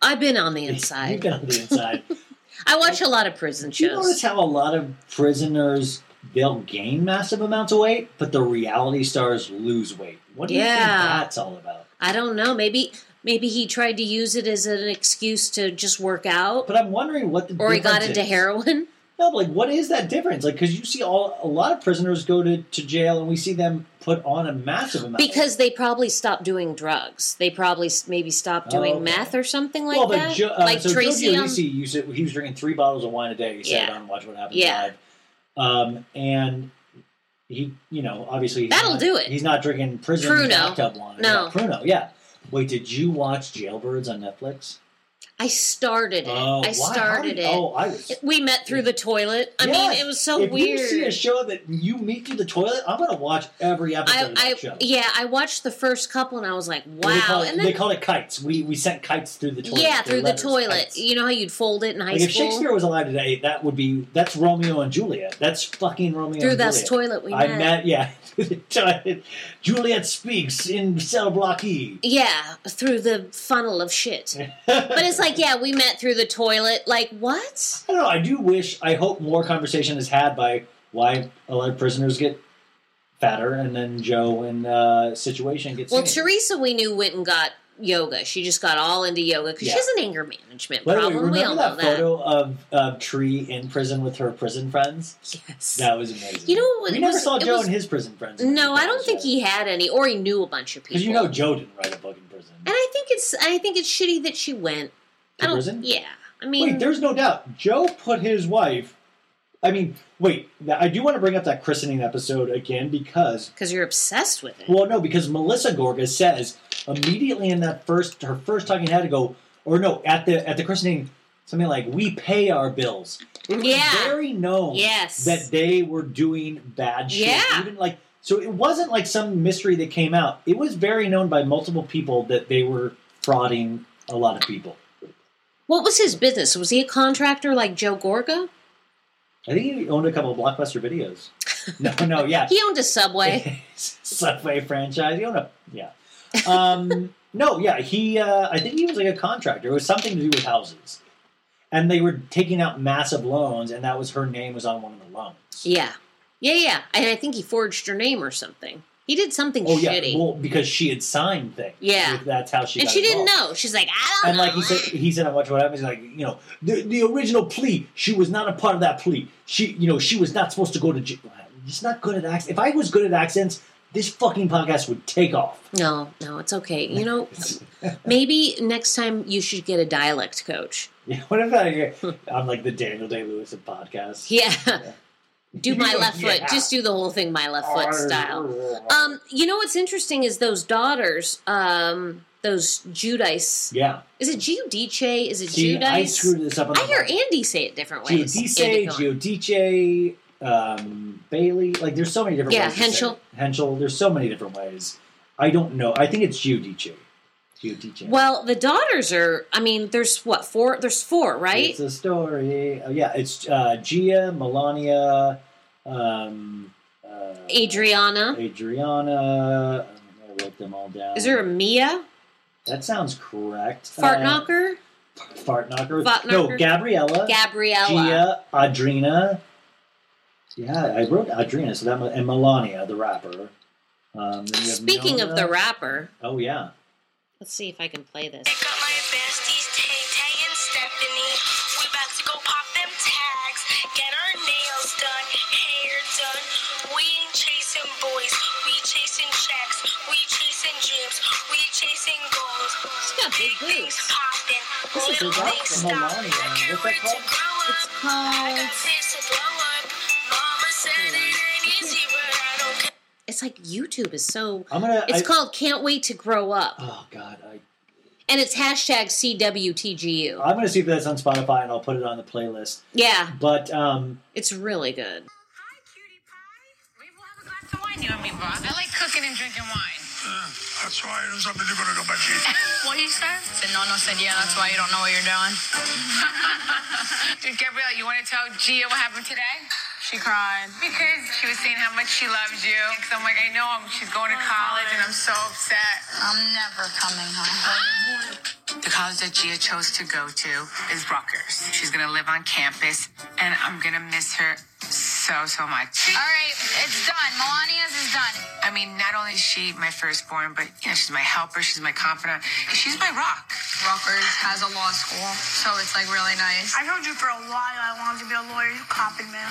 Speaker 6: I've been on the inside.
Speaker 2: You've been on the inside.
Speaker 6: I watch a lot of prison
Speaker 2: Do you notice how a lot of prisoners they'll gain massive amounts of weight, but the reality stars lose weight? What do you think that's all about?
Speaker 6: I don't know. Maybe maybe he tried to use it as an excuse to just work out,
Speaker 2: But I'm wondering what the
Speaker 6: or he got into
Speaker 2: is.
Speaker 6: heroin.
Speaker 2: No, but like what is that difference? Like because you see all a lot of prisoners go to, to jail, and we see them put on a massive amount.
Speaker 6: Because they probably stopped doing drugs. They probably maybe stopped doing
Speaker 2: Oh, okay.
Speaker 6: meth or something like
Speaker 2: well, but
Speaker 6: that.
Speaker 2: Jo- uh,
Speaker 6: like
Speaker 2: so
Speaker 6: Tracy
Speaker 2: Joe Giudice used it, he was drinking three bottles of wine a day. He said
Speaker 6: Yeah.
Speaker 2: on Watch What Happens
Speaker 6: Yeah.
Speaker 2: Live, um, and he, you know, obviously
Speaker 6: That'll
Speaker 2: not-
Speaker 6: do it.
Speaker 2: He's not drinking prison
Speaker 6: Pruno.
Speaker 2: bathtub wine.
Speaker 6: No.
Speaker 2: Pruno. Yeah. Wait, did you watch Jailbirds on Netflix?
Speaker 6: I started it.
Speaker 2: Oh, why?
Speaker 6: I started it.
Speaker 2: Oh, I was.
Speaker 6: We met through the toilet. I
Speaker 2: Yes.
Speaker 6: mean, it was so
Speaker 2: if
Speaker 6: weird.
Speaker 2: you see a show that you meet through the toilet, I'm going to watch every episode
Speaker 6: I,
Speaker 2: of that
Speaker 6: I
Speaker 2: show.
Speaker 6: yeah, I watched the first couple and I was like,
Speaker 2: Well, They
Speaker 6: wow.
Speaker 2: call, it,
Speaker 6: and
Speaker 2: they
Speaker 6: then
Speaker 2: called it kites. We we sent kites through the toilet.
Speaker 6: yeah, through the
Speaker 2: letters,
Speaker 6: toilet.
Speaker 2: kites.
Speaker 6: You know how you'd fold it in high
Speaker 2: Like if? Shakespeare was alive today, that would be that's Romeo and Juliet. That's fucking Romeo
Speaker 6: through
Speaker 2: and
Speaker 6: that toilet we
Speaker 2: I
Speaker 6: met.
Speaker 2: met, yeah. Juliet speaks in cell block E.
Speaker 6: Yeah, through the funnel of shit. but it's like, yeah, we met through the toilet. Like, what?
Speaker 2: I don't know. I do wish. I hope more conversation is had by why a lot of prisoners get fatter, and then Joe and uh, situation gets.
Speaker 6: Well. Teresa, we knew went and got yoga. She just got all into yoga because
Speaker 2: Yeah.
Speaker 6: she has an anger management
Speaker 2: By the way,
Speaker 6: problem. we all
Speaker 2: remember
Speaker 6: know
Speaker 2: that
Speaker 6: that.
Speaker 2: photo of, of Tree in prison with her prison friends?
Speaker 6: Yes.
Speaker 2: That was amazing.
Speaker 6: You know,
Speaker 2: we never
Speaker 6: was-
Speaker 2: saw Joe
Speaker 6: was-
Speaker 2: and his prison friends.
Speaker 6: no, I don't think he had any, or he knew a bunch of people.
Speaker 2: Because you know Joe didn't write a book in prison.
Speaker 6: And I think it's, I think it's shitty that she went.
Speaker 2: To
Speaker 6: oh,
Speaker 2: prison?
Speaker 6: Yeah, I mean,
Speaker 2: Wait, there's no doubt. Joe put his wife. I mean, wait. I do want to bring up that christening episode again because,
Speaker 6: because you're obsessed with it.
Speaker 2: well, no, because Melissa Gorga says immediately in that first her first talking head to go, or no, at the at the christening, something like "We pay our bills." It was
Speaker 6: Yeah.
Speaker 2: very known
Speaker 6: Yes.
Speaker 2: that they were doing bad shit.
Speaker 6: Yeah.
Speaker 2: Even like so, it wasn't like some mystery that came out. It was very known by multiple people that they were frauding a lot of people.
Speaker 6: What was his business? Was he a contractor like Joe Gorga?
Speaker 2: I think he owned a couple of blockbuster videos. No, no, yeah.
Speaker 6: He owned a Subway.
Speaker 2: Subway franchise. You own a yeah. Um, no, yeah. He, uh, I think he was like a contractor. It was something to do with houses, and they were taking out massive loans, and that was her name was on one of the loans.
Speaker 6: yeah, yeah, yeah. And I think he forged her name or something. He did something
Speaker 2: Oh yeah,
Speaker 6: shitty.
Speaker 2: well because she had signed things.
Speaker 6: Yeah.
Speaker 2: that's how she.
Speaker 6: and she didn't
Speaker 2: involved.
Speaker 6: know. She's like, I don't
Speaker 2: And
Speaker 6: know.
Speaker 2: like he said, he said on Watch What Happens, He's like you know, the the original plea, she was not a part of that plea. She, you know, she was not supposed to go to jail. Just not good at accents. If I was good at accents, this fucking podcast would take off.
Speaker 6: no, no, it's okay. You know, maybe next time you should get a dialect coach.
Speaker 2: Yeah, what if I, I'm like the Daniel Day Lewis of podcasts?
Speaker 6: Yeah. Do my left foot. Just do the whole thing my left foot style. Um, you know what's interesting is those daughters, um, those Judice.
Speaker 2: Yeah.
Speaker 6: Is it Giudice? Is it
Speaker 2: See,
Speaker 6: Judice?
Speaker 2: I screwed this up.
Speaker 6: I hear Andy say it different ways.
Speaker 2: Giudice. Giudice, um, Bailey. Like, there's so many different
Speaker 6: Yeah,
Speaker 2: ways. say
Speaker 6: Henschel.
Speaker 2: Henschel. There's so many different ways. I don't know. I think it's Giudice. Giudice.
Speaker 6: Well, the daughters are. I mean, there's what four? There's four, right?
Speaker 2: It's a story. Oh, yeah, it's uh, Gia, Milania, um, uh,
Speaker 6: Audriana.
Speaker 2: Audriana. I wrote them all down.
Speaker 6: Is there a Mia?
Speaker 2: That sounds correct.
Speaker 6: Fart
Speaker 2: Uh,
Speaker 6: knocker?
Speaker 2: Fart knocker. No. Gabriella.
Speaker 6: Gabriella.
Speaker 2: Gia, Adrina. Yeah, I wrote Adrina, so that and Milania, the rapper. Um,
Speaker 6: Speaking of the rapper,
Speaker 2: oh yeah,
Speaker 6: let's see if I can play this.
Speaker 1: Pick up my besties, Tay Tay and Stephanie. We about to go pop them tags, get our nails done, hair done. We ain't chasing boys, we chasing checks, we chasing dreams, we chasing goals.
Speaker 6: She's big
Speaker 1: things popping,
Speaker 2: This is
Speaker 1: little
Speaker 2: the
Speaker 1: things
Speaker 2: from. Milania.
Speaker 1: I can't
Speaker 2: What's that
Speaker 1: wait to
Speaker 2: called?
Speaker 1: grow
Speaker 6: It's.
Speaker 1: I
Speaker 6: called.
Speaker 1: got this to blow up. Mama said it ain't hmm. easy, but I don't care.
Speaker 6: It's like YouTube is so.
Speaker 2: I'm gonna.
Speaker 6: It's
Speaker 2: I-
Speaker 6: called "Can't Wait to Grow Up,"
Speaker 2: Oh god, I,
Speaker 6: and it's hashtag CWTGU.
Speaker 2: I'm gonna see if that's on Spotify and I'll put it on the playlist.
Speaker 6: Yeah,
Speaker 2: But um,
Speaker 6: it's really good.
Speaker 1: Hi, cutie pie. Maybe we'll have a glass of wine,
Speaker 4: You and me, boss. I like cooking and drinking wine.
Speaker 7: That's why there's something different about you.
Speaker 1: What he said?
Speaker 4: Said no, no, said yeah. That's why you don't know what you're doing. Dude, Gabrielle, you want to tell Gia what happened today? She cried because she was saying how much she loves you. Because I'm like, I know I'm, she's going to college, and I'm so upset.
Speaker 8: I'm never coming home.
Speaker 4: The college that Gia chose to go to is Rutgers. She's gonna live on campus, and I'm gonna miss her so so so much.
Speaker 8: All right, it's done. Milania's is done.
Speaker 4: I mean, not only is she my firstborn, but you know, she's my helper, she's my confidant, she's my rock.
Speaker 8: Rutgers has a law school, so it's like really nice.
Speaker 1: I told you for a while I wanted to be a lawyer, you copping me.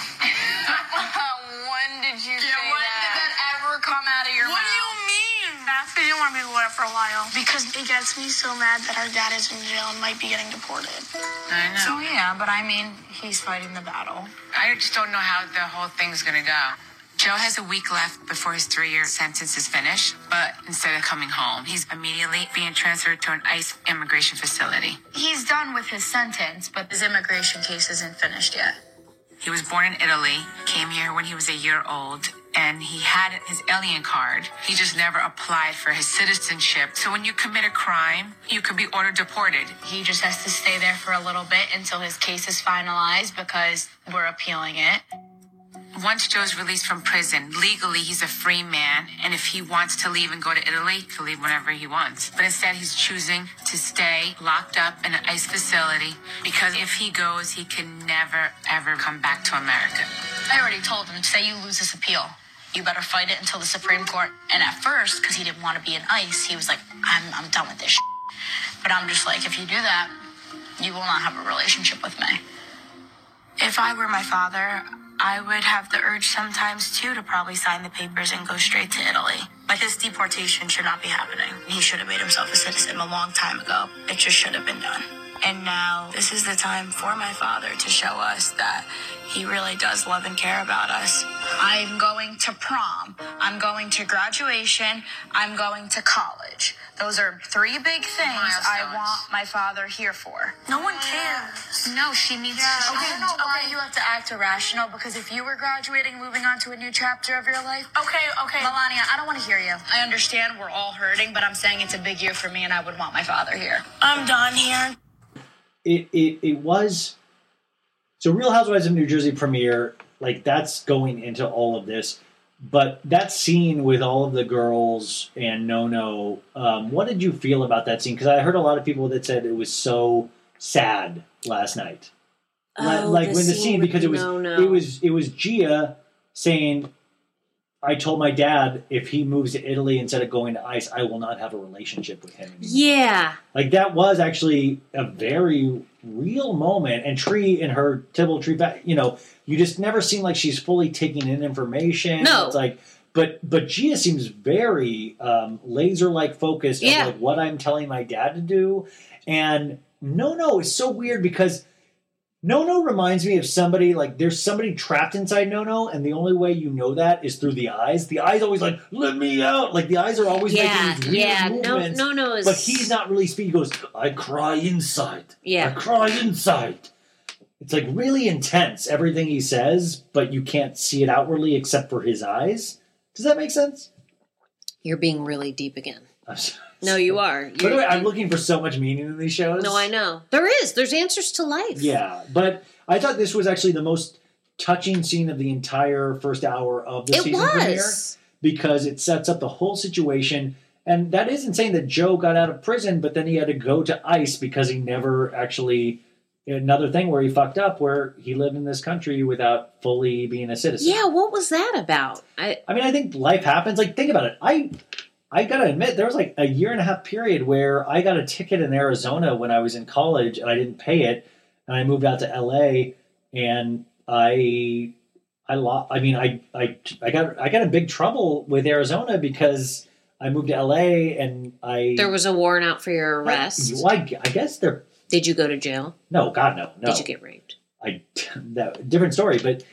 Speaker 8: when did you
Speaker 4: Yeah,
Speaker 8: say
Speaker 4: when
Speaker 8: that?
Speaker 4: did that
Speaker 8: ever come out of your
Speaker 1: What do you mean? That's because you want to be a lawyer for a while. Because it gets me so mad that our dad is in jail and might be getting deported.
Speaker 4: I know.
Speaker 8: So yeah, but I mean, he's fighting the battle.
Speaker 4: I just don't know how the whole thing's gonna go. Joe has a week left before his three-year sentence is finished, but instead of coming home, he's immediately being transferred to an ICE immigration facility.
Speaker 8: He's done with his sentence, but his immigration case isn't finished yet.
Speaker 4: He was born in Italy, came here when he was a year old, and he had his alien card. He just never applied for his citizenship. So when you commit a crime, you could be ordered deported.
Speaker 8: He just has to stay there for a little bit until his case is finalized because we're appealing it.
Speaker 4: Once Joe's released from prison, legally he's a free man, and if he wants to leave and go to Italy, he can leave whenever he wants. But instead, he's choosing to stay locked up in an ICE facility because if he goes, he can never, ever come back to America.
Speaker 8: I already told him, say you lose this appeal. You better fight it until the Supreme Court. And at first, because he didn't want to be in ICE, he was like, I'm, I'm done with this shit. But I'm just like, if you do that, you will not have a relationship with me.
Speaker 1: If I were my father, I would have the urge sometimes too to probably sign the papers and go straight to Italy. But his deportation should not be happening. He should have made himself a citizen a long time ago. It just should have been done. And now this is the time for my father to show us that he really does love and care about us.
Speaker 8: I'm going to prom. I'm going to graduation. I'm going to college. Those are three big things I
Speaker 4: Milestones.
Speaker 8: want my father here for.
Speaker 1: No one cares.
Speaker 8: No, she needs to.
Speaker 1: I
Speaker 8: Okay,
Speaker 1: don't know
Speaker 8: okay,
Speaker 1: why-
Speaker 8: you have to act irrational because if you were graduating, moving on to a new chapter of your life,
Speaker 1: Okay, okay.
Speaker 8: Milania, I don't want to hear you. I understand we're all hurting, but I'm saying it's a big year for me, and I would want my father here.
Speaker 1: I'm done here.
Speaker 2: It it it was so Real Housewives of New Jersey premiere like that's going into all of this, but that scene with all of the girls and No No, um, what did you feel about that scene? Because I heard a lot of people that said it was so sad last night. Like-
Speaker 6: Oh,
Speaker 2: like
Speaker 6: the
Speaker 2: when the
Speaker 6: scene
Speaker 2: scene because it was
Speaker 6: No-No.
Speaker 2: it was it was Gia saying. I told my dad if he moves to Italy instead of going to ICE, I will not have a relationship with him. Anymore.
Speaker 6: Yeah,
Speaker 2: Like that was actually a very real moment. And Tree in her typical Tree, you know, you just never seem like she's fully taking in information.
Speaker 6: No.
Speaker 2: it's like, but but Gia seems very um, laser like focused
Speaker 6: Yeah.
Speaker 2: on like what I'm telling my dad to do. And no, no, it's so weird because. No No reminds me of somebody like there's somebody trapped inside No No, and the only way you know that is through the eyes. The eyes always like let me out. Like the eyes are always
Speaker 6: yeah,
Speaker 2: making these weird
Speaker 6: yeah. No,
Speaker 2: movements
Speaker 6: no, no. Is
Speaker 2: but he's not really speaking. He goes, I cry inside.
Speaker 6: Yeah, I
Speaker 2: cry inside. it's like really intense everything he says, but you can't see it outwardly except for his eyes. Does that make sense?
Speaker 6: You're being really deep again. No, you are.
Speaker 2: By the way, I'm looking for so much meaning in these shows.
Speaker 6: no, I know. There is. There's answers to life.
Speaker 2: Yeah, but I thought this was actually the most touching scene of the entire first hour of the
Speaker 6: It
Speaker 2: season premiere because it sets up the whole situation. And that isn't saying that Joe got out of prison, but then he had to go to ICE because he never actually. Another thing where he fucked up, where he lived in this country without fully being a citizen.
Speaker 6: Yeah, what was that about? I
Speaker 2: I mean, I think life happens. Like, think about it. I, I gotta admit, there was like a year and a half period where I got a ticket in Arizona when I was in college, and I didn't pay it, and I moved out to LA, and I, I lost. I mean, I, I, I got, I got in big trouble with Arizona because I moved to LA, and I
Speaker 6: there was a warrant out for your arrest.
Speaker 2: Well, I, I guess they're
Speaker 6: Did you go to jail?
Speaker 2: no, God, no, no.
Speaker 6: Did you get raped?
Speaker 2: I that different story, but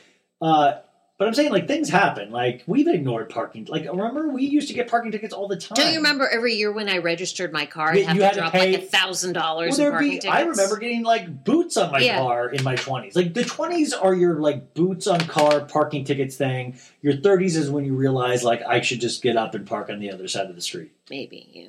Speaker 2: uh but I'm saying like things happen. Like we've ignored parking. Like remember we used to get parking tickets all the time.
Speaker 6: Don't you remember every year when I registered my car, I'd have
Speaker 2: you
Speaker 6: to
Speaker 2: had to
Speaker 6: drop
Speaker 2: pay-
Speaker 6: like a thousand dollars in parking
Speaker 2: be,
Speaker 6: tickets?
Speaker 2: I remember getting like boots on my
Speaker 6: Yeah.
Speaker 2: car in my 20s. Like the 20s are your like boots on car parking tickets thing. Your 30s is when you realize like I should just get up and park on the other side of the street.
Speaker 6: Maybe, yeah.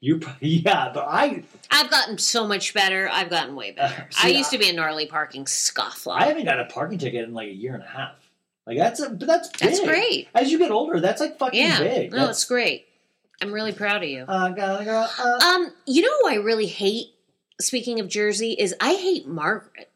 Speaker 2: You yeah, but I
Speaker 6: I've gotten so much better. I've gotten way better.
Speaker 2: Uh, see,
Speaker 6: I used to be a gnarly parking scofflaw.
Speaker 2: I haven't got a parking ticket in like a year and a half. Like that's a but that's
Speaker 6: That's great.
Speaker 2: As you get older, that's like fucking
Speaker 6: yeah,
Speaker 2: big.
Speaker 6: no,
Speaker 2: That's-
Speaker 6: it's great. I'm really proud of you.
Speaker 2: uh, gotta go, uh,
Speaker 6: Um, you know who I really hate? Speaking of Jersey, is I hate Margaret.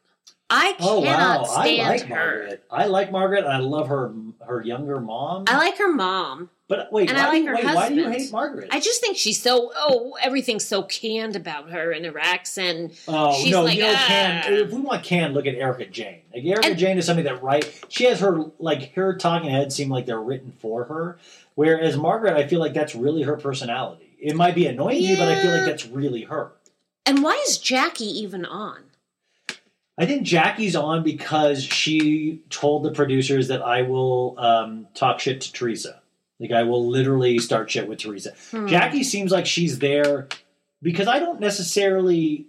Speaker 6: I
Speaker 2: Oh
Speaker 6: cannot
Speaker 2: wow, I
Speaker 6: stand
Speaker 2: like
Speaker 6: her.
Speaker 2: Margaret. I like Margaret, and I love her her younger mom.
Speaker 6: I like her mom.
Speaker 2: but wait,
Speaker 6: and
Speaker 2: why,
Speaker 6: I
Speaker 2: do
Speaker 6: like
Speaker 2: you,
Speaker 6: her
Speaker 2: wait why do you hate Margaret?
Speaker 6: I just think she's so oh everything's so canned about her and her accent.
Speaker 2: oh
Speaker 6: she's
Speaker 2: no,
Speaker 6: like,
Speaker 2: you know,
Speaker 6: "Ah."
Speaker 2: Can if we want Can, look at Erika Jayne. Like Erika
Speaker 6: And-
Speaker 2: Jayne is somebody that right. She has her like her talking heads seem like they're written for her, whereas Margaret, I feel like that's really her personality. It might be annoying to you, but I feel like that's really her.
Speaker 6: And why is Jackie even on?
Speaker 2: I think Jackie's on because she told the producers that I will um, talk shit to Teresa. Like I will literally start shit with Teresa.
Speaker 6: Hmm.
Speaker 2: Jackie seems like she's there because I don't necessarily.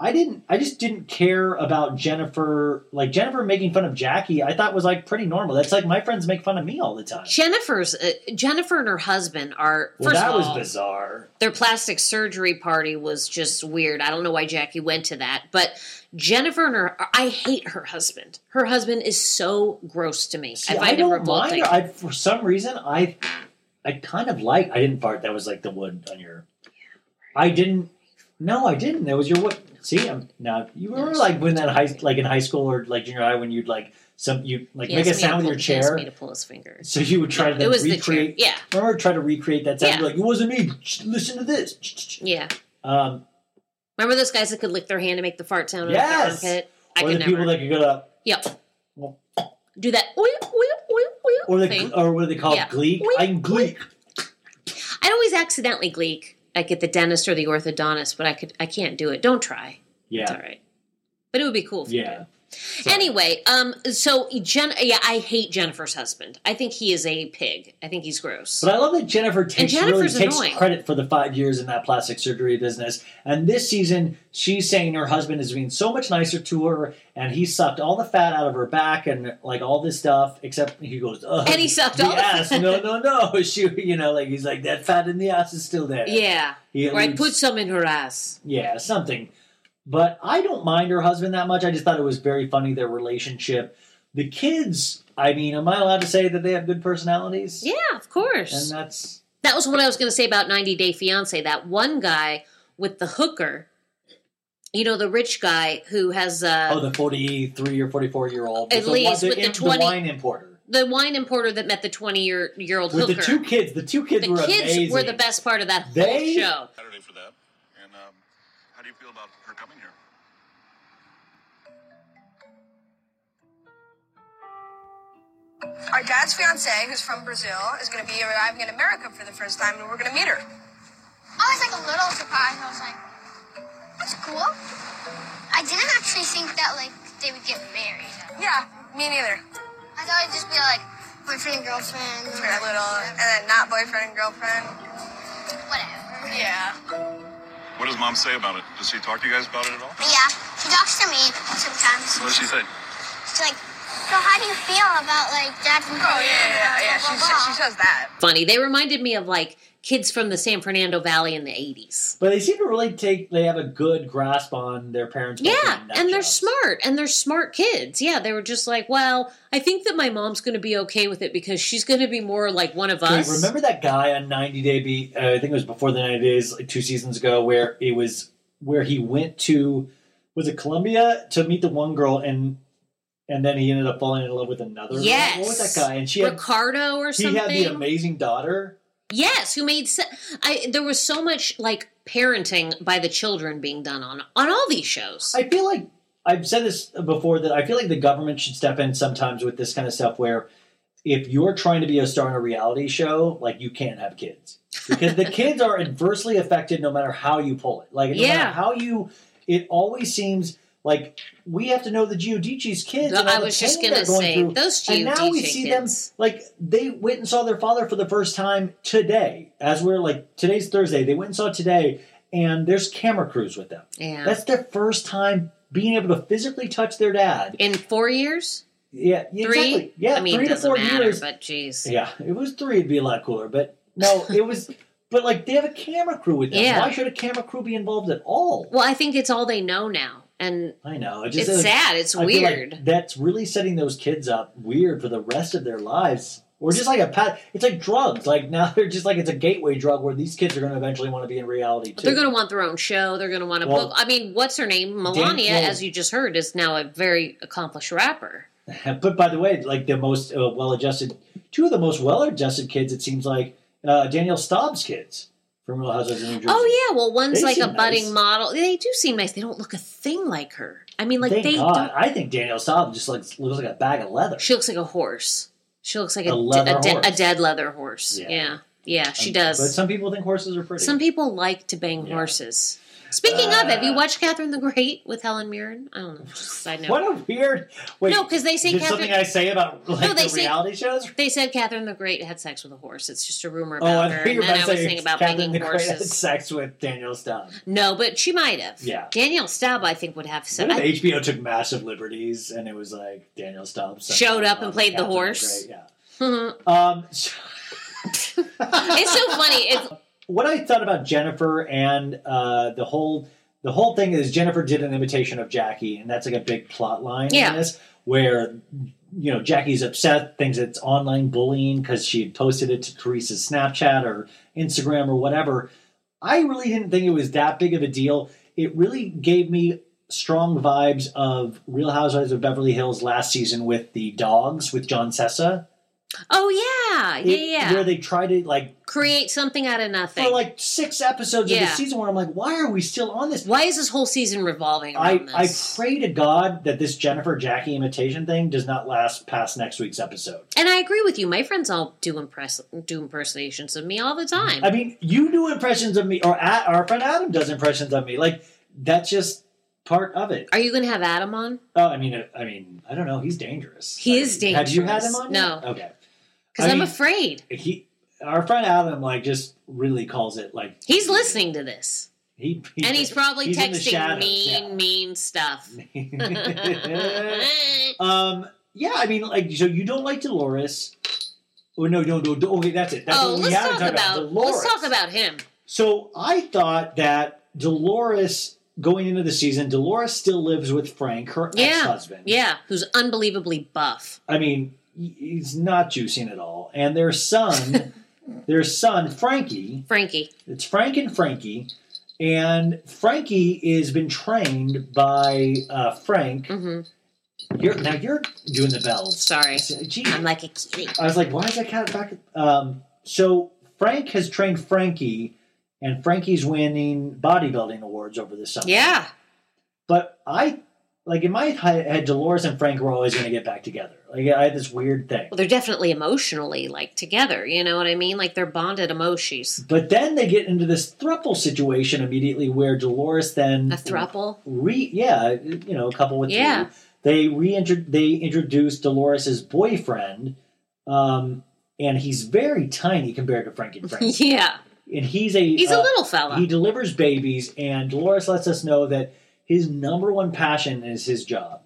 Speaker 2: I didn't. I just didn't care about Jennifer. Like Jennifer making fun of Jackie, I thought was like pretty normal. That's like my friends make fun of me all the time.
Speaker 6: Jennifer's uh, Jennifer and her husband are
Speaker 2: Well, that
Speaker 6: of
Speaker 2: was bizarre.
Speaker 6: their plastic surgery party was just weird. I don't know why Jackie went to that, but Jennifer and her I hate her husband. Her husband is so gross to me.
Speaker 2: See,
Speaker 6: I
Speaker 2: I,
Speaker 6: find him
Speaker 2: don't
Speaker 6: revolting.
Speaker 2: mind. I for some reason I I kind of like. I didn't fart. That was like the wood on your. I didn't. No, I didn't. That was your wood. See, I'm now. You were like when that high, like in high school or like junior high, when you'd like some you like make a
Speaker 6: asked me to
Speaker 2: sound with your
Speaker 6: he asked
Speaker 2: chair.
Speaker 6: me to pull his fingers.
Speaker 2: So you would try to
Speaker 6: it was the chair.
Speaker 2: recreate.
Speaker 6: Yeah,
Speaker 2: Remember, try to recreate that sound.
Speaker 6: Yeah.
Speaker 2: Like it wasn't me. Listen to this.
Speaker 6: yeah.
Speaker 2: Um,
Speaker 6: Remember those guys that could lick their hand to make the fart sound
Speaker 2: Yes!
Speaker 6: the? I
Speaker 2: or the
Speaker 6: never.
Speaker 2: people that could go to,
Speaker 6: yep.
Speaker 2: Well-
Speaker 6: Do that. Oil, oil, oil, oil
Speaker 2: or the,
Speaker 6: thing.
Speaker 2: or what do they call
Speaker 6: Yeah.
Speaker 2: it? Gleek. I'm Gleek.
Speaker 6: I'd always accidentally gleek, like at the dentist or the orthodontist, but I could. I can't do it. Don't try. Yeah. It's all right. But it would be cool. If you
Speaker 2: yeah.
Speaker 6: Did. Anyway, um, so Jen, yeah, I hate Jennifer's husband. I think he is a pig. I think he's gross.
Speaker 2: But I love that Jennifer takes really
Speaker 6: Jennifer's
Speaker 2: takes
Speaker 6: annoying.
Speaker 2: credit for the five years in that plastic surgery business. And this season, she's saying her husband is being so much nicer to her, and he sucked all the fat out of her back and like all this stuff. Except he goes, Ugh,
Speaker 6: And he sucked all the
Speaker 2: ass. No, no, no. She, you know, like he's like that fat in the ass is still there.
Speaker 6: yeah,
Speaker 2: He
Speaker 6: or I put some in her ass.
Speaker 2: yeah, something. But I don't mind her husband that much. I just thought it was very funny their relationship. The kids, I mean, am I allowed to say that they have good personalities?
Speaker 6: Yeah, of course.
Speaker 2: And that's
Speaker 6: that was what I was going to say about 90 Day Fiance. That one guy with the hooker, you know, the rich guy who has uh,
Speaker 2: oh, the forty-three or forty-four year old
Speaker 6: At least with the
Speaker 2: im-
Speaker 6: 20
Speaker 2: wine importer
Speaker 6: the wine importer that met the 20 year year old
Speaker 2: with
Speaker 6: hooker.
Speaker 2: the two kids. The two kids
Speaker 6: The
Speaker 2: were
Speaker 6: kids
Speaker 2: amazing.
Speaker 6: were the best part of that whole show.
Speaker 9: Saturday for that. And um, how do you feel about her coming
Speaker 1: Our dad's fiance, who's from Brazil, is going to be arriving in America for the first time, and we're going to meet her.
Speaker 10: I was like a little surprised. I was like, that's cool. I didn't actually think that like they would get married.
Speaker 1: Yeah, me neither.
Speaker 10: I thought it'd just be like boyfriend and girlfriend.
Speaker 1: For a little, and then not boyfriend and girlfriend.
Speaker 10: Whatever.
Speaker 1: Yeah.
Speaker 9: What does mom say about it? Does she talk to you guys about it at all?
Speaker 10: Yeah. She talks to me sometimes.
Speaker 9: What does she say?
Speaker 10: She's like, so how do you feel about like dad's and
Speaker 11: Oh yeah, yeah, yeah. She,
Speaker 10: blah, blah,
Speaker 11: she says that.
Speaker 6: Funny. They reminded me of like kids from the San Fernando Valley in the 80s.
Speaker 2: But they seem to really take. They have a good grasp on their parents.
Speaker 6: Yeah, and they're
Speaker 2: jobs.
Speaker 6: smart, and they're smart kids. Yeah, they were just like, well, I think that my mom's going to be okay with it because she's going to be more like one of
Speaker 2: Wait,
Speaker 6: us.
Speaker 2: remember that guy on 90 Day Beat? Uh, I think it was before the 90 Days, like two seasons ago, where it was where he went to was it Colombia to meet the one girl and and then he ended up falling in love with another.
Speaker 6: Yes.
Speaker 2: what was that guy? And she had
Speaker 6: Ricardo or something.
Speaker 2: he had the amazing daughter.
Speaker 6: Yes, who made se- I there was so much like parenting by the children being done on on all these shows.
Speaker 2: I feel like I've said this before that I feel like the government should step in sometimes with this kind of stuff where if you're trying to be a star in a reality show, like you can't have kids because the kids are adversely affected no matter how you pull it. Like no
Speaker 6: Yeah.
Speaker 2: matter how you, it always seems like we have to know the Giudici's kids.
Speaker 6: No,
Speaker 2: and
Speaker 6: I was just gonna
Speaker 2: going
Speaker 6: say,
Speaker 2: through.
Speaker 6: those
Speaker 2: and now we see
Speaker 6: kids.
Speaker 2: them like they went and saw their father for the first time today. As we're like today's Thursday, they went and saw today, and there's camera crews with them.
Speaker 6: yeah.
Speaker 2: That's their first time being able to physically touch their dad.
Speaker 6: in 4 years?
Speaker 2: Yeah,
Speaker 6: Three?
Speaker 2: exactly. Yeah,
Speaker 6: I mean,
Speaker 2: three to four
Speaker 6: matter,
Speaker 2: years.
Speaker 6: but jeez.
Speaker 2: Yeah, it was three, it'd be a lot cooler. But no, it was. But like, they have a camera crew with them.
Speaker 6: Yeah.
Speaker 2: Why should a camera crew be involved at all?
Speaker 6: Well, I think it's all they know now. And
Speaker 2: I know. It just,
Speaker 6: it's sad. It's
Speaker 2: I feel like
Speaker 6: weird.
Speaker 2: that's really setting those kids up weird for the rest of their lives. Or just like a pat. It's like drugs. Like now they're just like it's a gateway drug where these kids are going to eventually want to be in reality too.
Speaker 6: They're going to want their own show. They're going to want to
Speaker 2: Well,
Speaker 6: book. I mean, what's her name? Milania,
Speaker 2: well-
Speaker 6: as you just heard, is now a very accomplished rapper.
Speaker 2: But by the way, like the most uh, well-adjusted, two of the most well-adjusted kids, it seems like uh, Danielle Staub's kids from Real Housewives of New Jersey.
Speaker 6: Oh yeah, well, one's
Speaker 2: They
Speaker 6: like a budding
Speaker 2: nice.
Speaker 6: model. They do seem nice. They don't look a thing like her. I mean, like
Speaker 2: Thank
Speaker 6: they
Speaker 2: God.
Speaker 6: don't.
Speaker 2: I think Danielle Staub just like looks like a bag of leather.
Speaker 6: She looks like a horse. She looks like a,
Speaker 2: A
Speaker 6: de- a, de- a dead leather horse.
Speaker 2: Yeah.
Speaker 6: Yeah, yeah, she
Speaker 2: Um,
Speaker 6: does.
Speaker 2: But some people think horses are pretty.
Speaker 6: Some people like to bang
Speaker 2: Yeah.
Speaker 6: horses. Speaking of, have you
Speaker 2: Uh,
Speaker 6: watched Catherine the Great with Helen Mirren? I don't know. Side note.
Speaker 2: What a weird. Wait,
Speaker 6: No, 'cause they say Catherine-
Speaker 2: something I say about like
Speaker 6: No, they
Speaker 2: the
Speaker 6: say-
Speaker 2: reality shows.
Speaker 6: They said Catherine the Great had sex with a horse. It's just a rumor
Speaker 2: Oh,
Speaker 6: about
Speaker 2: I
Speaker 6: her. And then I was
Speaker 2: say
Speaker 6: saying about
Speaker 2: Catherine Great had
Speaker 6: horses.
Speaker 2: sex with Danielle Staub.
Speaker 6: No, but she might have.
Speaker 2: Yeah.
Speaker 6: Danielle Staub, I think, would have
Speaker 2: What
Speaker 6: sex.
Speaker 2: if HBO took massive liberties and it was like Danielle Staub
Speaker 6: Showed up and played the horse?
Speaker 2: Yeah.
Speaker 6: it's
Speaker 2: Um,
Speaker 6: so funny. It's
Speaker 2: what I thought about Jennifer and uh, the whole the whole thing is Jennifer did an imitation of Jackie, and that's like a big plot line
Speaker 6: Yeah.
Speaker 2: in this where you know Jackie's upset, thinks it's online bullying because she had posted it to Teresa's Snapchat or Instagram or whatever. I really didn't think it was that big of a deal. It really gave me strong vibes of Real Housewives of Beverly Hills last season with the dogs with John Sessa.
Speaker 6: Oh yeah, yeah,
Speaker 2: It-
Speaker 6: yeah.
Speaker 2: Where they try to like
Speaker 6: Create something out of nothing.
Speaker 2: for like six episodes of the season where I'm like, why are we still on this?
Speaker 6: Why is this whole season revolving
Speaker 2: I,
Speaker 6: around
Speaker 2: I
Speaker 6: this?
Speaker 2: pray to God that this Jennifer Jackie imitation thing does not last past next week's episode.
Speaker 6: and I agree with you. My friends all do impress do impersonations of me all the time.
Speaker 2: I mean, you do impressions of me, or A- our friend Adam does impressions of me. Like that's just part of it.
Speaker 6: Are you going to have Adam on?
Speaker 2: Oh, I mean, uh, I mean, I don't know. He's dangerous.
Speaker 6: He
Speaker 2: Like,
Speaker 6: is dangerous.
Speaker 2: Have you had him on?
Speaker 6: No.
Speaker 2: Yet? Okay.
Speaker 6: Because I'm
Speaker 2: mean-
Speaker 6: afraid
Speaker 2: He, our friend Adam, like just really calls it like
Speaker 6: he's listening to this,
Speaker 2: He, he-
Speaker 6: and he's probably
Speaker 2: he's
Speaker 6: texting mean,
Speaker 2: yeah.
Speaker 6: mean stuff.
Speaker 2: um, yeah, I mean, like, so you don't like Dolores? Oh no, no, no. no okay, that's it. That's
Speaker 6: oh, let's talk about,
Speaker 2: Dolores.
Speaker 6: let's talk about him.
Speaker 2: So I thought that Dolores going into the season, Dolores still lives with Frank, her
Speaker 6: Yeah,
Speaker 2: ex-husband.
Speaker 6: yeah, who's unbelievably buff.
Speaker 2: I mean, he's not juicing at all. And their son, their son Frankie,
Speaker 6: Frankie.
Speaker 2: it's Frank and Frankie, and Frankie has been trained by uh, Frank.
Speaker 6: hmm
Speaker 2: You're, now you're doing the bells.
Speaker 6: Sorry,
Speaker 2: Gee,
Speaker 6: I'm like a kitty.
Speaker 2: I was like, why is that cat back? Um, so Frank has trained Frankie, and Frankie's winning bodybuilding awards over the summer.
Speaker 6: Yeah,
Speaker 2: But I, like, in my head, Dolores and Frank were always going to get back together. Like, I had this weird thing.
Speaker 6: well, they're definitely emotionally like together. You know what I mean? Like they're bonded emotions.
Speaker 2: But then they get into this thruple situation immediately where Dolores then
Speaker 6: A thruple.
Speaker 2: re yeah, you know, a couple with
Speaker 6: Yeah.
Speaker 2: They reintro they introduce Dolores' boyfriend, um, and he's very tiny compared to Frank and Frank.
Speaker 6: yeah,
Speaker 2: and he's a
Speaker 6: he's a
Speaker 2: uh,
Speaker 6: little fella.
Speaker 2: He delivers babies, and Dolores lets us know that his number one passion is his job.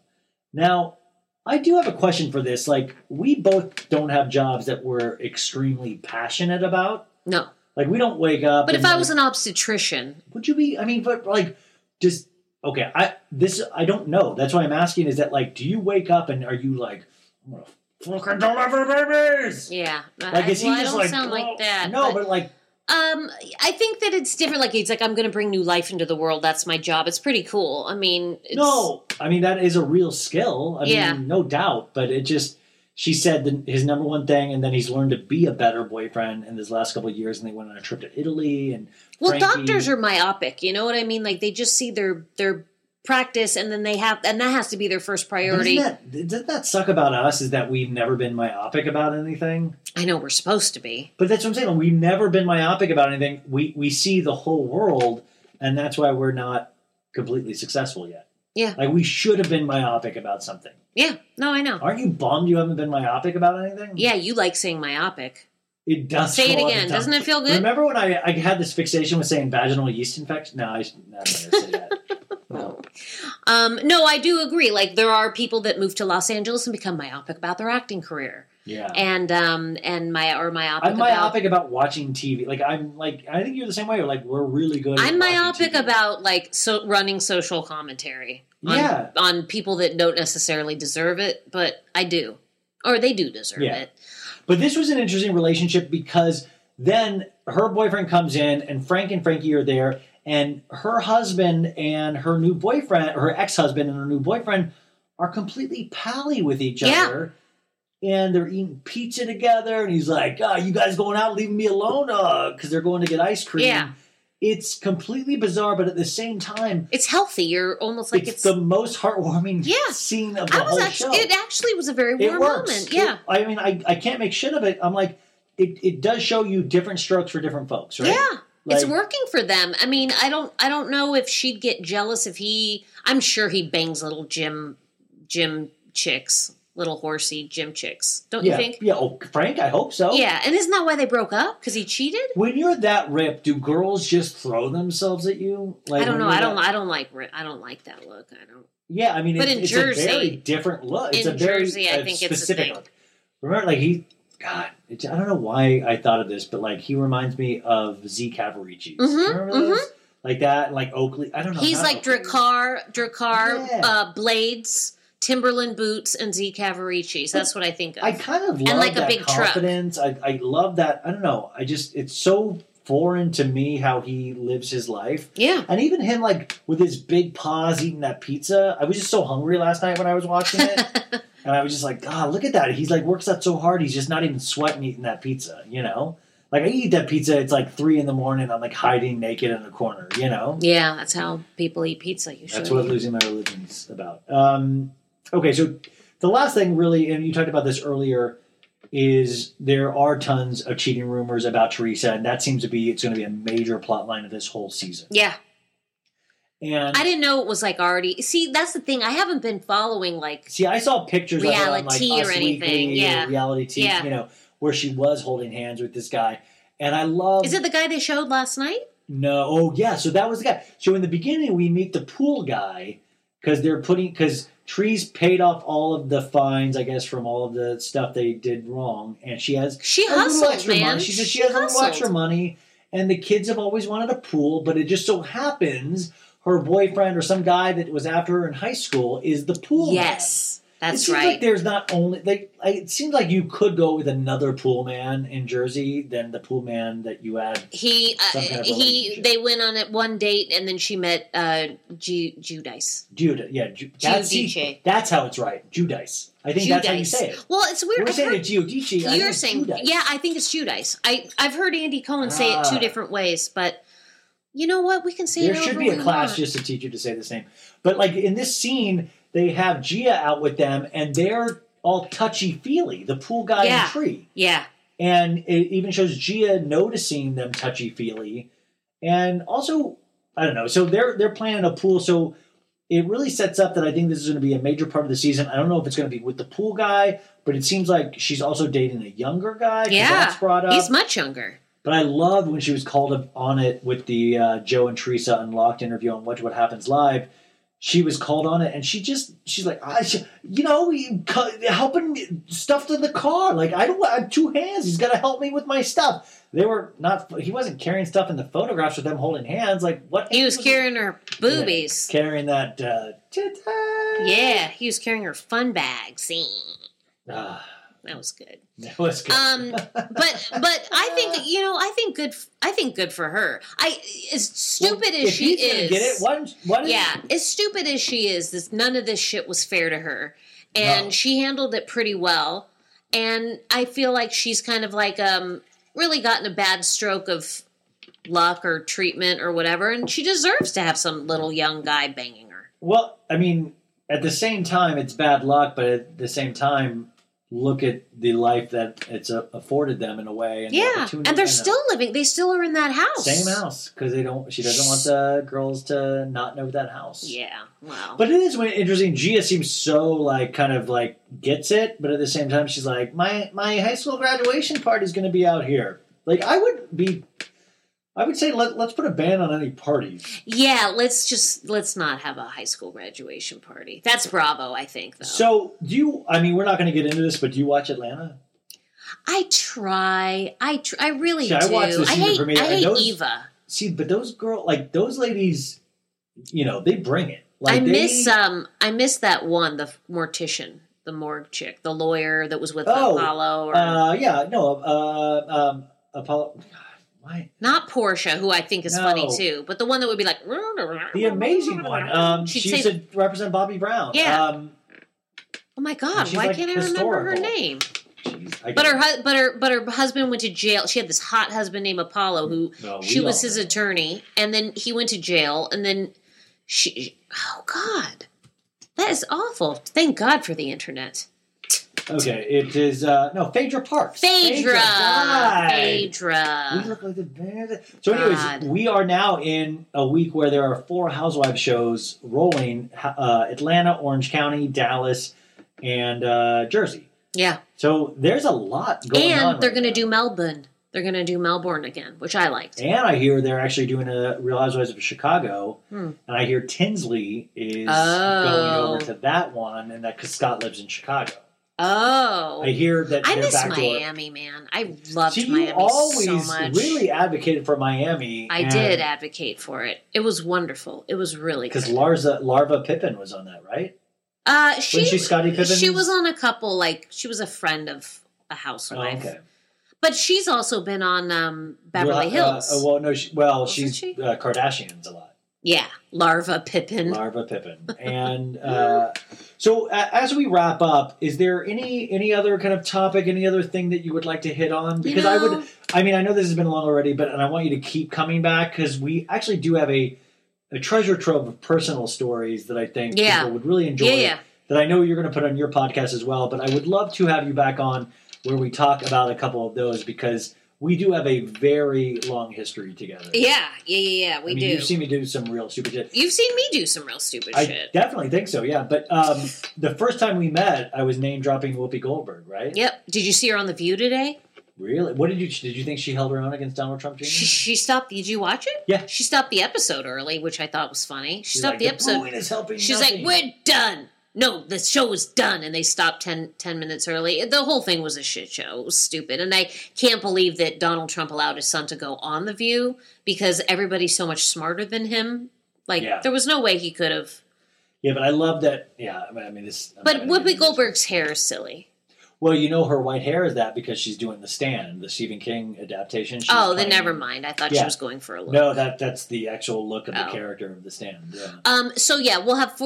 Speaker 2: Now, I do have a question for this. Like, we both don't have jobs that we're extremely passionate about.
Speaker 6: No.
Speaker 2: Like, we don't wake up.
Speaker 6: But if I
Speaker 2: like,
Speaker 6: was an obstetrician,
Speaker 2: would you be? I mean, but like, just okay. I this I don't know. That's why I'm asking. Is that like, do you wake up and are you like, I'm gonna fucking deliver babies?
Speaker 6: yeah.
Speaker 2: Like,
Speaker 6: I,
Speaker 2: is he
Speaker 6: well, I
Speaker 2: just
Speaker 6: don't
Speaker 2: like
Speaker 6: sound
Speaker 2: "Oh,"
Speaker 6: like that.
Speaker 2: No, but, like,
Speaker 6: Um, I think that it's different. Like it's like I'm going to bring new life into the world. That's my job. It's pretty cool. I mean, it's,
Speaker 2: no. I mean, that is a real skill. I
Speaker 6: Yeah.
Speaker 2: mean, no doubt. But it just. She said that his number one thing, and then he's learned to be a better boyfriend in his last couple of years. And they went on a trip to Italy, and
Speaker 6: Well,
Speaker 2: Frankie-
Speaker 6: doctors are myopic. You know what I mean? Like they just see their their practice, and then they have, and that has to be their first priority.
Speaker 2: Isn't that, doesn't that suck about us? Is that we've never been myopic about anything?
Speaker 6: I know we're supposed to be.
Speaker 2: But that's what I'm saying. We've never been myopic about anything. We we see the whole world, and that's why we're not completely successful yet.
Speaker 6: Yeah.
Speaker 2: Like we should have been myopic about something.
Speaker 6: Yeah. No, I know.
Speaker 2: Aren't you bummed you haven't been myopic about anything?
Speaker 6: Yeah, you like saying myopic.
Speaker 2: It does.
Speaker 6: Say it
Speaker 2: feel all the
Speaker 6: again. Doesn't it feel good?
Speaker 2: Remember when I, I had this fixation with saying vaginal yeast infection? No, I, I'm not going to say that. No.
Speaker 6: Um, no, I do agree. Like there are people that move to Los Angeles and become myopic about their acting career,
Speaker 2: Yeah.
Speaker 6: and um, and my or myopic.
Speaker 2: I'm
Speaker 6: about,
Speaker 2: myopic about watching TV. Like I'm like I think you're the same way. You're like we're really good.
Speaker 6: I'm myopic about like so running social commentary. On,
Speaker 2: Yeah.
Speaker 6: on people that don't necessarily deserve it, but I do, or they do deserve
Speaker 2: Yeah.
Speaker 6: it.
Speaker 2: But this was an interesting relationship because then her boyfriend comes in and Frank and Frankie are there and her husband and her new boyfriend, her ex-husband and her new boyfriend are completely pally with each
Speaker 6: Yeah.
Speaker 2: other. And they're eating pizza together and he's like, "Ah, you guys going out leaving me alone uh cuz they're going to get ice cream."
Speaker 6: Yeah.
Speaker 2: It's completely bizarre, but at the same time,
Speaker 6: It's healthy. You're almost like
Speaker 2: it's,
Speaker 6: it's.
Speaker 2: the most heartwarming
Speaker 6: Yeah.
Speaker 2: scene of the
Speaker 6: I was
Speaker 2: whole
Speaker 6: actually.
Speaker 2: show
Speaker 6: It actually was a very
Speaker 2: it
Speaker 6: warm moment.
Speaker 2: It-
Speaker 6: Yeah.
Speaker 2: I mean, I, I can't make shit of it. I'm like, it, it does show you different strokes for different folks, right?
Speaker 6: Yeah. It's working for them. I mean, I don't I don't know if she'd get jealous if he I'm sure he bangs little gym gym chicks, little horsey gym chicks. Don't
Speaker 2: yeah,
Speaker 6: you think?
Speaker 2: Yeah, oh, Frank, I hope so.
Speaker 6: Yeah, and isn't that why they broke up? Because he cheated?
Speaker 2: When you're that ripped, do girls just throw themselves at you? Like
Speaker 6: I don't know. I don't.
Speaker 2: that-
Speaker 6: I don't like. I don't like that look. I don't.
Speaker 2: Yeah, I mean,
Speaker 6: But
Speaker 2: it's,
Speaker 6: in
Speaker 2: it's
Speaker 6: Jersey-
Speaker 2: a very different look. It's
Speaker 6: in
Speaker 2: a very
Speaker 6: Jersey, I
Speaker 2: uh,
Speaker 6: think it's a
Speaker 2: specific
Speaker 6: thing.
Speaker 2: look. Remember, like he, God, it, I don't know why I thought of this, but like he reminds me of Z Cavaricci.
Speaker 6: Mhm,
Speaker 2: Remember those? Like that, like Oakley. I don't know.
Speaker 6: He's like
Speaker 2: Oakley.
Speaker 6: Drakkar, Drakkar,
Speaker 2: Yeah.
Speaker 6: uh, Blades, Timberland boots, and Z Cavaricci's. That's what I think of.
Speaker 2: I kind of love
Speaker 6: And like a
Speaker 2: that
Speaker 6: big truck.
Speaker 2: confidence. I, I love that. I don't know. I just it's so foreign to me how he lives his life.
Speaker 6: Yeah.
Speaker 2: And even him like with his big paws eating that pizza. I was just so hungry last night when I was watching it. and I was just like, God, look at that. He's like works out so hard. He's just not even sweating eating that pizza, you know? Like I eat that pizza, it's like three in the morning, I'm like hiding naked in the corner, you know?
Speaker 6: yeah, that's how people eat pizza usually.
Speaker 2: That's what losing my religion's about. Um, okay, so the last thing, really, and you talked about this earlier, is there are tons of cheating rumors about Teresa, and that seems to be it's going to be a major plot line of this whole season.
Speaker 6: Yeah.
Speaker 2: And
Speaker 6: I didn't know it was like already. See, that's the thing. I haven't been following like
Speaker 2: see, I saw pictures
Speaker 6: Reality
Speaker 2: of it on like
Speaker 6: or
Speaker 2: Us
Speaker 6: anything,
Speaker 2: Weekly,
Speaker 6: yeah.
Speaker 2: reality TV,
Speaker 6: Yeah.
Speaker 2: you know, where she was holding hands with this guy, and I love.
Speaker 6: Is it the guy they showed last night?
Speaker 2: No, oh yeah, so that was the guy. So in the beginning, we meet the pool guy because they're putting because Trees paid off all of the fines, I guess, from all of the stuff they did wrong, and she has
Speaker 6: She
Speaker 2: a little
Speaker 6: hustled,
Speaker 2: extra
Speaker 6: man.
Speaker 2: money. She said she,
Speaker 6: She
Speaker 2: has a little
Speaker 6: hustled.
Speaker 2: extra money, and the kids have always wanted a pool, but it just so happens her boyfriend or some guy that was after her in high school is the pool. yes. man.
Speaker 6: Yes,
Speaker 2: it
Speaker 6: that's
Speaker 2: seems
Speaker 6: right.
Speaker 2: like there's not only. I- It seems like you could go with another pool man in Jersey than the pool man that you had.
Speaker 6: he uh,
Speaker 2: kind of
Speaker 6: he they went on it one date and then she met uh Ju- Judice.
Speaker 2: Judah, yeah, Ju- that's, that's how it's right. Judice. I think that's how you say it.
Speaker 6: Well, it's weird.
Speaker 2: We're
Speaker 6: I've
Speaker 2: saying it Giudice.
Speaker 6: You're saying,
Speaker 2: Giudice.
Speaker 6: yeah, I think it's Judice. I I've heard Andy Cohen say it two
Speaker 2: Ah.
Speaker 6: different ways, but you know what? We can say
Speaker 2: There should be a class
Speaker 6: want.
Speaker 2: just to teach you to say this name. But like in this scene, they have Gia out with them, and they're all touchy feely. The pool guy
Speaker 6: Yeah.
Speaker 2: and Tree,
Speaker 6: Yeah,
Speaker 2: and it even shows Gia noticing them touchy feely, and also I don't know. So they're they're playing a pool. So it really sets up that I think this is going to be a major part of the season. I don't know if it's going to be with the pool guy, but it seems like she's also dating a younger guy.
Speaker 6: yeah.
Speaker 2: that's brought up.
Speaker 6: He's much younger.
Speaker 2: But I loved when she was called up on it with the uh, Joe and Teresa Unlocked interview on Watch What Happens Live. she was called on it, and she just she's like, I, she- you know, helping stuff to the car. Like I don't I have two hands. He's got to help me with my stuff. They were not. He wasn't carrying stuff in the photographs with them holding hands. Like what?
Speaker 6: He was carrying her boobies.
Speaker 2: carrying that. Uh,
Speaker 6: Yeah, he was carrying her fun bag. See,
Speaker 2: ah,
Speaker 6: that was good.
Speaker 2: that was good.
Speaker 6: Um, but but I think you know I think good. I think good for her. I as stupid
Speaker 2: Well,
Speaker 6: as she is.
Speaker 2: get it. Why? don't- Why?
Speaker 6: yeah, as stupid as she is, this none of this shit was fair to her, and
Speaker 2: No.
Speaker 6: she handled it pretty well. And I feel like she's kind of like um really gotten a bad stroke of luck or treatment or whatever, and she deserves to have some little young guy banging her.
Speaker 2: Well, I mean, at the same time, it's bad luck, but at the same time, look at the life that it's uh, afforded them in a way. And
Speaker 6: Yeah,
Speaker 2: opportunity
Speaker 6: and they're
Speaker 2: the-
Speaker 6: still living. They still are in that house.
Speaker 2: same house because they don't. She doesn't want the girls to not know that house.
Speaker 6: Yeah. Wow.
Speaker 2: But it is interesting. Gia seems so like kind of like gets it, but at the same time, she's like, my my high school graduation party is going to be out here. Like I would be. I would say let, let's put a ban on any parties.
Speaker 6: Yeah, let's just let's not have a high school graduation party. That's Bravo, I think. Though
Speaker 2: So do you? I mean, we're not going to get into this, but do you watch Atlanta?
Speaker 6: I try. I tr- I really
Speaker 2: See, I
Speaker 6: do.
Speaker 2: watched the season
Speaker 6: hate.
Speaker 2: premiere,
Speaker 6: I hate
Speaker 2: those-
Speaker 6: Eva.
Speaker 2: See, but those girl, like those ladies, you know, they bring it. Like
Speaker 6: I
Speaker 2: they,
Speaker 6: miss um. I miss that one, the mortician, the morgue chick, the lawyer that was with
Speaker 2: Oh,
Speaker 6: Apollo, or
Speaker 2: Uh, yeah, no, uh, um, Apollo.
Speaker 6: Not Porsha, who I think is
Speaker 2: No.
Speaker 6: funny too, but the one that would be like
Speaker 2: The amazing one. Um,
Speaker 6: say-
Speaker 2: used to represent Bobby Brown.
Speaker 6: Yeah.
Speaker 2: Um,
Speaker 6: Oh my god! Why
Speaker 2: like,
Speaker 6: can't I remember her name?
Speaker 2: I
Speaker 6: But her, but her, but her husband went to jail. She had this hot husband named Apollo, who
Speaker 2: No,
Speaker 6: she was his attorney, and then he went to jail, and then she. Oh God, that is awful. Thank God for the internet.
Speaker 2: Okay, it is uh, no Phaedra Parks.
Speaker 6: Phaedra. Phaedra.
Speaker 2: We look like the. So, anyways,
Speaker 6: God.
Speaker 2: we are now in a week where there are four Housewives shows rolling: uh, Atlanta, Orange County, Dallas, and uh, Jersey.
Speaker 6: Yeah,
Speaker 2: So there's a lot going on.
Speaker 6: and they're
Speaker 2: right
Speaker 6: going to do Melbourne. They're going to do Melbourne again, which I liked.
Speaker 2: And I hear they're actually doing a Real Housewives of Chicago,
Speaker 6: Hmm.
Speaker 2: and I hear Tinsley is
Speaker 6: Oh.
Speaker 2: going over to that one, and that because Scott lives in Chicago.
Speaker 6: Oh,
Speaker 2: I hear that
Speaker 6: I miss
Speaker 2: back door-
Speaker 6: Miami, man. I loved
Speaker 2: See,
Speaker 6: Miami
Speaker 2: always
Speaker 6: so much.
Speaker 2: really advocated for Miami.
Speaker 6: I did advocate for it. It was wonderful. It was really
Speaker 2: because. Larva Larva Pippen was on that, right?
Speaker 6: Uh, she
Speaker 2: Wasn't she Scottie Pippen's-
Speaker 6: She was on a couple. Like she was a friend of a
Speaker 2: Oh,
Speaker 6: housewife,
Speaker 2: okay.
Speaker 6: but she's also been on um, Beverly
Speaker 2: Well,
Speaker 6: Hills.
Speaker 2: Uh, uh, well, no, she, well,
Speaker 6: Wasn't
Speaker 2: she's
Speaker 6: she?
Speaker 2: Uh, Kardashians a lot.
Speaker 6: Yeah, Larva Pippen.
Speaker 2: Larva Pippen. And uh, so, uh, as we wrap up, is there any any other kind of topic, any other thing that you would like to hit on? Because I
Speaker 6: know-
Speaker 2: would, I mean, I know this has been long already, but and I want you to keep coming back because we actually do have a a treasure trove of personal stories that I think
Speaker 6: Yeah.
Speaker 2: people would really enjoy.
Speaker 6: Yeah, yeah.
Speaker 2: That I know you're going to put on your podcast as well, but I would love to have you back on where we talk about a couple of those because we do have a very long history together.
Speaker 6: Yeah, yeah, yeah, yeah. We
Speaker 2: I mean,
Speaker 6: do.
Speaker 2: You've seen me do some real stupid shit.
Speaker 6: You've seen me do some real stupid
Speaker 2: I
Speaker 6: shit.
Speaker 2: definitely think so, yeah. But um, the first time we met, I was name dropping Whoopi Goldberg, right?
Speaker 6: Yep. Did you see her on the View today?
Speaker 2: Really? What did you did you think she held her own against Donald Trump Jr.?
Speaker 6: She, she stopped. Did you watch it?
Speaker 2: Yeah.
Speaker 6: She stopped the episode early, which I thought was funny. She
Speaker 2: She's
Speaker 6: stopped
Speaker 2: like,
Speaker 6: the episode.
Speaker 2: booing is helping
Speaker 6: She's
Speaker 2: nothing."
Speaker 6: like, "We're done." No, the show is done, and they stopped 10, 10 minutes early. The whole thing was a shit show. It was stupid, and I can't believe that Donald Trump allowed his son to go on the View because everybody's so much smarter than him. Like,
Speaker 2: Yeah.
Speaker 6: there was no way he could have.
Speaker 2: Yeah, but I love that. Yeah, I mean, this.
Speaker 6: But Whoopi. Goldberg's hair is silly.
Speaker 2: Well, you know, her white hair is that because she's doing the Stand, the Stephen King adaptation. She's
Speaker 6: oh, then never mind. I thought she was going for a look.
Speaker 2: No, that that's the actual look of the
Speaker 6: Oh.
Speaker 2: character of the Stand. Yeah.
Speaker 6: Um. So yeah, we'll have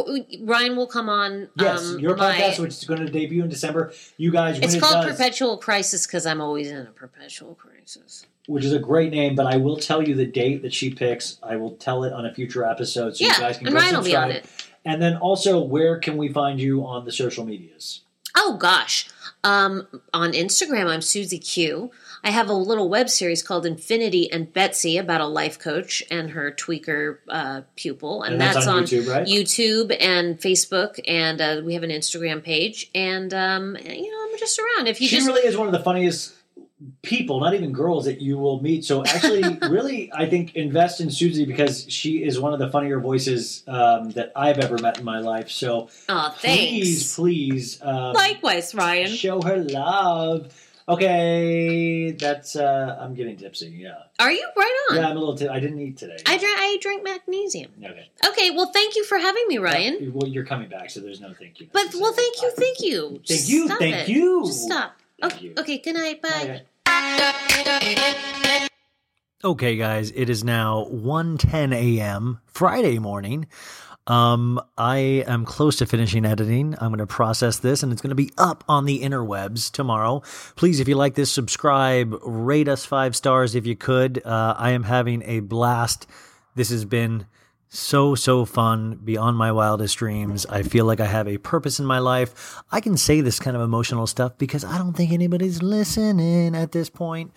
Speaker 6: Ryan will come on.
Speaker 2: Yes,
Speaker 6: um,
Speaker 2: your
Speaker 6: my-
Speaker 2: podcast, which is going to debut in December. You guys, when
Speaker 6: It's
Speaker 2: it
Speaker 6: called
Speaker 2: does,
Speaker 6: Perpetual Crisis because I'm always in a perpetual crisis.
Speaker 2: which is a great name, but I will tell you the date that she picks. I will tell it on a future episode, so
Speaker 6: Yeah,
Speaker 2: you guys can
Speaker 6: and
Speaker 2: go
Speaker 6: Ryan will be on it.
Speaker 2: And then also, where can we find you on the social medias?
Speaker 6: Oh gosh. Um, on Instagram, I'm Susie Q. I have a little web series called Infinity and Betsy about a life coach and her tweaker uh, pupil, and,
Speaker 2: And that's on YouTube, right?
Speaker 6: YouTube and Facebook, and uh, we have an Instagram page. And um, you know, I'm just around. If you
Speaker 2: she
Speaker 6: just
Speaker 2: really is one of the funniest people, not even girls, that you will meet. So actually, really, I think invest in Suzy because she is one of the funnier voices um, that I've ever met in my life. So please,
Speaker 6: thanks.
Speaker 2: please, um,
Speaker 6: Likewise, Ryan.
Speaker 2: show her love. Okay, that's uh, I'm getting tipsy. Yeah,
Speaker 6: Are you right on?
Speaker 2: yeah, I'm a little. T- I didn't eat today.
Speaker 6: I drink. I drink magnesium.
Speaker 2: okay.
Speaker 6: Okay. Well, thank you for having me, Ryan.
Speaker 2: Uh, well, you're coming back, so there's no thank you.
Speaker 6: But well, thank you, thank you.
Speaker 2: Thank you,
Speaker 6: stop
Speaker 2: thank
Speaker 6: it.
Speaker 2: you.
Speaker 6: Just stop. Okay,
Speaker 2: you.
Speaker 6: okay. Good night. Bye.
Speaker 2: Okay. Okay, guys, it is now 1:10 a.m. Friday morning. Um, I am close to finishing editing. I'm going to process this, and it's going to be up on the interwebs tomorrow. Please, if you like this, subscribe, rate us five stars if you could. Uh, I am having a blast. This has been so so fun beyond my wildest dreams i feel like i have a purpose in my life i can say this kind of emotional stuff because i don't think anybody's listening at this point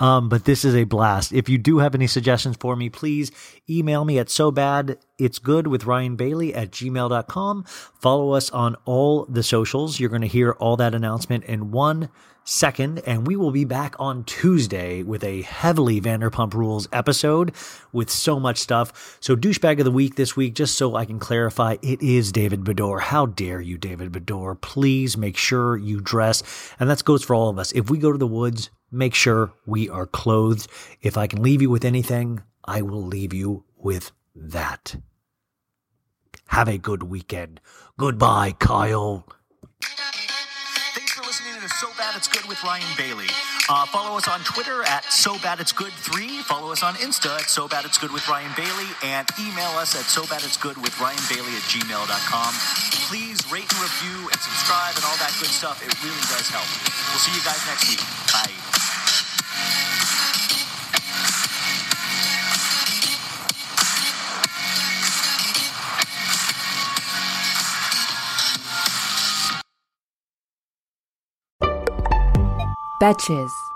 Speaker 2: um, but this is a blast. If you do have any suggestions for me, please email me at so bad it's good with Ryan Bailey at gmail.com. Follow us on all the socials. You're going to hear all that announcement in one second, and we will be back on Tuesday with a heavily Vanderpump Rules episode with so much stuff. So, douchebag of the week this week, just so I can clarify, it is David Beador. How dare you, David Beador? Please make sure you dress, and that goes for all of us. If we go to the woods, make sure we are clothed. If I can leave you with anything, I will leave you with that. Have a good weekend. Goodbye, Kyle.
Speaker 11: So Bad It's Good with Ryan Bailey. Uh, follow us on Twitter at So Bad It's Good 3. Follow us on Insta at So Bad It's Good with Ryan Bailey. And email us at So Bad It's Good with Ryan Bailey at gmail.com. Please rate and review and subscribe and all that good stuff. It really does help. We'll see you guys next week. Bye.
Speaker 12: Betches.